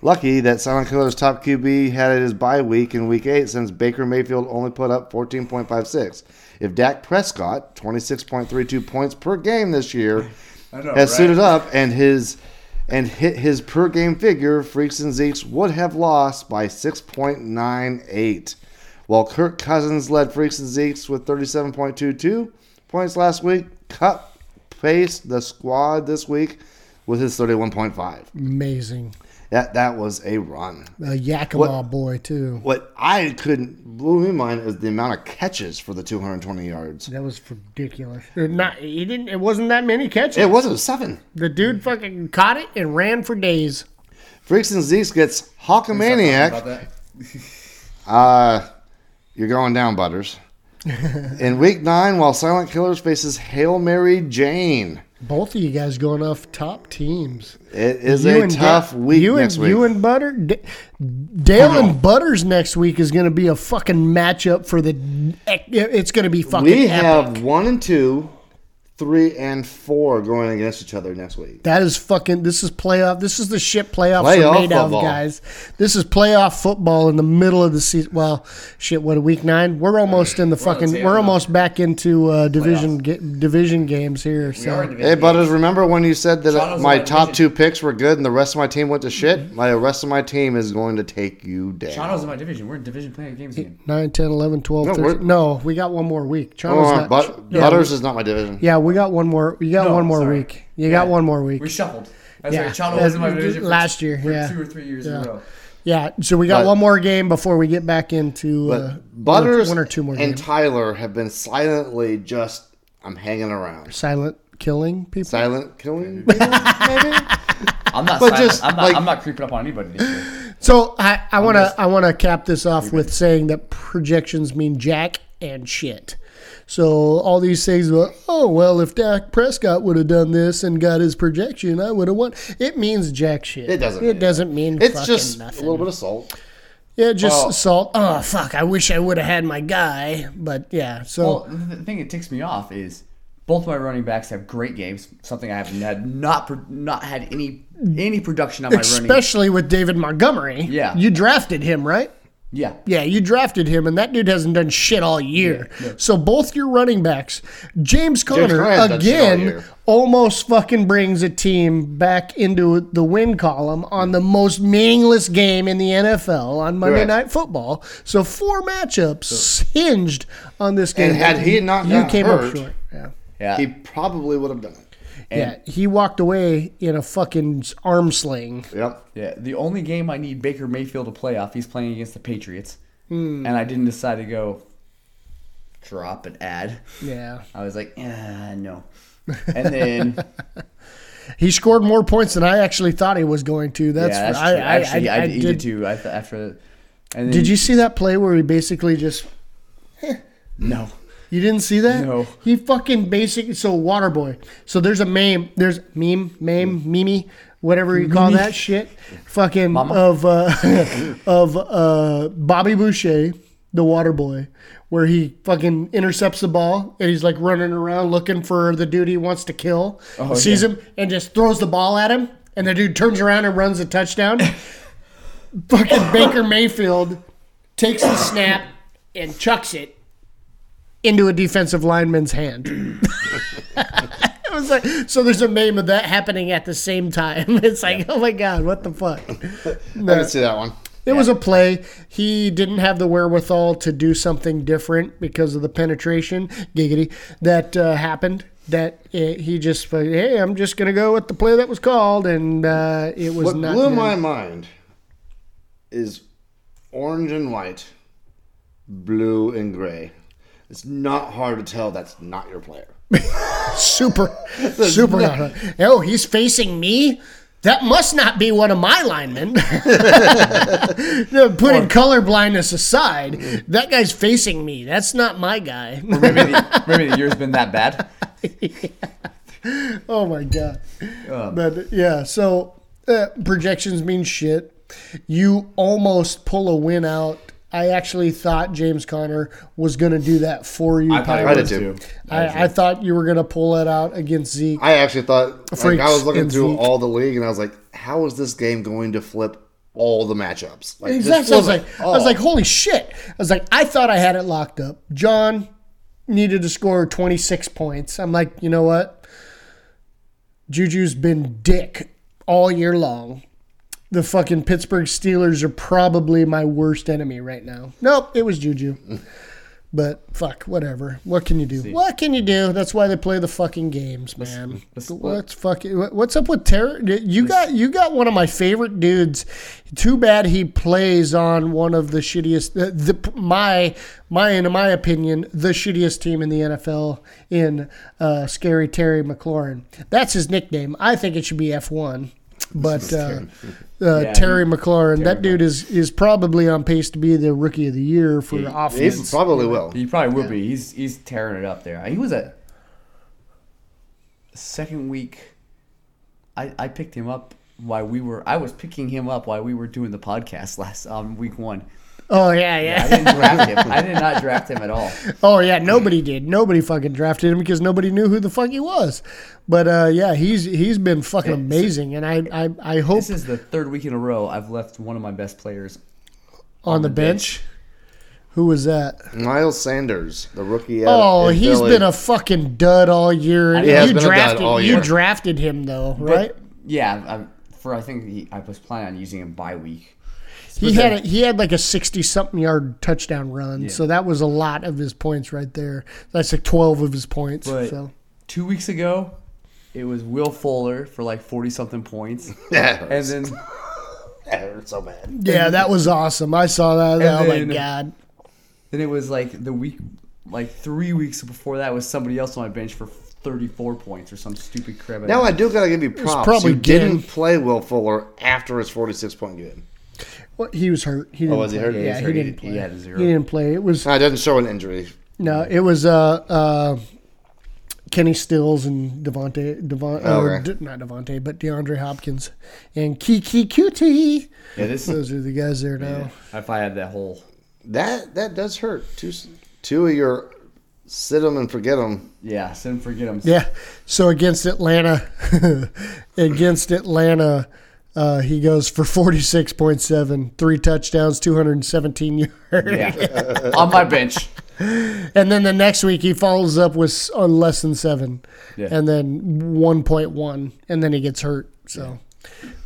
lucky that Silent Killer's top QB had his bye week in week eight since Baker Mayfield only put up 14.56. If Dak Prescott, 26.32 points per game this year, know, has right? suited up and his and hit his per game figure, Freaks and Zeeks would have lost by 6.98. While Kirk Cousins led Freaks and Zeeks with 37.22 points last week, Kupp paced the squad this week with his 31.5. Amazing. That that was a run. A Yakima boy too. What I couldn't blew my mind is the amount of catches for the 220 yards. That was ridiculous. Uh, Not he didn't. It wasn't that many catches. It wasn't seven. the dude fucking caught it and ran for days. Freaks and Zeeks gets Stop talking Hawkamaniac. Uh, you're going down, Butters. In week nine, while Silent Killers faces Hail Mary Jane. Both of you guys going off top teams. It is You a and tough Da- week you next and, week. You and Butter, D- Dale and Butters next week is going to be a fucking matchup for the. It's going to be fucking. we epic. have one and two, three and four going against each other next week. That is fucking. This is playoff. This is the shit playoffs Playoff are made of, guys. This is playoff football in the middle of the season. Well, shit. What a week nine? We're almost in the We're on the fucking. We're almost back into uh, division ga- division games here. So division Hey, Butters, remember when you said that Toronto's my top division. two picks were good and the rest of my team went to shit? Mm-hmm. My rest of my team is going to take you down. Toronto's in my division. We're in division playing games again. 9, 10, 11, 12, No, 13. we're- No, we got one more week. Oh, not- But- yeah, Butters is not my division. Yeah, we got one more. You got No, one more sorry. week. You got one more week. We shuffled. That's Yeah. right. Toronto was in my division for- last year, for yeah. two or three years in Yeah. a row. yeah, so we got But- one more game before we get back into But uh, Butters one or two more and games. Tyler have been silently just, I'm hanging around. Silent killing people. Silent killing? people, maybe? I'm not. But silent. just, I'm not. like- I'm not creeping up on anybody this. So I, I want to I want to cap this off with saying that projections mean jack and shit. So all these things, well, oh well, if Dak Prescott would have done this and got his projection, I would have won. It means jack shit. It doesn't It mean doesn't mean. It's fucking just nothing. a little bit of salt. Yeah, just Well- salt. Oh fuck! I wish I would have had my guy, but yeah. So Well, the thing that ticks me off is both my running backs have great games. Something I have had not not had any any production on my running. especially with David Montgomery. Yeah. you drafted him, right? Yeah. Yeah, you drafted him, and that dude hasn't done shit all year. So both your running backs, James Conner Conner hasn't done shit all again, almost fucking brings a team back into the win column on the most meaningless game in the NFL on Monday Correct. Night Football. So four matchups hinged on this game. And had he not you got came up hurt- short. Yeah. Yeah. He probably would have done it. Yeah, he walked away in a fucking arm sling. Yep. Yeah, the only game I need Baker Mayfield to play off, he's playing against the Patriots, Hmm. and I didn't decide to go drop an ad. Yeah, I was like, eh, no. And then he scored more points than I actually thought he was going to. That's, yeah, that's I, true. I, Actually, I, I, I did. did too. I th- after, and then, Did you see that play where he basically just? No. You didn't see that? No. He fucking basically so Waterboy. So there's a meme. There's meme, meme, mimi, whatever you call that shit. Fucking Mama? of uh, of uh, Bobby Boucher, the Waterboy, where he fucking intercepts the ball and he's like running around looking for the dude he wants to kill. Oh, sees yeah. him and just throws the ball at him, and the dude turns around and runs a touchdown. fucking Baker Mayfield takes the snap and chucks it into a defensive lineman's hand. it was like so. There's a meme of that happening at the same time. It's like, oh my god, what the fuck? I didn't see that one. It was a play. He didn't have the wherewithal to do something different because of the penetration, giggity, that uh, happened. That uh, he just, uh, hey, I'm just gonna go with the play that was called, and uh, it was What not. blew good. my mind is orange and white, blue and gray. It's not hard to tell that's not your player. super, super. not- oh, he's facing me. That must not be one of my linemen. Putting color blindness aside, that guy's facing me. That's not my guy. Maybe the, maybe the year's been that bad. oh my god. Um, But yeah, so uh, projections mean shit. You almost pull a win out. I actually thought James Conner was going to do that for you. I thought it I did too. too. I, I thought you were going to pull that out against Zeke. I actually thought like, I was looking through Zeke. all the league and I was like, how is this game going to flip all the matchups? Like, just Exactly. I was like, it I was like, holy shit! I was like, I thought I had it locked up. John needed to score 26 points. I'm like, you know what? Juju's been dick all year long. The fucking Pittsburgh Steelers are probably my worst enemy right now. Nope, it was Juju. But fuck, whatever. What can you do? What can you do? That's why they play the fucking games, man. let's- What's fucking? What's up with Terror? You got you got one of my favorite dudes. Too bad he plays on one of the shittiest. The, the my my in my opinion the shittiest team in the NFL in uh, Scary Terry McLaurin. That's his nickname. I think it should be F one. But uh, uh, Yeah, Terry McLaurin, that dude is is probably on pace to be the rookie of the year for He- offense. He probably will. He probably will be. He's he's tearing it up there. He was a second week. I I picked him up while we were. I was picking him up while we were doing the podcast last um week one. Oh yeah, I yeah. didn't draft him. I did not draft him at all. Oh yeah, nobody did. Nobody fucking drafted him because nobody knew who the fuck he was. But uh, yeah, he's he's been fucking amazing, and I I, I hope This is the third week in a row I've left one of my best players. on the the bench. Who was that? Miles Sanders, the rookie. out Oh, in he's Philly. been a fucking dud all year. He has you been a dud drafted all you drafted him though, But, right? Yeah, I, for I think he, I was planning on using him bye week. He had a, he had like a sixty something yard touchdown run, Yeah. so that was a lot of his points right there. That's like twelve of his points. But so two weeks ago, it was Will Fuller for like forty something points, Yeah, and and then that hurt so bad. yeah, that was awesome. I saw that. oh then- my god. then it was like the week, like three weeks before that was somebody else on my bench for thirty four points or some stupid crap. Now I do gotta give you props. probably you didn't play Will Fuller after his forty-six point game. Well, he was hurt. He didn't was he play. hurt? Yeah, Yeah, he hurt. He didn't play. he had a zero. He didn't play. It was No, it doesn't show an injury. no. It was uh uh. Kenny Stills and Devonte Devon, Oh, or okay. D- not Devonte, but DeAndre Hopkins and Keke Coutee. yeah, this Those are the guys there now. if I had that whole That that does hurt. Two two of your sit them and forget them. yeah, sit don't forget them. Yeah. So against Atlanta, against Atlanta, uh, he goes for forty six point seven, three touchdowns, two hundred and seventeen yards. Yeah, on my bench. And then the next week he follows up with s- on less than seven, Yeah. and then one point one, and then he gets hurt. So,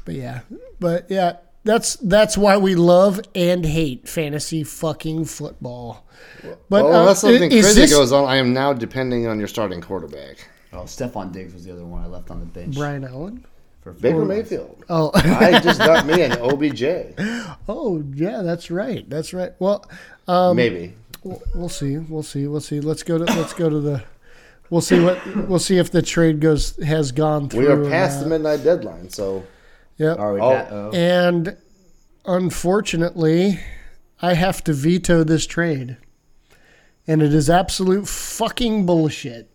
but yeah, but yeah, that's that's why we love and hate fantasy fucking football. But Well, uh, unless something is crazy this goes on, I am now depending on your starting quarterback, Oh, Stefon Diggs was the other one I left on the bench. Brian Allen? For Baker Mayfield. Oh, I just got me an OBJ. oh yeah, that's right, that's right. Well, um, Maybe. we'll, we'll see, we'll see, we'll see. Let's go to let's go to the. We'll see what we'll see if the trade goes has gone through. We are past the midnight deadline, so Yep. Are we. Oh. And unfortunately, I have to veto this trade. And it is absolute fucking bullshit.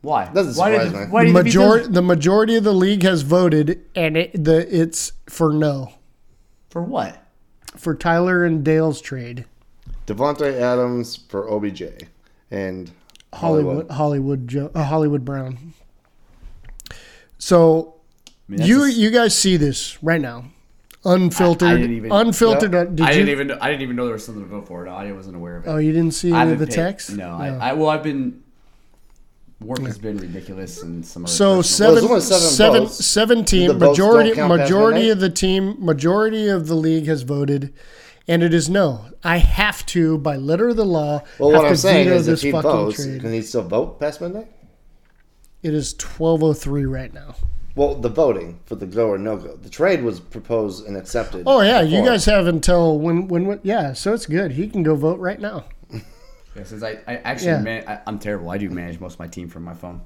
Why? Doesn't why surprise did, me. Why The did you beat majority, the majority of the league has voted, and it, the it's for no For what? for Tyler and Dale's trade. Davante Adams for OBJ and Hollywood, Hollywood, Jo- uh, Hollywood Brown. So I mean, you a- you guys see this right now, unfiltered, I didn't even- unfiltered. Yeah. uh, Did I didn't even. Know, I didn't even know there was something to vote for. No, I wasn't aware of it. oh, you didn't see any of the paid- text? No, I, I. Well, I've been. Work has been ridiculous and some other. So personal- seven, Well, there's seven seven, votes. team The majority don't count past majority of the team majority of the league has voted, and it is no. I have to by letter of the law. Well, have what to I'm saying is, if he votes, trade. can he still vote past midnight? It is twelve oh three right now. Well, the voting for the go or no go. The trade was proposed and accepted. Oh yeah, you guys have until when when, when yeah. So it's good. He can go vote right now. Yeah, since I, I actually Yeah. man, I, I'm terrible. I do manage most of my team from my phone.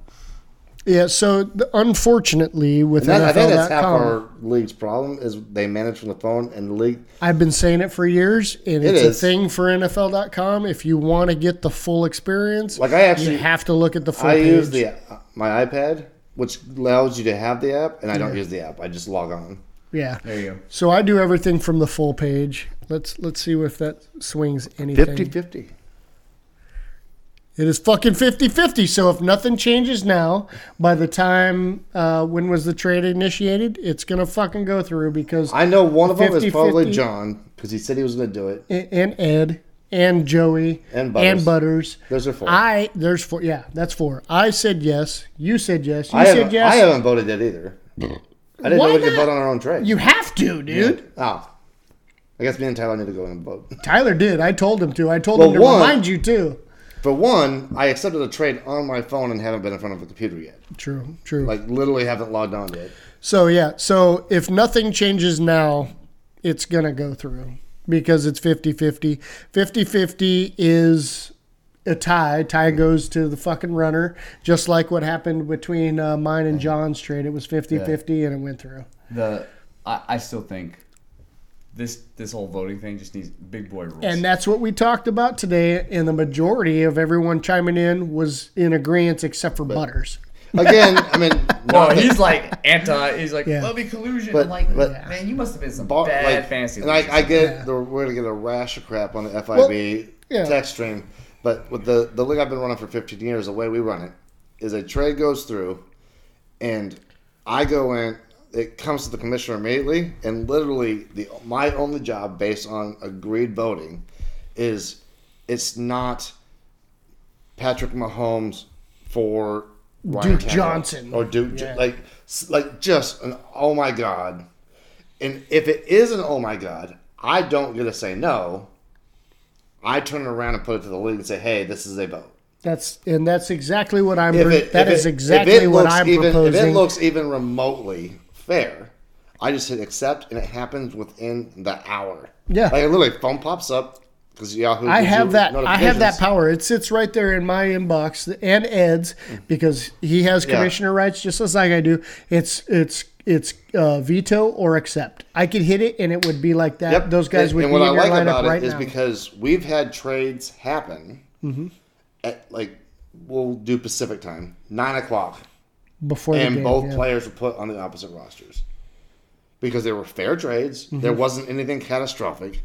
Yeah. So the, unfortunately, with And that, I think that's half NFL.com, our league's problem is they manage from the phone and the league. I've been saying it for years, and It it's is. a thing for NFL.com. If you want to get the full experience, Like I actually, you have to look at the full I page. use the my iPad, which allows you to have the app, and I don't use the app. I just log on. yeah. There you go. So I do everything from the full page. Let's let's see if that swings anything. 50-50. It is fucking 50-50. So if nothing changes now, by the time uh, when was the trade initiated, it's gonna fucking go through because I know one of them is 50-50. probably John because he said he was going to do it. and Ed and Joey And Butters. Butters. Those are four. I there's four. Yeah, that's four. I said yes. You said yes. You I said yes. I haven't voted yet either. I didn't Why know we could vote on our own trade. you have to, dude. Oh. I guess me and Tyler need to go in and vote. Tyler did. I told him to. I told Well, him to one- remind you too. For one, I accepted a trade on my phone and haven't been in front of a computer yet. True. True. Like literally haven't logged on yet. So yeah, so if nothing changes now, it's going to go through because it's 50-50. 50-50 is a tie. Tie goes to the fucking runner, just like what happened between uh, mine and John's trade. It was 50-50 and it went through. The I, I still think this this whole voting thing just needs big boy rules. And that's what we talked about today and the majority of everyone chiming in was in agreement except for Butters. Again, I mean, well, that- he's like anti. He's like, Yeah. "Let me collusion." But- I'm like, but- man, you must have been some bar- bad like, fantasy. And I, I get Yeah. the, we're gonna get a rash of crap on the FIB Well, yeah. text stream, but with the the league I've been running for 15 years, the way we run it is a trade goes through, and I go in. It comes to the commissioner immediately, and literally the my only job based on agreed voting is it's not Patrick Mahomes for Ryan Duke Tannehill Johnson. or Duke, Yeah. like like just an oh my god. And if it is an oh my god, I don't get to say no. I turn it around and put it to the league and say, hey, this is a vote. That's and that's exactly what I'm it, that is it- exactly what I'm even, proposing. If it looks even remotely fair, I just hit accept and it happens within the hour. Yeah. Like literally phone pops up because Yahoo. I have that. I have that power. It sits right there in my inbox and Ed's because he has Yeah. commissioner rights just as like I do. It's it's it's uh, veto or accept. I could hit it and it would be like that. Yep. Those guys and, would and be what I like about right it is now. because we've had trades happen Mm-hmm. at like we'll do Pacific time, nine o'clock, before and game, both yeah. players were put on the opposite rosters because they were fair trades. Mm-hmm. There wasn't anything catastrophic.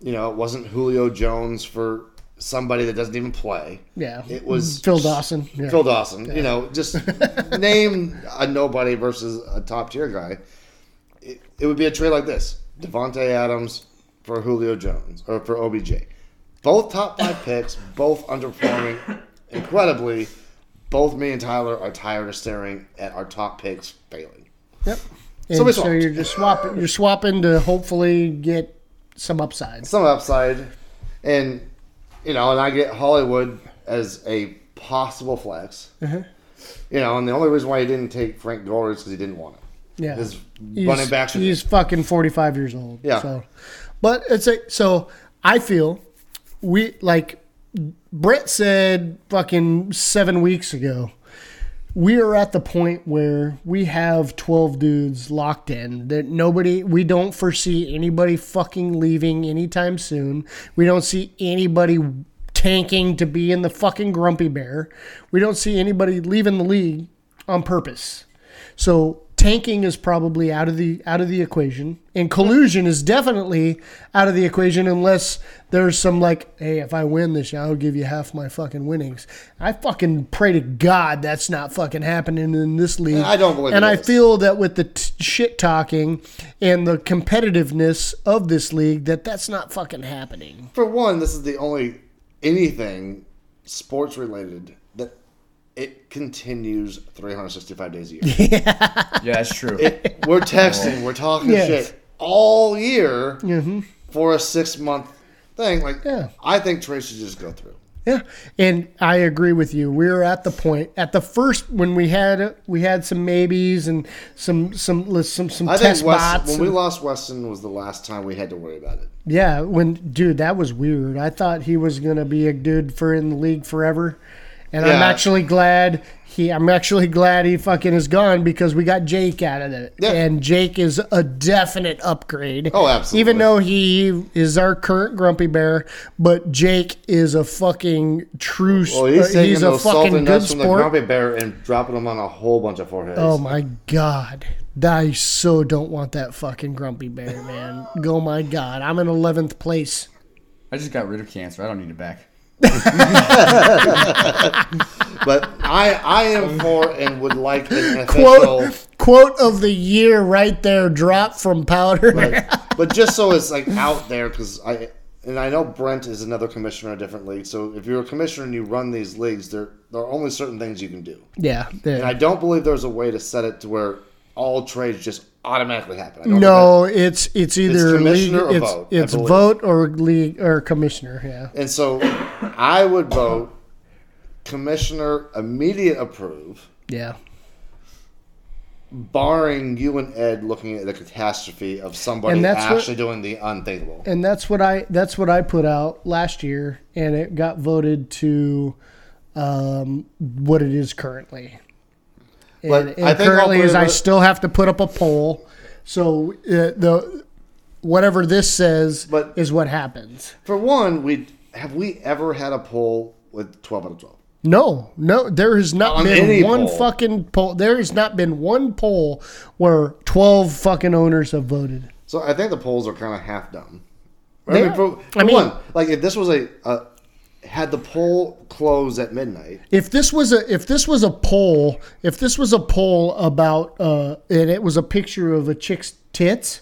You know, it wasn't Julio Jones for somebody that doesn't even play. Yeah, It was Phil Dawson. Yeah. Phil Dawson. You know, just name a nobody versus a top tier guy. It, it would be a trade like this: Davante Adams for Julio Jones or for OBJ. Both top five picks, both underperforming incredibly. Both me and Tyler are tired of staring at our top picks failing. Yep. And So so you're just swapping. You're swapping to hopefully get some upside. Some upside, and you know, and I get Hollywood as a possible flex. Uh-huh. You know, and the only reason why he didn't take Frank Gore is because he didn't want it. Yeah. His He's, running backs. are- he's fucking 45 years old. Yeah. So, but it's a, so I feel we like Brett said fucking seven weeks ago. We are at the point where we have 12 dudes locked in that nobody, we don't foresee anybody fucking leaving anytime soon. We don't see anybody tanking to be in the fucking grumpy bear. We don't see anybody leaving the league on purpose. So tanking is probably out of the out of the equation, and collusion is definitely out of the equation unless there's some like, hey, if I win this, I'll give you half my fucking winnings. I fucking pray to God that's not fucking happening in this league. I don't believe And I is. feel that with the t- shit talking and the competitiveness of this league, that that's not fucking happening. For one, this is the only anything sports related it continues 365 days a year. yeah, that's true. we're texting, oh. we're talking Yes. shit all year mm-hmm. for a six month thing. Like, Yeah. I think trades should just go through. Yeah, and I agree with you. We're at the point at the first when we had we had some maybes and some some some some I test think West, bots. when we lost Weston was the last time we had to worry about it. yeah, when dude, that was weird. I thought he was gonna be a dude for in the league forever, and I'm actually glad he. I'm actually glad he fucking is gone because we got Jake out of it, Yeah. and Jake is a definite upgrade. Oh, absolutely. Even though he is our current grumpy bear, but Jake is a fucking true. Well, he's uh, taking he's a those salt fucking and good nuts from the sport. grumpy bear and dropping them on a whole bunch of foreheads. Oh my god. I so don't want that fucking grumpy bear, man. oh my god. I'm in 11th place. I just got rid of cancer. I don't need it back. But I, I am for and would like an official. Quote quote of the year right there drop from powder. But, but just so it's like out there, because I and I know Brent is another commissioner in a different league. So if you're a commissioner and you run these leagues, there there are only certain things you can do. Yeah. yeah. And I don't believe there's a way to set it to where all trades just automatically happen. I don't No, it's it's either league, commissioner or it's vote, it's vote or league or commissioner. Yeah. And so I would vote commissioner immediate approve, Yeah. barring you and Ed looking at the catastrophe of somebody that's what- actually doing the unthinkable. And that's what I that's what I put out last year, and it got voted to um, what it is currently. And, But and I think currently is I still have to put up a poll, so uh, the whatever this says But- is what happens. For one, we have we ever had a poll with twelve out of twelve? No, no, there has not On been one poll. fucking poll. There has not been one poll where twelve fucking owners have voted. So I think the polls are kind of half done. I mean, are. for, I mean- one, like if this was a, a had the poll close at midnight, If this was a if this was a poll, if this was a poll about uh and it was a picture of a chick's tits,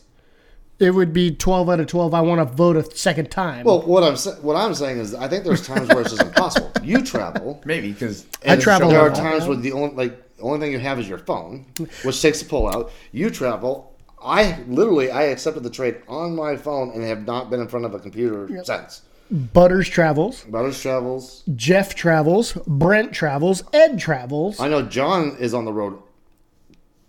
it would be 12 out of 12. I want to vote a second time. well, what I'm what I'm saying is, I think there's times where it's just impossible. You travel, Maybe because I travel There are times where the only like the only thing you have is your phone, which takes the poll out. You travel. I literally I accepted the trade on my phone and have not been in front of a computer since. Butters travels, Butters travels. Jeff travels, Brent travels, Ed travels. I know John is on the road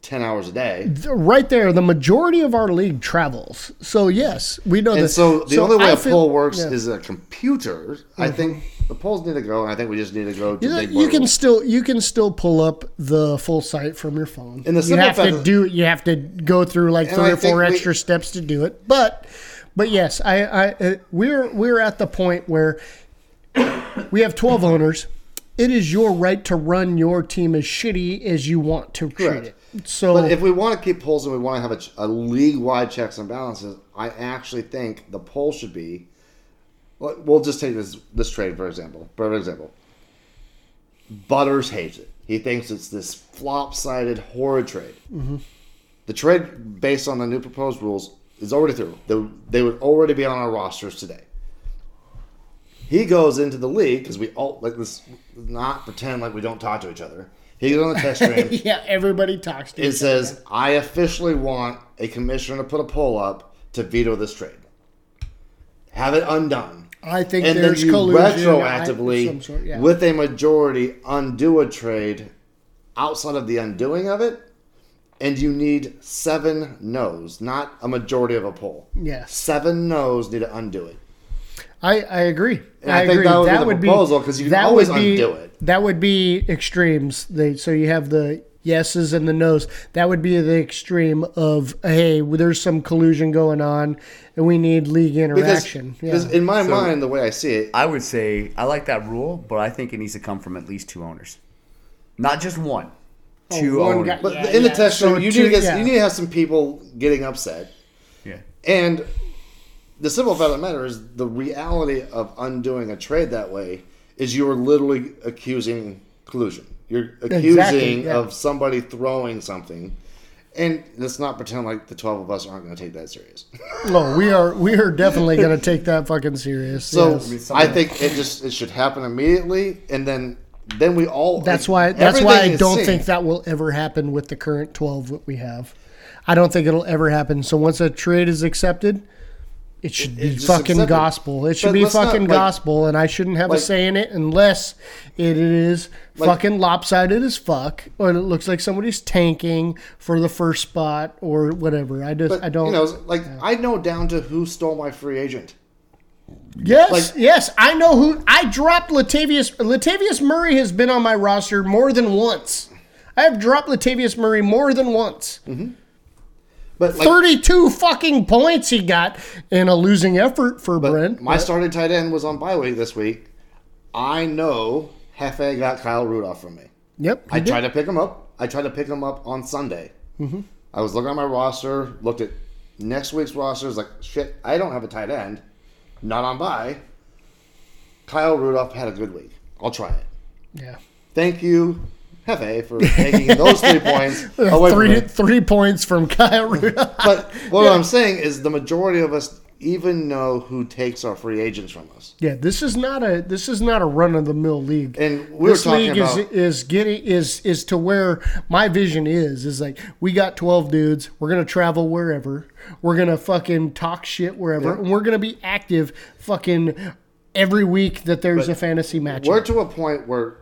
ten hours a day. right there, the majority of our league travels. So yes, we know And that. so the only way I a feel- poll works yeah. Mm-hmm. is a computer. I think the polls need to go, and I think we just need to go to You, big you can still you can still pull up the full site from your phone. And the you have to do you have to go through like three or four we- extra steps to do it. But but yes, I, I uh, we're we're at the point where we have twelve owners. It is your right to run your team as shitty as you want to treat Correct. it. So But if we want to keep polls and we want to have a, a league-wide checks and balances, I actually think the poll should be. well, just take this this trade for example. For example, Butters hates it. He thinks it's this flop-sided horrid trade. Mm-hmm. The trade, based on the new proposed rules, is already through. They, they would already be on our rosters today. He goes into the league because we all like this. Not pretend like we don't talk to each other. He goes on the text stream. yeah, everybody talks to It says, I officially want a commissioner to put a poll up to veto this trade. Have it undone. I think And then there's you collusion. Retroactively, sort, yeah. with a majority, undo a trade outside of the undoing of it. And you need seven no's, not a majority of a poll. Yes. Seven no's need to undo it. I, I agree. And I think that would be the proposal, 'cause you can that always be, undo it. That would be extremes. They so you have the yeses and the nos. That would be the extreme of hey, there's some collusion going on, and we need league Because, interaction. because yeah. in my mind, the way I see it, I would say I like that rule, but I think it needs to come from at least two owners, not just one. Two Oh, one owners. guy- But Yeah, in the yeah. test So you two- need to get yeah. you need to have some people getting upset. Yeah. And the simple fact of the matter is the reality of undoing a trade that way is you're literally accusing collusion. You're accusing Exactly, yeah. of somebody throwing something. And let's not pretend like the twelve of us aren't going to take that serious. No, we are we are definitely going to take that fucking serious. So yes. I think it just it should happen immediately, and then then we all. That's why. That's why I don't think that will ever happen with the current twelve that we have. I don't think it'll ever happen. So once a trade is accepted, it should be fucking accepted. gospel. It should But be let's not, fucking like- gospel, and I shouldn't have a say in it unless it is Like- fucking lopsided as fuck, or it looks like somebody's tanking for the first spot or whatever. I just But I don't. you know, like I know down to who stole my free agent. Yes, Like- yes, I know who. I dropped Latavius. Latavius Murray has been on my roster more than once. I have dropped Latavius Murray more than once. But like, 32 fucking points he got in a losing effort for Brent. My but- starting tight end was on bye week this week. I know Hefe got Kyle Rudolph from me. Yep. I did. tried to pick him up. I tried to pick him up on Sunday. Mm-hmm. I was looking at my roster, looked at next week's roster. Was like, shit, I don't have a tight end. Not on bye. Kyle Rudolph had a good week. I'll try it. Yeah. Thank you, Hefe, for taking those three points Three, three points from Kyle Rudolph. But what I'm saying is the majority of us even know who takes our free agents from us. Yeah, this is not a this is not a run of the mill league. And we were this talking league about is is getting is is to where my vision is is like we got twelve dudes. We're gonna travel wherever. We're gonna fucking talk shit wherever, and we're gonna be active fucking every week that there's a fantasy match. we're to a point where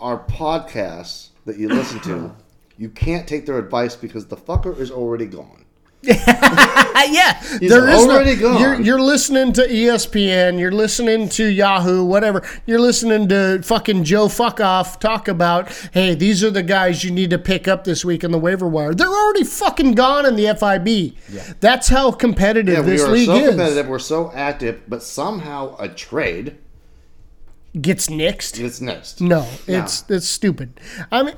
our podcasts that you listen to, you can't take their advice because the fucker is already gone. Yeah, He's there is no- already gone. You're, you're listening to ESPN, you're listening to Yahoo, whatever. You're listening to fucking Joe Fuck Off talk about, hey, these are the guys you need to pick up this week in the waiver wire. They're already fucking gone in the FIB. Yeah. That's how competitive Yeah, we are league so is. competitive, we're so active, but somehow a trade Gets nixed. is next. No, it's it's stupid. I mean,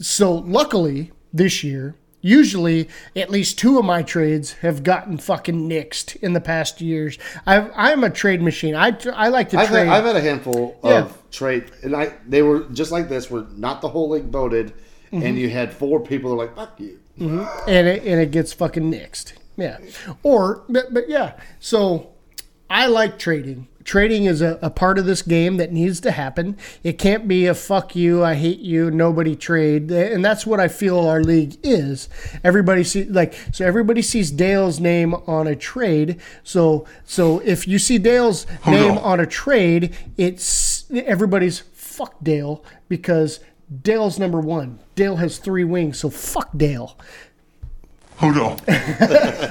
so luckily this year, usually at least two of my trades have gotten fucking nixed in the past years. I I'm a trade machine. I I like to I've trade. had, I've had a handful Yeah. of trade, and I they were just like this, Were not the whole league voted, Mm-hmm. and you had four people that were like, "Fuck you." and it and it gets fucking nixed. Yeah, or but, but yeah. So I like trading. Trading is a, a part of this game that needs to happen. It can't be a fuck you, I hate you, nobody trade, and that's what I feel our league is. Everybody see like so everybody sees Dale's name on a trade. So so if you see Dale's oh, name on a trade, it's everybody's fuck Dale because Dale's number one. Dale has three wings, so fuck Dale. Oh, Hold on.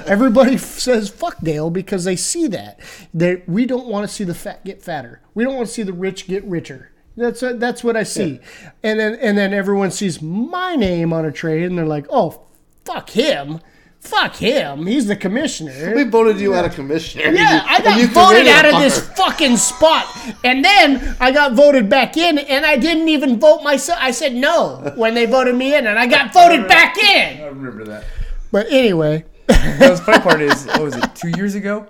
Everybody f- says fuck Dale because they see that. They, we don't want to see the fat get fatter. We don't want to see the rich get richer. That's uh, that's what I see. And then and then everyone sees my name on a trade and they're like, "Oh, fuck him. Fuck him. He's the commissioner." We voted you out of commissioner. Yeah, I got you voted out of this fucking spot. And then I got voted back in and I didn't even vote myself. I said no when they voted me in and I got voted back in. I remember that. But anyway, The funny part is, what was it, two years ago?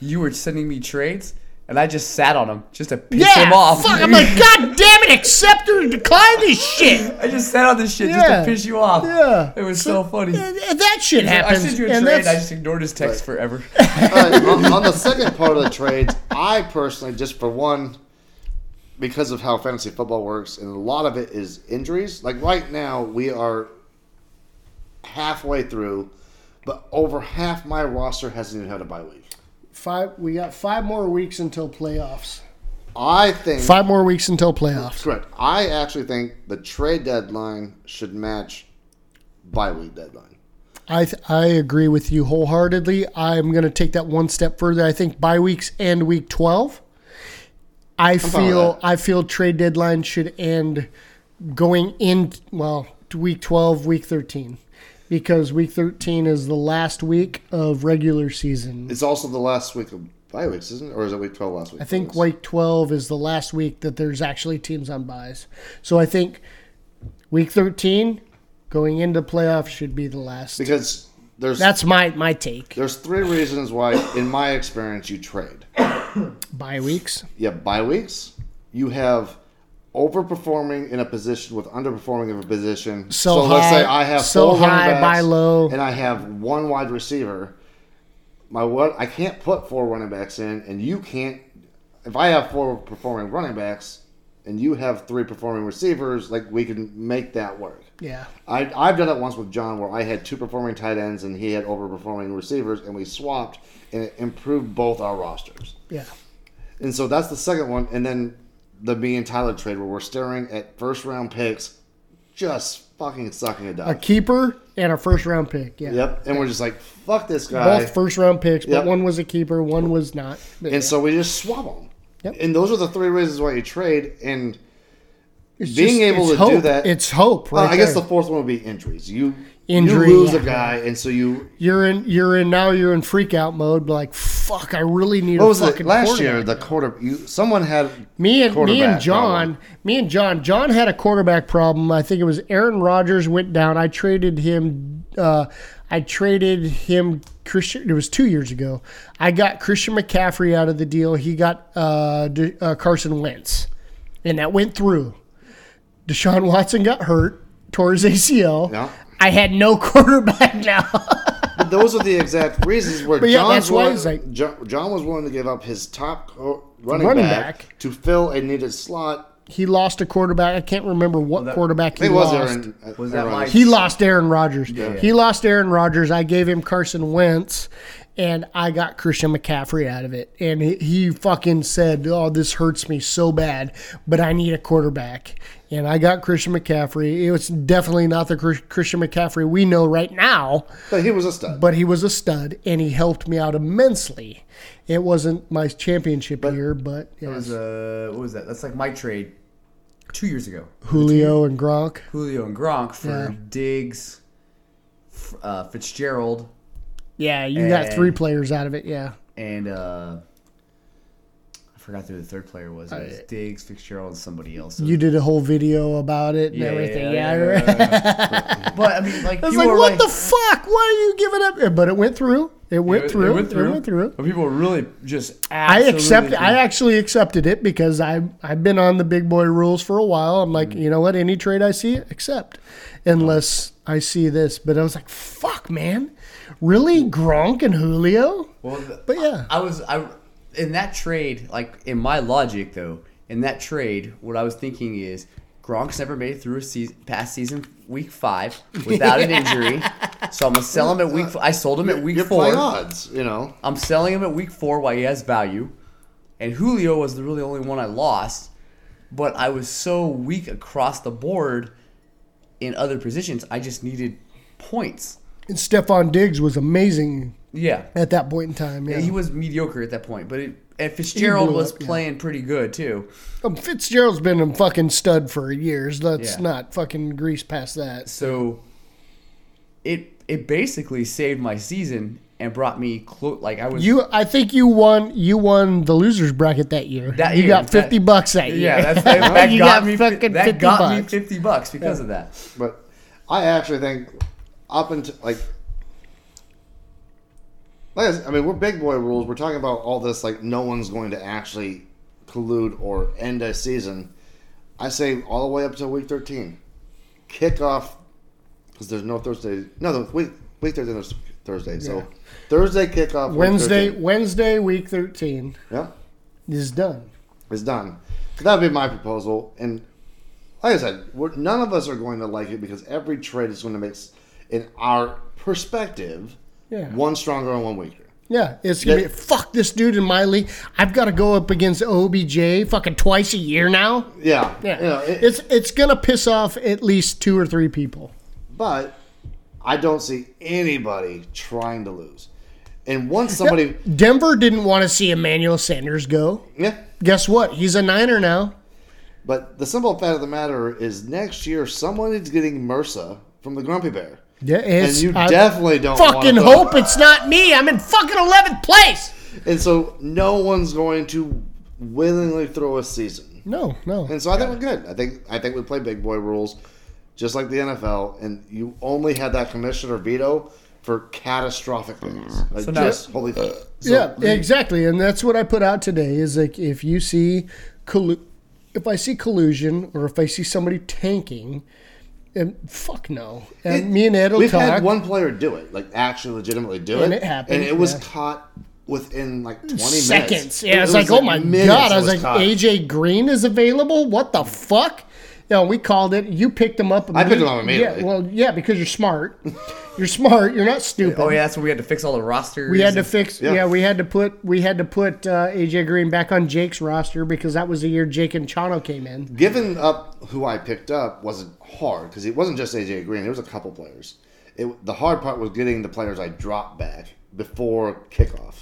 You were sending me trades, and I just sat on them just to piss yeah, him off. fuck. I'm like, God damn it, accept or decline this shit. I just sat on this shit just to piss you off. Yeah. It was so funny. And That shit happened. I sent you a and trade, that's- I just ignored his text forever. Uh, on, on the second part of the trades, I personally, just for one, because of how fantasy football works, and a lot of it is injuries. Like right now, we are halfway through, but over half my roster hasn't even had a bye week. five. We got five more weeks until playoffs. I think Five more weeks until playoffs. correct. I actually think the trade deadline should match bye week deadline. I th- I agree with you wholeheartedly. I'm going to take that one step further. I think bye weeks and week 12. I with feel. I feel trade deadline should end going in well week 12, week 13. Because week 13 is the last week of regular season. It's also the last week of bye weeks, isn't it? Or is it week twelve last week? I think week 12 is the last week that there's actually teams on buys. So I think week 13 going into playoffs should be the last. because there's That's my my take. there's three reasons why, in my experience, you trade. Bye weeks. Yeah, bye weeks. You have overperforming in a position with underperforming in a position. So let's say I have so four running high, backs buy low. and I have one wide receiver. My what I can't put four running backs in, and you can't. If I have four performing running backs and you have three performing receivers, like we can make that work. Yeah. I, I've done it once with John where I had two performing tight ends and he had overperforming receivers, and we swapped, and it improved both our rosters. Yeah. And so that's the second one. And then the me and Tyler trade where we're staring at first round picks, just fucking sucking a dog A keeper and a first round pick. Yeah. Yep. And we're just like, fuck this guy. Both first round picks, but Yep. one was a keeper, one was not. But and so we just swap them. Yep. And those are the three reasons why you trade. And it's being able to hope. do that- It's hope, uh, right? I guess the fourth one would be injuries. You Injury, you lose a guy, and so you. you're in you're in now you're in freak out mode, like fuck, I really need What a was it last year? The quarter. You someone had Me and me and John, problem. me and John, John had a quarterback problem. I think it was Aaron Rodgers went down. I traded him. Uh, I traded him Christian. It was two years ago. I got Christian McCaffrey out of the deal. He got uh, De, uh, Carson Wentz, and that went through. Deshaun Watson got hurt, tore his ACL. Yeah. I had no quarterback now. But those are the exact reasons where But yeah, John's that's why willing, it's like- Jo- John was willing to give up his top running, Running back, back. to fill a needed slot. He lost a quarterback. I can't remember what that- quarterback he it was lost. Aaron. uh, Was that Aaron my- Rodgers. He lost Aaron Rodgers. Yeah. He lost Aaron Rodgers. I gave him Carson Wentz, and I got Christian McCaffrey out of it. And he, he fucking said, "Oh, this hurts me so bad, but I need a quarterback." And I got Christian McCaffrey. It was definitely not the Christian McCaffrey we know right now, But he was a stud. but he was a stud, and he helped me out immensely. It wasn't my championship year, but It was yes. uh, what was that? That's like my trade two years ago. Julio and Gronk. Julio and Gronk for Yeah. Diggs, uh, Fitzgerald, Yeah, you got three players out of it. Yeah. and uh, I forgot who the third player was. It was Diggs, Fitzgerald, and somebody else. You did a whole video about it and Yeah, everything. yeah, Yeah, yeah, but I mean, like, I was like, what the fuck? Why are you giving up? But it went through. It went It- through. It went through. It went through. But people were really just. I accept. I actually accepted it because I I've been on the big boy rules for a while. I'm like, you know what? Any trade I see, accept, unless I see this. But I was like, fuck, man, really Gronk and Julio? Well, the- But yeah, I was I in that trade, like in my logic though, in that trade, what I was thinking is Gronk's never made it through a season past season week five without an injury. So I'm gonna sell him at week. f- I sold him at week You're four. playing odds, you know. I'm selling him at week four while he has value, and Julio was the really only one I lost. But I was so weak across the board in other positions. I just needed points. And Stefon Diggs was amazing Yeah, at that point in time. Yeah, he was mediocre at that point, but it, and Fitzgerald was up, yeah. playing pretty good too. Um, Fitzgerald's been a fucking stud for years. Let's Yeah. not fucking grease past that. So it it basically saved my season and brought me close. Like I was You, I think you won. You won the losers bracket that year. That you year, got that- fifty bucks that year. yeah, that's, that, that You got, got me fucking that 50 got me fifty bucks because of that. But I actually think up until like, like I mean, we're big boy rules. We're talking about all this like no one's going to actually collude or end a season. I say all the way up to week thirteen, kick off because there's no Thursday. No, the week week thirteen there's Thursday. So Thursday kickoff. week Wednesday, 13. Wednesday, week thirteen Yeah, is done. it's done. That would be my proposal. And like I said, we're, none of us are going to like it because every trade is going to make, in our perspective, Yeah. one stronger and one weaker. Yeah, it's gonna That- be fuck this dude in my league. I've got to go up against OBJ fucking twice a year now. Yeah, Yeah, You know, it- it's it's gonna piss off at least two or three people. but I don't see anybody trying to lose. And once somebody, Denver didn't want to see Emmanuel Sanders go. yeah. Guess what? He's a Niner now. But the simple fact of the matter is, next year someone is getting MRSA from the Grumpy Bear, Yeah, and you I definitely don't fucking wanna hope it's not me. I'm in fucking eleventh place. And so no one's going to willingly throw a season. No, no. And so I think we're good. I think I think we play big boy rules, just like the NFL. And you only had that commissioner veto for catastrophic things. Mm-hmm. Like So now- just holy. Uh, so, yeah, exactly, and that's what I put out today. Is like if you see, collu- if I see collusion or if I see somebody tanking, and fuck no. And It- me and Ed will we've talk. had one player do it, like actually legitimately do it. And it, happened, and it was yeah. caught within like twenty seconds. minutes. Yeah, It it's was oh like, oh my god! I it was like, caught. AJ Green is available. What the fuck? You know, we called it. You picked them up. I picked them up immediately. Yeah, well, yeah, because you're smart. You're smart. You're not stupid. Oh yeah, that's when we had to fix all the rosters. We had to fix. Yeah. Yeah. we had to put. We had to put uh, AJ Green back on Jake's roster because that was the year Jake and Chano came in. Giving up who I picked up wasn't hard because it wasn't just AJ Green. There was a couple players. It, the hard part was getting the players I dropped back before kickoff.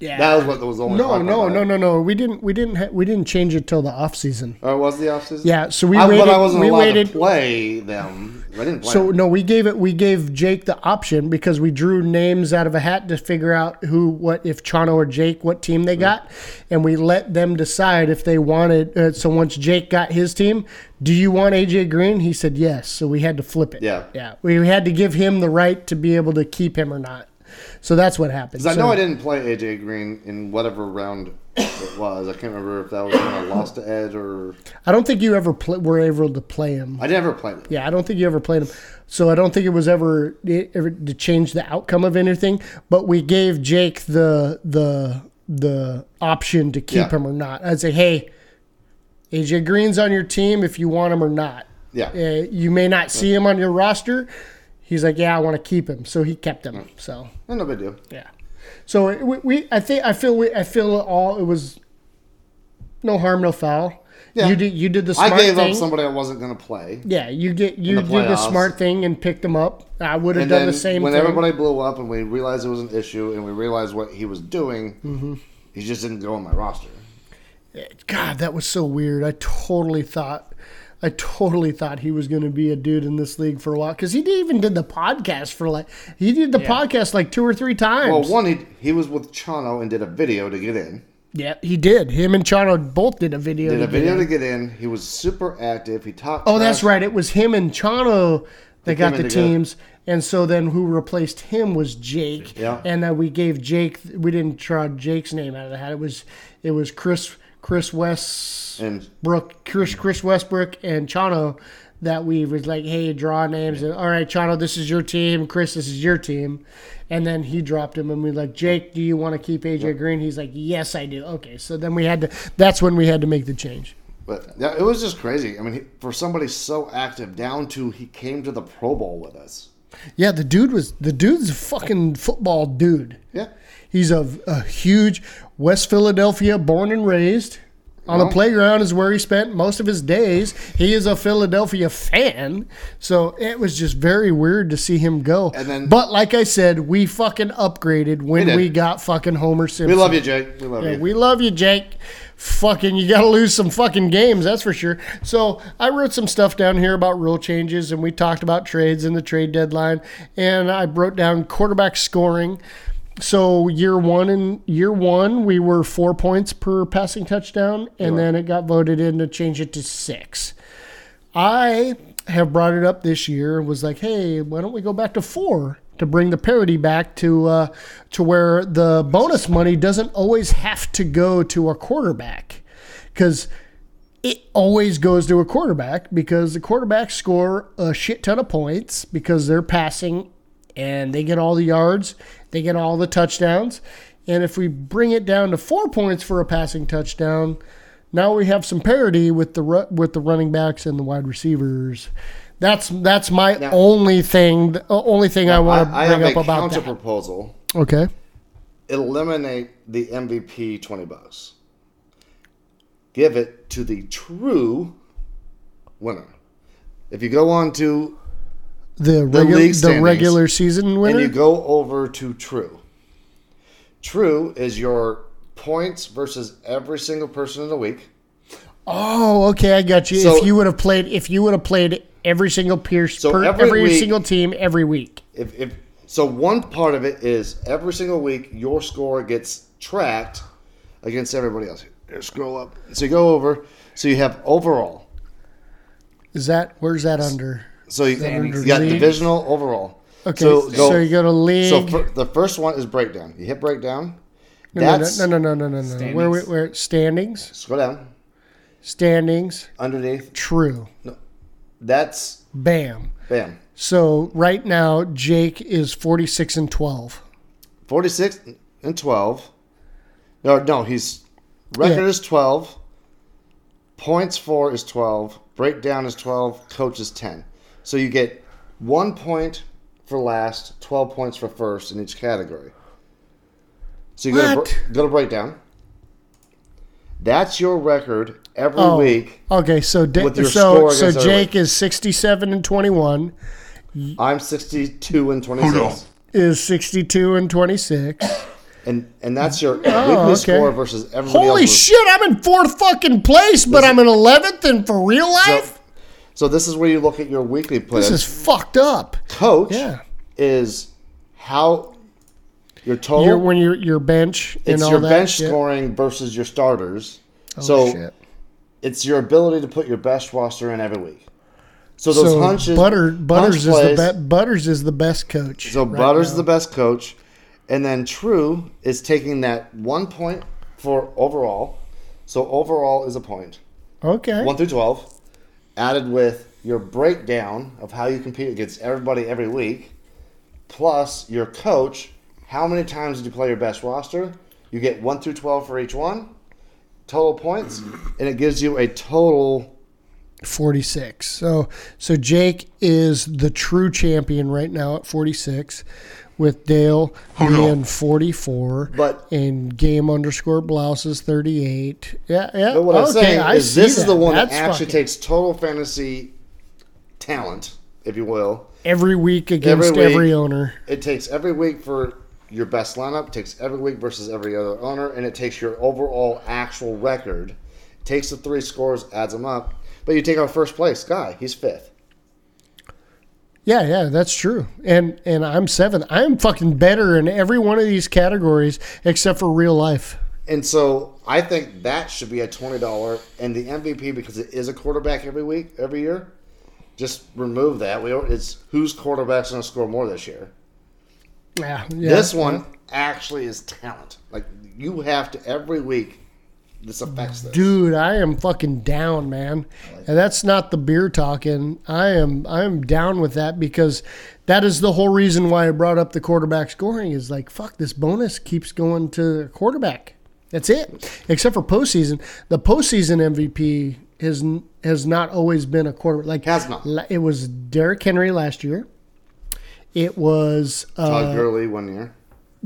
Yeah, That was what was only No, no, no, no, no. We didn't. We didn't. Ha- we didn't change it till the off season. Or was the off season. Yeah, so we I, waited. but I wasn't we allowed waited. to play them. I didn't play So them. no, we gave it. We gave Jake the option because we drew names out of a hat to figure out who, what, if Chano or Jake, what team they got, and we let them decide if they wanted. Uh, so once Jake got his team, do you want AJ Green? He said yes. So we had to flip it. Yeah. yeah. We had to give him the right to be able to keep him or not. So that's what happened. Because I know I didn't play AJ Green in whatever round it was. I can't remember if that was when I lost to Ed or I don't think you ever were able to play him. I never played him. Yeah, I don't think you ever played him. So I don't think it was ever, ever to change the outcome of anything. But we gave Jake the the the option to keep Yeah. him or not. I'd say, hey, AJ Green's on your team if you want him or not. Yeah. Uh, you may not see him on your roster. He's like, yeah, I want to keep him, so he kept him. So Eh, No big deal. yeah. So it- we, we I think I feel we, I feel it all it was no harm, no foul. Yeah. You did you did the smart I gave thing. up somebody I wasn't going to play. Yeah, you get you did the smart thing and picked him up. I would have done the same when thing. everybody blew up and we realized it was an issue and we realized what he was doing, Mm-hmm. he just didn't go on my roster. God, that was so weird. I totally thought, I totally thought he was going to be a dude in this league for a while because he even did the podcast for like he did the Yeah. podcast like two or three times. Well, one, he, he was with Chano and did a video to get in. yeah, he did. Him and Chano both did a video. Did to a get video in. to get in. He was super active. He talked. Oh, that's right. It was him and Chano that got the in together. teams, and so then who replaced him was Jake. Yeah. And then we gave Jake. We didn't try Jake's name out of the hat. It was it was Chris Chris West And Brook Chris Chris Westbrook and Chano that we was like, hey, draw names. And, All right, Chano, this is your team. Chris, this is your team. And then he dropped him, and we like, Jake, do you want to keep AJ Green? He's like, yes, I do. Okay, so then we had to. That's when we had to make the change. but yeah, it was just crazy. I mean, for somebody so active, down to he came to the Pro Bowl with us. Yeah, the dude was the dude's a fucking football dude. Yeah. He's a, a huge West Philadelphia born and raised. On a Well- playground is where he spent most of his days. He is a Philadelphia fan, so it was just very weird to see him go. And then- but like I said, we fucking upgraded when We we, got fucking Homer Simpson. We love you, Jake. We love Yeah, you. we love you, Jake. Fucking, you got to lose some fucking games, that's for sure. So I wrote some stuff down here about rule changes, and we talked about trades and the trade deadline, and I wrote down quarterback scoring. So year one and year one, we were four points per passing touchdown, and then it got voted in to change it to six. I have brought it up this year and was like, hey, why don't we go back to four to bring the parity back to uh, to where the bonus money doesn't always have to go to a quarterback because it always goes to a quarterback because the quarterbacks score a shit ton of points because they're passing and they get all the yards, they get all the touchdowns. And if we bring it down to four points for a passing touchdown, now we have some parity with the with the running backs and the wide receivers. That's that's my Now- only thing. The only thing I want to bring have up a about counter that. proposal. Okay. Eliminate the MVP twenty bucks. Give it to the true winner. If you go on to The, league regu- the regular season winner. and you go over to true. True is your points versus every single person in the week. Oh, okay, I got you. So- if you would have played, if you would have played every single Pierce, So per, every every, week- single team every week. If, if so, one part of it is every single week your score gets tracked against everybody else. Here, scroll up. So you go over. So you have overall. Is that where's that under? So you, you got League. divisional overall. Okay, So, so, go, you go to league. so fir- the first one is breakdown. You hit breakdown. no, no, That's no, no, no, no, no, no. Standings. Where, where, where standings, scroll down standings, underneath. true, No, That's bam. bam. So right now, Jake is forty six and twelve. 46 and 12. No, no, he's record Yeah. is 12. Points for is 12. Breakdown is 12. Coach is 10. So you get one point for last, 12 points for first in each category. So you go to, What? br- go to breakdown. That's your record every Oh, week. okay. So da- With your so score so Jake is sixty seven and twenty one. I'm 62 and 26. Is sixty two and twenty six. And and that's your Oh, weekly okay. score versus everybody Holy else's. shit! I'm in fourth fucking place, but I'm in eleventh, and for real life, So this is where you look at your weekly play. this is fucked up. coach Yeah. is how your total Your when your your bench and all that it's your bench shit. scoring versus your starters. Oh, so shit. it's your ability to put your best roster in every week. So those so hunches Butter Butters hunch is plays- the be- Butters is the best coach. So right Butters now. is the best coach, And then true is taking that one point for overall. So overall is a point. Okay. 1 through 12, added with your breakdown of how you compete against everybody every week, plus your coach. How many times did you play your best roster? You get 1 through 12 for each one, total points, and it gives you a total. 46. So so Jake is the true champion right now at 46 with Dale Oh, no. 44 But- and game underscore blouses 38. Yeah, yeah. But what I'm saying I is this is the one that actually fucking- takes total fantasy talent, if you will. every week against Every every, owner. It takes every week for your best lineup, takes every week versus every other owner, and it takes your overall actual record. Takes the three scores, adds them up. But you take our first place guy, he's fifth. Yeah, yeah, that's true. And and I'm seventh. I'm fucking better in every one of these categories except for real life. And so I think that should be a twenty dollar and the MVP because it is a quarterback every week, every year. Just remove that. We it's whose quarterback's going to score more this year. Yeah, yeah. This one actually is talent. Like you have to every week. This affects this. Dude, I am fucking down, man. And that's not the beer talking. I am I am down with that because that is the whole reason why I brought up the quarterback scoring is like fuck this bonus keeps going to the quarterback. That's it. Except for postseason. The postseason MVP has has not always been a quarterback. Like Has not. It was Derrick Henry last year. It was uh, Todd Gurley one year.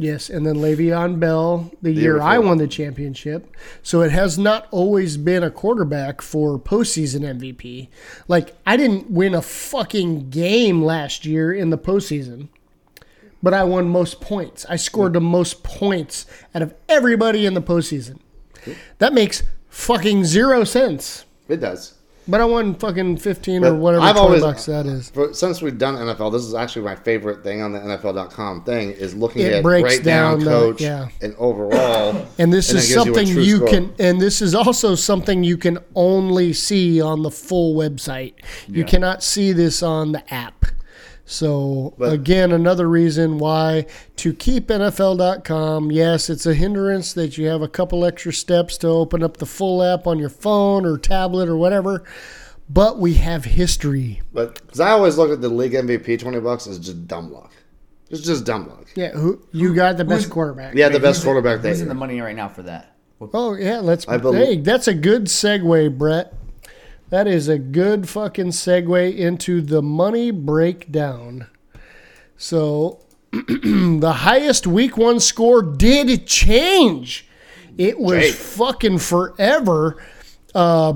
Yes, and then Le'Veon Bell the, year year I won the championship. So it has not always been a quarterback for postseason MVP. Like I didn't win a fucking game last year in the postseason, but I won most points. I scored the most points out of everybody in the postseason. That makes fucking zero sense. It does. But I won fucking fifteen or whatever I've 20 always- bucks that is. For, since we've done NFL, this is actually my favorite thing on the NFL.com thing is looking It at breaks breakdown down the- coach yeah. and overall. And this and is gives you something you, can, and this is also something you can only see on the full website. You cannot see this on the app. So, But- again, another reason why to keep NFL.com, yes, it's a hindrance that you have a couple extra steps to open up the full app on your phone or tablet or whatever, but we have history. But because I always look at the league MVP twenty bucks as just dumb luck. It's just dumb luck. Yeah, who, you got the best Who's- quarterback. Yeah, the best quarterback in, that Who's in the money right now for that? Oh yeah, let's. I believe- hey, that's a good segue, Brett. That is a good fucking segue into the money breakdown. So, the highest week one score did change. It was Jake. fucking forever. Uh,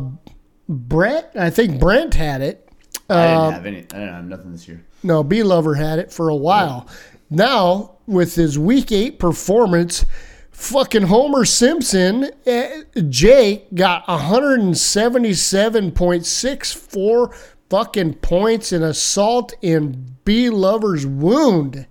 Brett, I think Brent had it. I Uh, didn't have any. I didn't have nothing this year. No, B Lover had it for a while. Now, with his week eight performance, fucking Homer Simpson, eh, Jake got 177.64 fucking points in assault in B Lover's wound.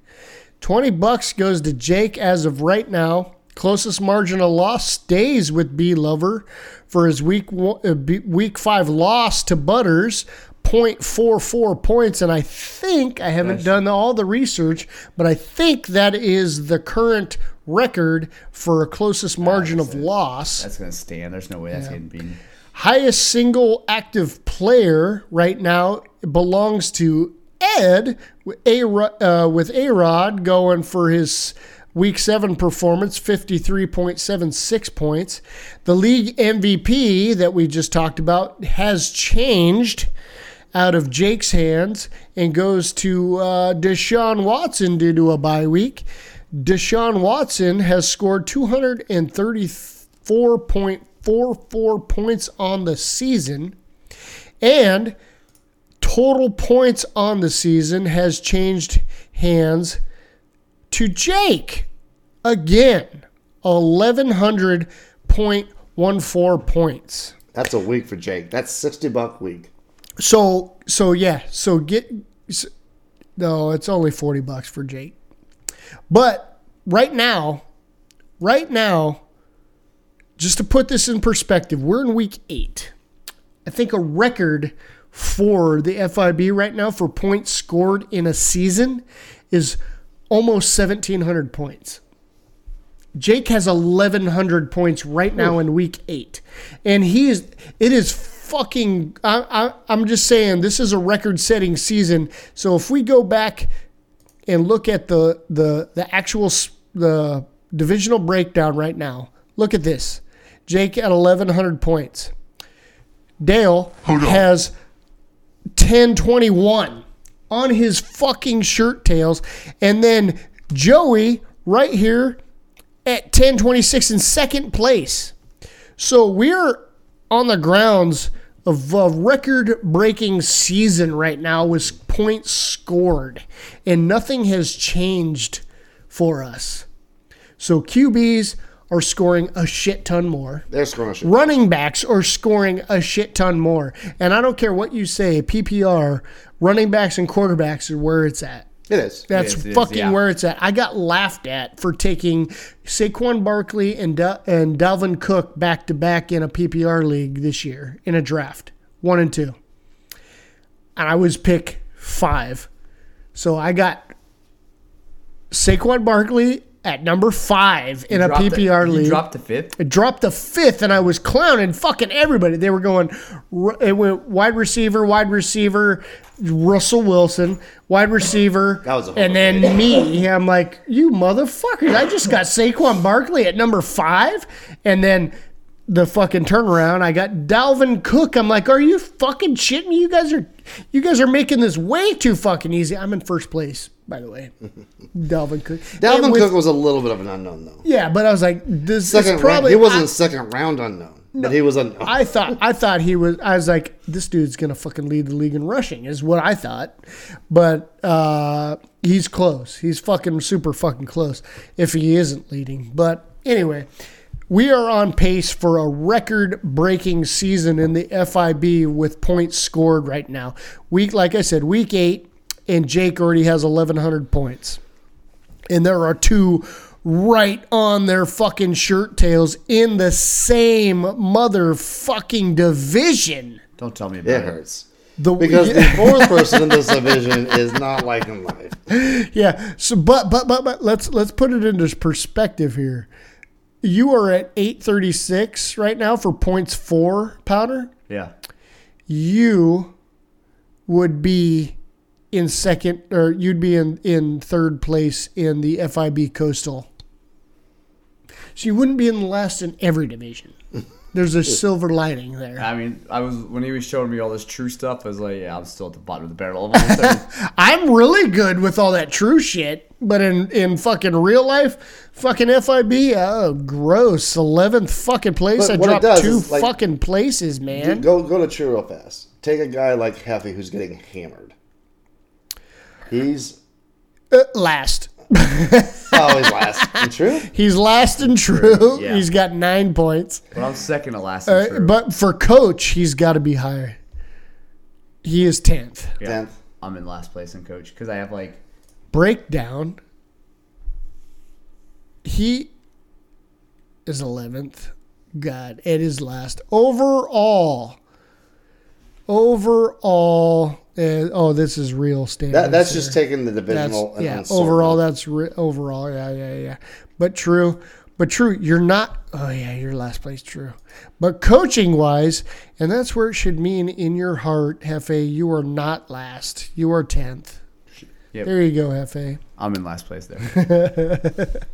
20 bucks goes to Jake as of right now. Closest margin of loss stays with B Lover for his week one, uh, week 5 loss to Butters. 0.44 points and I think I haven't done all the research but I think that is the current record for a closest margin of loss That's gonna stand. There's no way that's going getting beaten. highest single active player right now belongs to Ed with a uh, with a Rod going for his week seven performance, fifty three point seven six points. The league MVP that we just talked about has changed out of Jake's hands and goes to uh, Deshaun Watson due to a bye week. Deshaun Watson has scored 234.44 points on the season, and total points on the season has changed hands to Jake again. 1100.14 points. That's a week for Jake. That's sixty buck week. So so yeah, so get no, it's only 40 bucks for Jake. But right now, right now, just to put this in perspective, we're in week 8. I think a record for the FIB right now for points scored in a season is almost 1,700 points. Jake has 1,100 points right now in week eight. And he is, it is fucking, I, I, I'm just saying, this is a record setting season. So if we go back and look at the, the, the actual, the divisional breakdown right now, look at this. Jake at 1,100 points. Dale has 1021 on his fucking shirt tails. And then Joey right here at 1026 in second place. So we're on the grounds a record breaking season right now with points scored. And nothing has changed for us. So QBs are scoring a shit ton more They're scoring a shit. running backs are scoring a shit ton more. And I don't care what you say, PPR, running backs and quarterbacks are where it's at. It is. That's It is, it is, fucking yeah. where it's at. I got laughed at for taking Saquon Barkley and Del- and Dalvin Cook back to back in a PPR league this year in a draft, one and two. And I was pick five, so I got Saquon Barkley at number five in a Dropped the- PPR league. dropped the fifth. It dropped the fifth, and I was clowning fucking everybody. They were going, it went wide receiver, wide receiver, Russell Wilson, wide receiver, That was a and then me. I'm like, you motherfuckers! I just got Saquon Barkley at number five, and then the fucking turnaround. I got Dalvin Cook. I'm like, are you fucking shitting me? You guys are, you guys are making this way too fucking easy. I'm in first place, by the way. Dalvin Cook. Dalvin with- Cook was a little bit of an unknown though. Yeah, but I was like, this Second is round, he wasn't I- second round unknown, but he was unknown. I thought I thought he was. I was like, this dude's gonna fucking lead the league in rushing, is what I thought. But uh, he's close. He's fucking super fucking close. If he isn't leading, but anyway, we are on pace for a record-breaking season in the FIB with points scored right now. Week, like I said, week eight, and Jake already has 1,100 points and there are two right on their fucking shirt tails in the same motherfucking division. Don't tell me about it it. hurts The because yeah, the fourth person in this division is not liking life. yeah. So, but but but but let's let's put it into perspective here. You are at eight thirty six right now for points four powder. Yeah. You would be in second, or you'd be in in third place in the FIB Coastal. So you wouldn't be in the last in every division. There's a silver lining there. I mean, I was when he was showing me all this true stuff. I was like, yeah, I'm still at the bottom of the barrel of. I'm really good with all that true shit, but in in fucking real life, fucking FIB, oh gross, eleventh fucking place. But I dropped two like- fucking places, man. Go go to True real fast. Take a guy like Heffy who's getting hammered. He's Uh, last, always last. And True. he's last and true. Yeah. He's got nine points. but I'm second to last. Uh, and true. but for coach, he's got to be higher. He is tenth. yeah, Tenth. I'm in last place in coach because I have like Breakdown. He is eleventh. God, it is last overall. Overall, uh, oh, this is real standard. That, that's just taking the That's, divisional. and yeah. Overall, that's re- overall. Yeah, yeah, yeah. But true, but true. You're not. Oh yeah, you're last place. True, but coaching wise, and that's where it should mean in your heart, Hefe. You are not last. You are tenth. Yep. There you go, Hefe. I'm in last place there.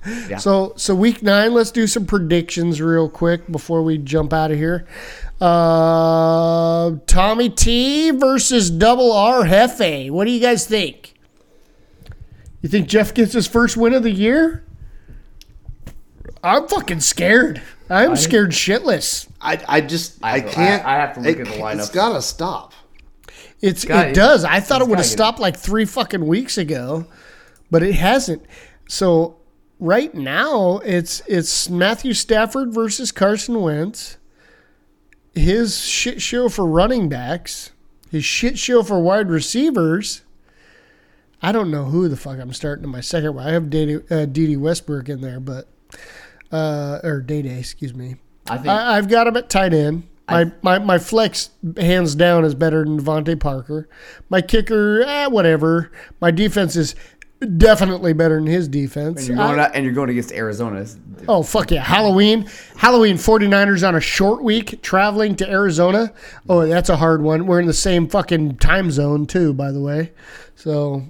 Yeah. So so week nine, let's do some predictions real quick before we jump out of here. Uh, Tommy T versus Double R Hefe. What do you guys think? You think Jeff gets his first win of the year? I'm fucking scared. I'm scared shitless. I, I just I, I- can't. I- I have to look it at the can't- It's lineup. got to stop. It's gotta- stop. it does. I thought it would have stopped like three fucking weeks ago, but it hasn't. So right now it's it's Matthew Stafford versus Carson Wentz. His shit show for running backs. His shit show for wide receivers. I don't know who the fuck I'm starting in my second one. I have Dede uh, Westbrook in there, but uh, or Day Day, excuse me. I think I, I've got him at tight end. My, my my flex hands down is better than DeVante Parker. My kicker, eh, whatever. My defense is definitely better than his defense. And you're going I- out, and you're going against Arizona. oh fuck yeah, Halloween. Halloween 49ers on a short week traveling to Arizona. Oh, that's a hard one. We're in the same fucking time zone too, by the way. So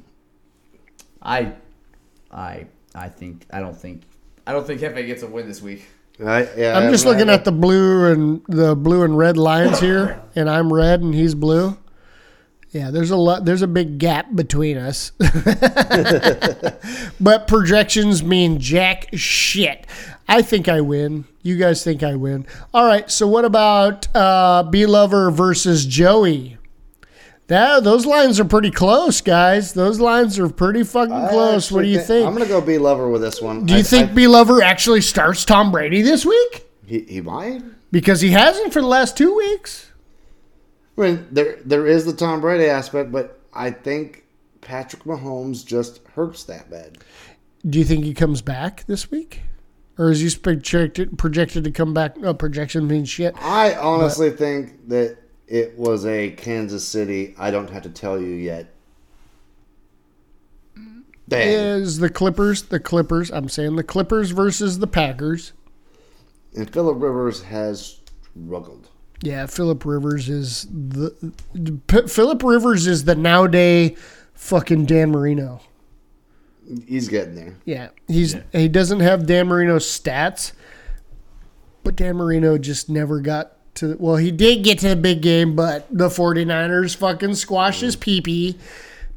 I, I, I think I don't think I don't think Hefe gets a win this week. I, yeah, I'm just looking at the blue and the blue and red lines here, and I'm red and he's blue. Yeah, there's a lot. There's a big gap between us. but projections mean jack shit. I think I win. You guys think I win. All right. So what about uh, B Lover versus Joey? That those lines are pretty close, guys. Those lines are pretty fucking I close. What do you think? I'm gonna go B Lover with this one. do you I- think I- B Lover actually starts Tom Brady this week? he, he might? Because he hasn't for the last two weeks. I mean, there there is the Tom Brady aspect, but I think Patrick Mahomes just hurts that bad. Do you think he comes back this week? Or is he projected projected to come back? No, projection means shit. I honestly think that it was a Kansas City. I don't have to tell you yet. Dang. Is the Clippers the Clippers? I'm saying the Clippers versus the Packers. And Philip Rivers has struggled. Yeah, Philip Rivers is the P- Philip Rivers is the nowadays fucking Dan Marino. He's getting there. Yeah, he's he doesn't have Dan Marino's stats, but Dan Marino just never got to. Well, he did get to the big game, but the 49ers fucking squashed his pee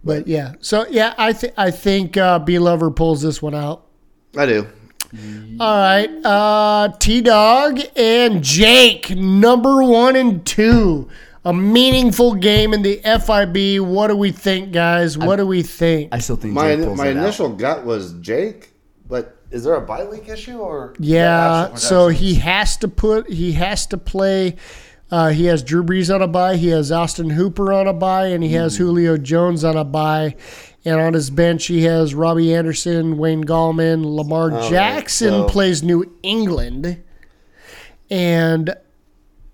But yeah, so yeah, I think I think uh, B Lover pulls this one out. I do. All right, uh, T Dog and Jake, number one and two. A meaningful game in the FIB. What do we think, guys? What do we think? I still think My Jake pulls my it out. initial gut was Jake, but is there a bye week issue or? Yeah, actual so projections? he has to put he has to play. Uh, he has Drew Brees on a bye. He has Austin Hooper on a bye, and he has Julio Jones on a bye. And on his bench, he has Robbie Anderson, Wayne Gallman, Lamar Jackson so- plays New England, and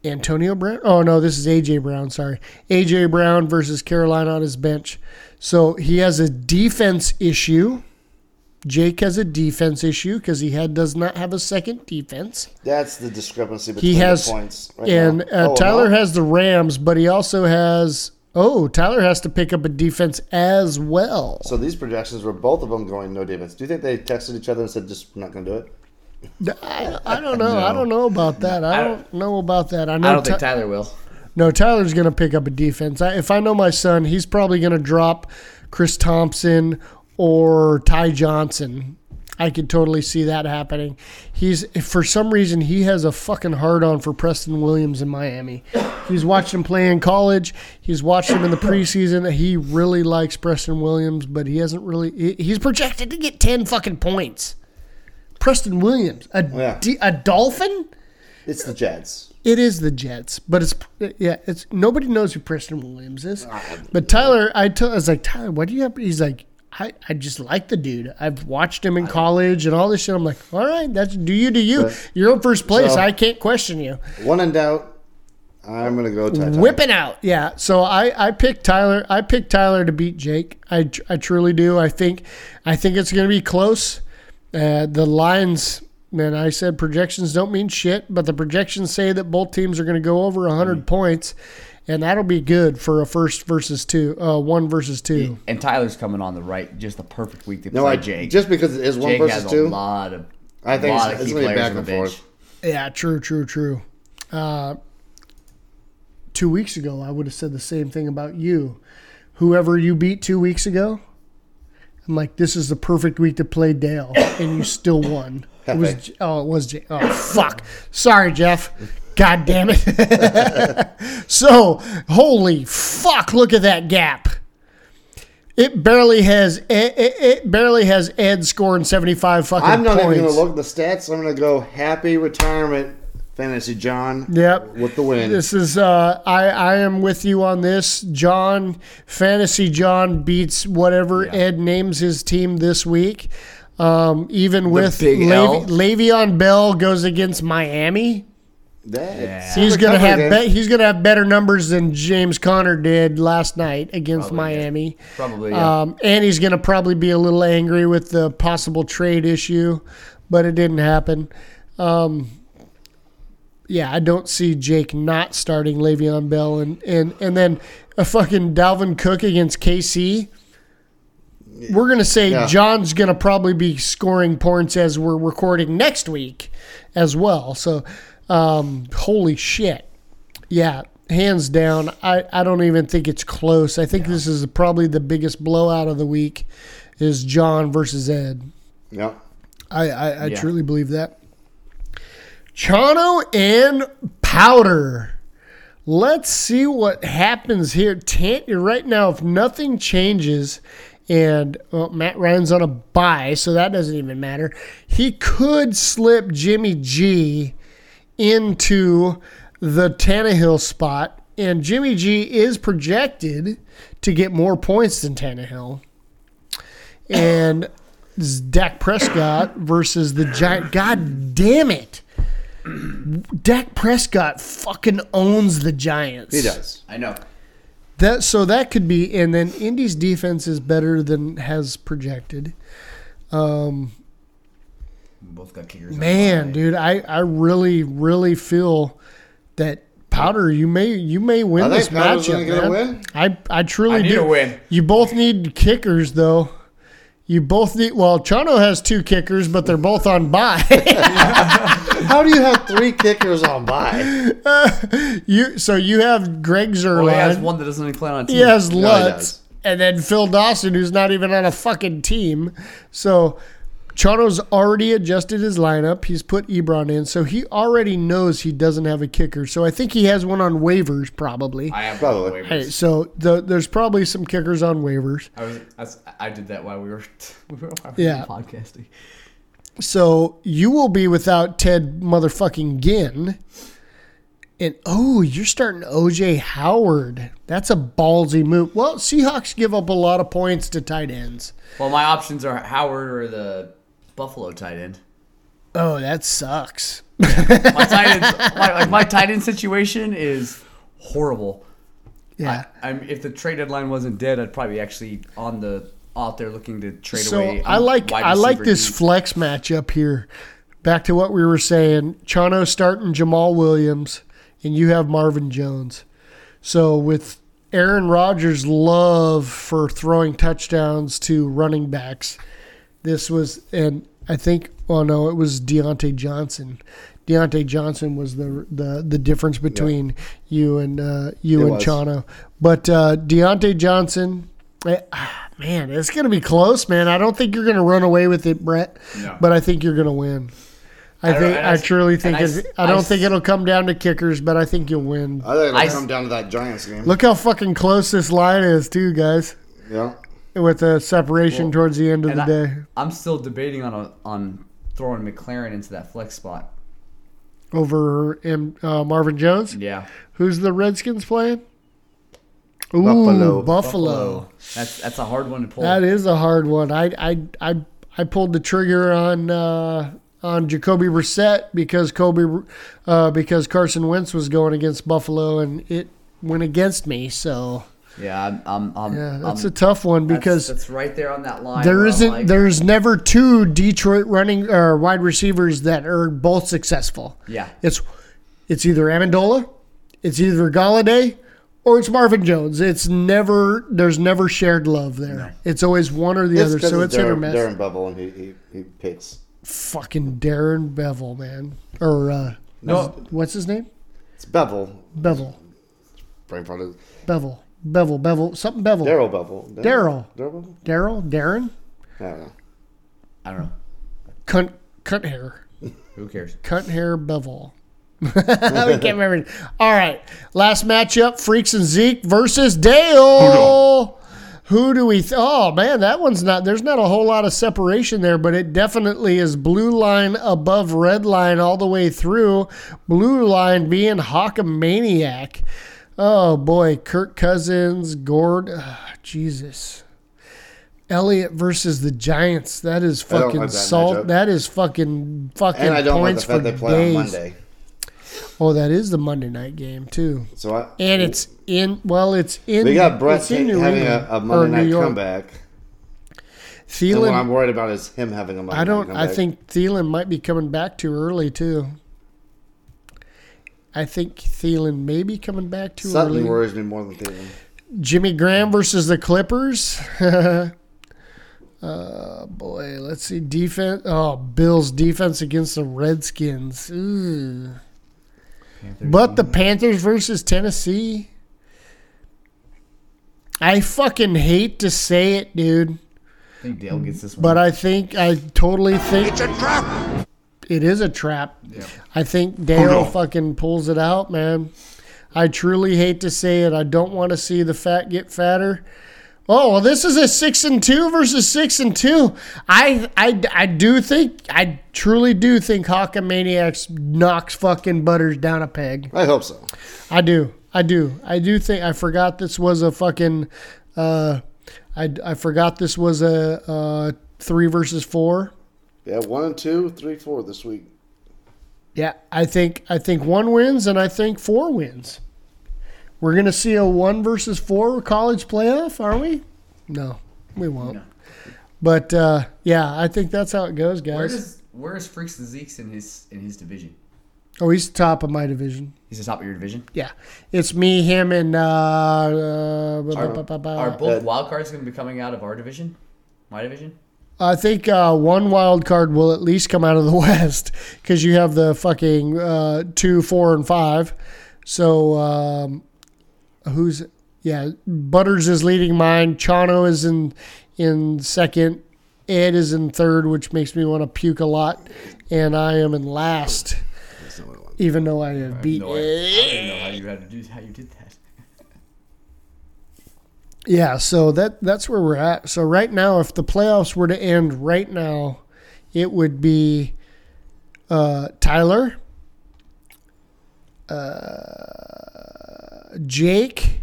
Antonio Brown. Oh no, this is AJ Brown. Sorry, AJ Brown versus Carolina on his bench. So he has a defense issue. Jake has a defense issue because he had does not have a second defense. That's the discrepancy between He has the points. Right and uh, Oh, Tyler no? has the Rams, but he also has oh Tyler has to pick up a defense as well. So these projections were both of them going no defense. Do you think they texted each other and said just we're not going to do it? I, I don't know. I don't know about that. I don't know about that. I know. I don't think Tyler will. no, Tyler's going to pick up a defense. I, if I know my son, he's probably going to drop Chris Thompson or Ty Johnson. I could totally see that happening. He's for some reason he has a fucking hard on for Preston Williams in Miami. He's watched him play in college. He's watched him in the preseason. He really likes Preston Williams, but he hasn't really. He's projected to get ten fucking points. Preston Williams, a Yeah. D- a Dolphin. It's the Jets. It is the Jets, but it's yeah, it's nobody knows who Preston Williams is. But Tyler, I told I was like Tyler, what do you have? He's like, I, I just like the dude. I've watched him in college and all this shit. I'm like, all right, that's do you do you. But- You're in first place. So- I can't question you. One in doubt, I'm going to go Ty. Ty. Whip it out, yeah. So I I picked Tyler. I picked Tyler to beat Jake. I I truly do. I think I think it's going to be close. Uh, the lines. Man, I said projections don't mean shit, but the projections say that both teams are going to go over 100 Mm. points, and that'll be good for a first versus two, uh, one versus two. And Tyler's coming on the right, just the perfect week to No, play I, Jake. just because it is one Jake versus has two. a lot of. I think lot it's- of it's key gonna be back and the bench. forth. Yeah, true, true, true. Uh, two weeks ago, I would have said the same thing about you. Whoever you beat two weeks ago, I'm like, this is the perfect week to play Dale, and you still won. It was Hefe. oh, it was J- oh fuck. Sorry, Jeff. God damn it. so holy fuck! Look at that gap. It barely has it, it, it barely has Ed scoring 75 fucking I'm not points. even going to look at the stats. I'm going to go happy retirement fantasy John. Yep. With the win. This is uh I I am with you on this. John Fantasy John beats whatever Ed names his team this week. Um, even with big Le'Ve- Le'Veon Bell goes against Miami. That- Yeah. He's gonna like have be- he's gonna have better numbers than James Conner did last night against Probably, yeah. Miami. Probably, yeah. Um, and he's gonna probably be a little angry with the possible trade issue, but it didn't happen. Um, yeah, I don't see Jake not starting Le'Veon Bell and and and then a fucking Dalvin Cook against KC. We're gonna say Yeah. John's gonna probably be scoring points as we're recording next week, as well. So, um, holy shit, yeah, hands down. I I don't even think it's close. I think this is probably the biggest blowout of the week, is John versus Ed. Yeah. I, I, I Yeah. truly believe that. Chano and Powder. Let's see what happens here. Tant, right now, if nothing changes, and well, Matt Ryan's on a buy, so that doesn't even matter. He could slip Jimmy G into the Tannehill spot, and Jimmy G is projected to get more points than Tannehill. And Dak Prescott versus the Giant. God damn it. Dak Prescott fucking owns the Giants. He does. I know. That so that could be, and then Indy's defense is better than has projected. We both got kickers. Man, dude, I, I really really feel that Powder, you may you may win I think this Powder's gonna matchup, man. win. I I truly I need do. a win. You both need kickers though. You both need. Well, Chano has two kickers, but they're both on bye. How do you have three kickers on bye? you so you have Greg Zuerlein. Well, he has one that doesn't even play on a team. He has he Lutz, does. and then Phil Dawson, who's not even on a fucking team. So Chano's already adjusted his lineup. He's put Ebron in, so he already knows he doesn't have a kicker. So I think he has one on waivers, probably. I have Probably. waivers. Hey, so the, there's probably some kickers on waivers. I was, I was- I did that while we were, we were while we were Yeah. podcasting. So you will be without Ted motherfucking Ginn. And oh, you're starting OJ Howard. That's a ballsy move. Well, Seahawks give up a lot of points to tight ends. Well, my options are Howard or the Buffalo tight end. Oh, that sucks. My tight end, my, like my tight end situation is horrible. Yeah. I, I'm, if the trade deadline wasn't dead, I'd probably actually on the out there looking to trade so away. I like I like this deep. flex matchup here. Back to what we were saying. Chano starting Jamaal Williams, and you have Marvin Jones. So with Aaron Rodgers' love for throwing touchdowns to running backs, this was and I think oh no, it was Diontae Johnson. Diontae Johnson was the the the difference between you and uh, you It and was. Chano. But uh, Diontae Johnson, eh, ah, man, it's gonna be close, man. I don't think you're gonna run away with it, Brett. No. But I think you're gonna win. I, don't- think and I, I s- truly think and I it's, s- I, I don't s- think it'll come down to kickers, but I think you'll win. I think it'll I- come down to that Giants game. Look how fucking close this line is, too, guys. Yeah. With a separation towards the end of the I, day. I'm still debating on a, on throwing McLaurin into that flex spot. Over um, uh, Marvin Jones. Yeah, Who's the Redskins playing? Ooh, Buffalo. Buffalo. That's that's a hard one to pull. That is a hard one. I I I I pulled the trigger on uh, on Jacoby Brissett because Kobe uh, because Carson Wentz was going against Buffalo and it went against me. So yeah, I'm. I'm, I'm yeah, that's I'm- a tough one because that's, right there on that line. there where I'm isn't like, there's never two Detroit running or wide receivers that are both successful. Yeah, It's it's either Amendola, it's either Golladay, or it's Marvin Jones. It's never there's never shared love there. It's always one or the It's other. 'cause So it's it's hit or Darren, miss. Darren Bevell and he, he, he picks. Fucking Darren Bevell, man, or uh, No. what's his name? It's Bevell. Bevell, Brain fart is Bevell, Bevell, Bevell, something Bevell. Daryl Bevell. Daryl. Daryl Daryl, Darren, I don't know. I don't know. cunt, cunt hair. Who cares? Cunt hair Bevell. we can't remember. All right. Last matchup Freaks and Zeke versus Dale. Who do we? Th- oh, man, that one's not. There's not a whole lot of separation there, but it definitely is blue line above red line all the way through. Blue line being Hawkamaniac. Oh, boy. Kirk Cousins, Gord. ah, Jesus. Elliott versus the Giants. That is fucking like that salt. matchup. That is fucking fucking And I don't like the fact for they play days. on Monday. Oh, that is the Monday night game too, So I and it's in. Well, it's in. we got Brett it's in New having England, a, a Monday night comeback. And what I'm worried about is him having a Monday I don't. night I comeback. think Thielen might be coming back too early too. I think Thielen may be coming back too Sutton early. worries me more than Thielen. Jimmy Graham versus the Clippers. uh, boy, let's see defense. Oh, Bills defense against the Redskins. But the Panthers versus Tennessee. I fucking hate to say it, dude, I think Dale gets this one. but I think I totally think It's a trap. It is a trap. Yeah. I think Dale no. fucking pulls it out, man. I truly hate to say it. I don't want to see the fat get fatter. Oh, well, this is a six and two versus six and two. I, I, I do think, I truly do think Hawk and Maniacs knocks fucking Butters down a peg. I hope so. I do. I do. I do think I forgot this was a fucking. Uh, I I forgot this was a uh, three versus four. Yeah, one and two, three, four this week. Yeah, I think I think one wins and I think four wins. We're gonna see a one versus four college playoff, are we? No, we won't. No. But uh, yeah, I think that's how it goes, Where guys. does where is Freaks the Zeeks in his in his division? oh, he's top of my division. He's the top of your division. Yeah, it's me, him, and uh, uh, ba- Are both wild cards going to be coming out of our division? My division? I think uh, one wild card will at least come out of the West because you have the fucking uh, two, four, and five. So um, who's yeah? Butters is leading mine. Chano is in in second. Ed is in third, which makes me want to puke a lot, and I am in last. That's not what I want. Even though I have beat No, I, I don't know how you had to do how you did that. Yeah, so that that's where we're at. So right now, if the playoffs were to end right now, it would be uh, Tyler, uh, Jake,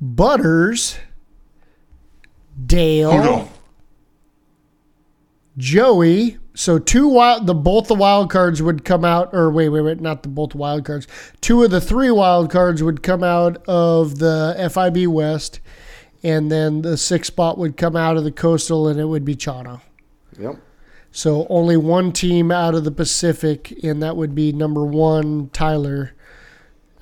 Butters, Dale, Joey. So two wild, the both the wild cards would come out, or wait, wait, wait, not the both wild cards. Two of the three wild cards would come out of the FIB West, and then the sixth spot would come out of the Coastal, and it would be Chano. Yep. So only one team out of the Pacific, and that would be number one Tyler,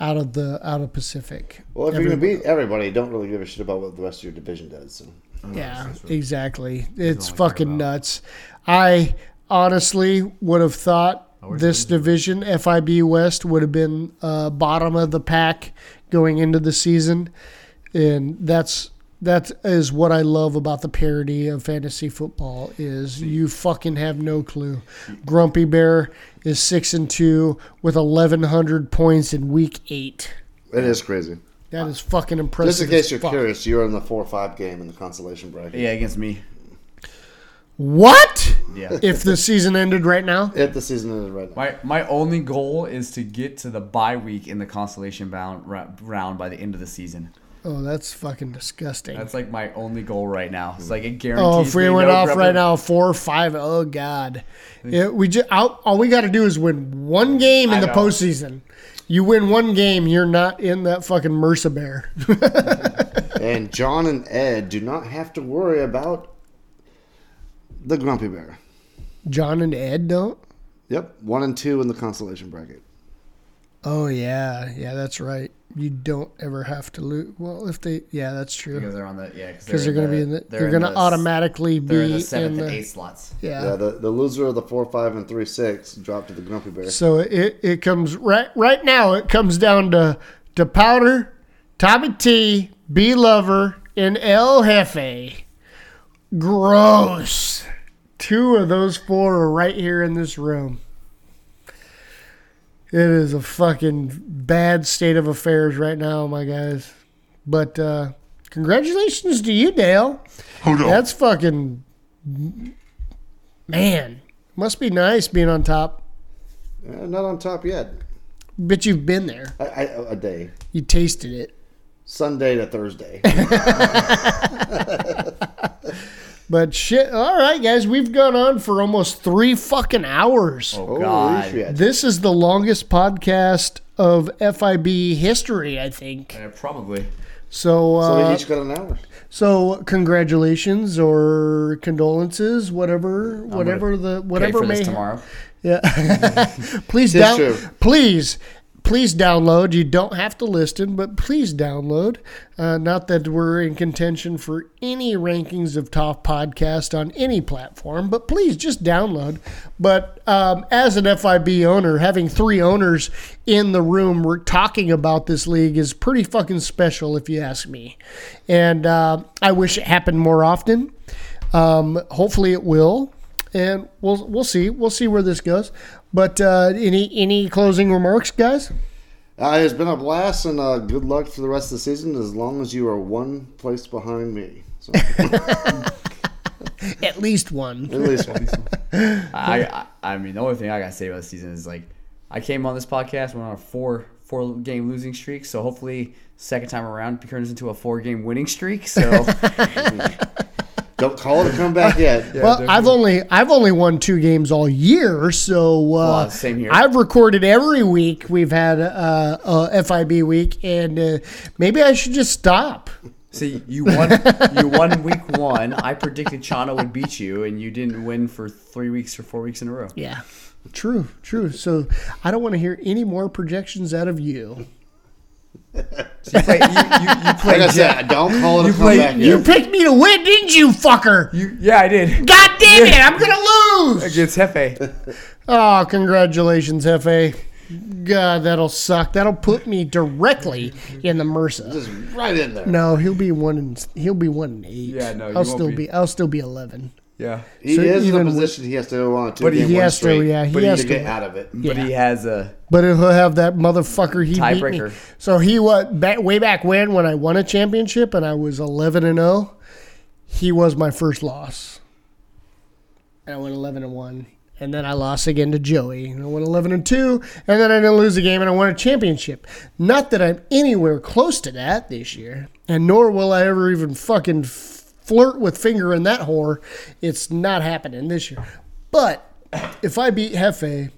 out of the out of Pacific. Well, if you're gonna beat everybody, don't really give a shit about what the rest of your division does. So. Yeah, exactly. It's fucking nuts. I honestly would have thought this division, FIB West, would have been uh, bottom of the pack going into the season, and that's that is what I love about the parody of fantasy football is you fucking have no clue. Grumpy Bear is six and two with eleven hundred points in week eight. It is crazy. That is fucking impressive. Just in case as you're fuck. curious, you're in the four-five game in the consolation bracket. Yeah, against me. What? Yeah. If the season ended right now? If the season is right now. My my only goal is to get to the bye week in the consolation bound ra- round by the end of the season. Oh, that's fucking disgusting. That's like my only goal right now. It's like it oh, guarantees. Oh, if we went no off grub- right now, four or five, oh god, Yeah, we just all, all we got to do is win one game in I the know. postseason. You win one game, you're not in that fucking MRSA bear. And John and Ed do not have to worry about the Grumpy Bear. John and Ed don't. Yep, one and two in the consolation bracket. Oh yeah, yeah, that's right. You don't ever have to lose. Well, if they, yeah, that's true. because they're on the yeah Because they're, going to be in the, they're, in going to the- automatically They're in be the seventh in and the, eighth slots. yeah. Yeah, the, the loser of the four, five, and three, six drop to the Grumpy Bear. So it, it comes right right now. It comes down to to Powder, Tommy T, B Lover, and El Jefe. Gross. Two of those four are right here in this room. It is a fucking bad state of affairs right now, my guys. But uh, congratulations to you, Dale. Hold on. That's fucking man. Must be nice being on top. Uh, not on top yet. But you've been there. I, I, a day. You tasted it. Sunday to Thursday. But shit. All right, guys, we've gone on for almost three fucking hours. Oh God. This is the longest podcast of FIB history, I think. Yeah, probably. So, So we uh, each got an hour. so congratulations or condolences, whatever, whatever the Pay whatever for may. this tomorrow. Yeah. please down. Please. Please download. You don't have to listen, but please download. Uh, not that we're in contention for any rankings of top podcast on any platform, but please just download. But um, as an FIB owner, having three owners in the room we're talking about this league is pretty fucking special, if you ask me. And uh, I wish it happened more often. Um, hopefully, it will and we'll we'll see we'll see where this goes. But uh, any any closing remarks, guys? Uh, it's been a blast and uh, good luck for the rest of the season as long as you are one place behind me. So, at At least one. At least one. I, I I mean the only thing I gotta say about the season is like I came on this podcast went on a four four game losing streak, so hopefully second time around it turns into a four game winning streak. So Don't call it a comeback yet. well, I've only I've only won two games all year, so uh, Well, same here. I've recorded every week. We've had uh, a FIB week, and uh, maybe I should just stop. see you won you won week one. I predicted Chana would beat you, and you didn't win for three weeks or four weeks in a row. Yeah, true, true. So I don't want to hear any more projections out of you. So you play you, you, you Like I said, don't call it a play- comeback You yet. picked me to win, didn't you, fucker? you yeah I did God damn it! I'm gonna lose. against Hefe. Oh, congratulations, Hefe. God, that'll suck. That'll put me directly in the MRSA. Just right in there. No, he'll be one and he'll be one and eight. Yeah, no, you I'll won't still be. be. I'll still be eleven. Yeah, He So is in even a with- position he has to go on a two But he game win has to, streak yeah, he but has to to- get out of it. but he has a But he'll have that motherfucker. He beat me. Tiebreaker. So he what? Back, way back when, when I won a championship and I was eleven and zero, he was my first loss. And I went eleven and one, and then I lost again to Joey. And I went eleven and two, and then I didn't lose a game, and I won a championship. Not that I'm anywhere close to that this year, and nor will I ever even fucking flirt with finger in that whore. It's not happening this year. But if I beat Hefe,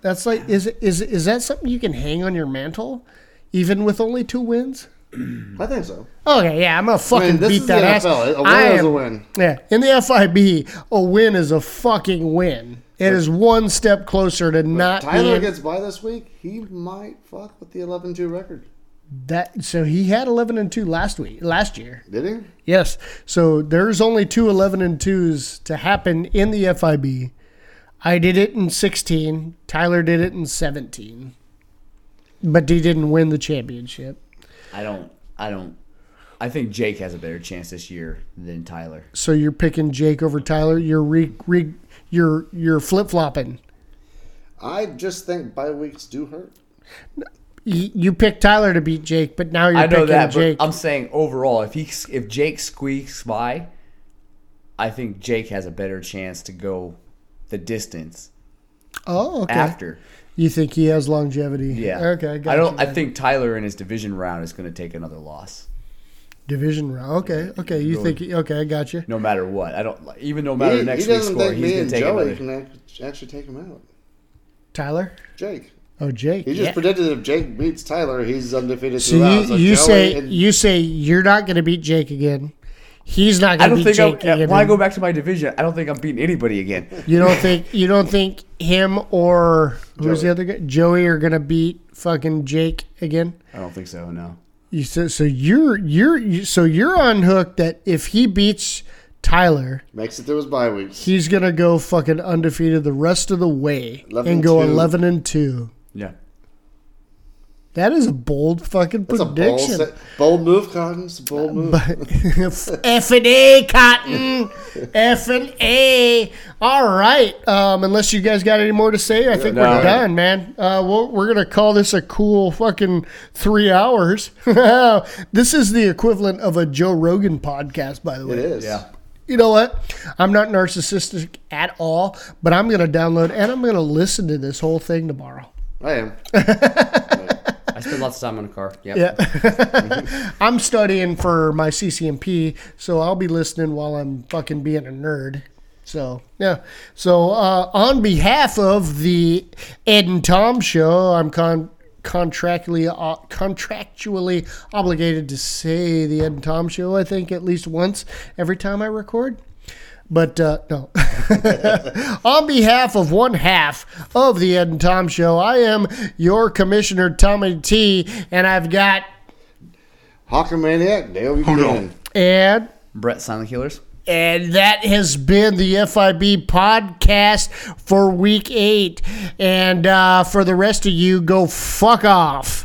that's like is is is that something you can hang on your mantle, even with only two wins? I think so. Okay, yeah, I'm gonna fucking this beat is the that ass. NFL. A win I is a win. Yeah, in the FIB, a win is a fucking win. It is one step closer to not Tyler being gets by this week, he might fuck with the 11 2 record. That. So he had 11 and two last week, last year. Did he? Yes. So there's only two 11 and 2s to happen in the FIB. I did it in 16. Tyler did it in 17. But he didn't win the championship. I don't I don't I think Jake has a better chance this year than Tyler. So you're picking Jake over Tyler. You're re, re, you're you're flip flopping. I just think bye weeks do hurt. You, you picked Tyler to beat Jake, but now you're I know picking that, Jake. but I'm saying overall, if he if Jake squeaks by, I think Jake has a better chance to go the distance oh, okay. after. You think he has longevity? Yeah. Okay. Gotcha, I don't. I think Tyler in his division round is going to take another loss, division round. Okay. Okay. You think? Okay. I got you. no matter what. I don't. Even no matter He, next he week's score, think he's going and to take Joey another. can actually take him out. Tyler. Jake. Oh, Jake. He just yeah. predicted if Jake beats Tyler, he's undefeated So throughout. you, So you say and- you say you're not going to beat Jake again. He's not going to beat think Jake I'm, again. when I go back to my division, I don't think I'm beating anybody again. You don't think you don't think him or who's the Joey. other guy? Joey are going to beat fucking Jake again? I don't think so. No. You so, so you're you're so you're on hook that if he beats Tyler, makes it through his bye weeks. he's gonna go fucking undefeated the rest of the way and go two. eleven and two. Yeah. That is a bold fucking It's a bold, prediction. bold move, Cotton. It's a bold move. F and A, Cotton. F and A. All right. Um, unless you guys got any more to say, I think No. we're done, man. Uh, we're, we're gonna call this a cool fucking three hours. this is the equivalent of a Joe Rogan podcast, by the way. it is. Yeah. You know what? I'm not narcissistic at all, but I'm gonna download and I'm gonna listen to this whole thing tomorrow. I am. I spend lots of time in a car. Yep. Yeah. I'm studying for my CCMP, so I'll be listening while I'm fucking being a nerd. So, yeah. So, uh, on behalf of the Ed and Tom show, I'm con- contractually uh, contractually obligated to say the Ed and Tom show, I think, at least once every time I record. But uh, no. On behalf of one half of the Ed and Tom Show, I am your Commissioner Tommy T, and I've got Hawker Maniac, Dale Buchanan. and Brett Silent Killers. and that has been the FIB podcast for week eight. And uh, for the rest of you, go fuck off.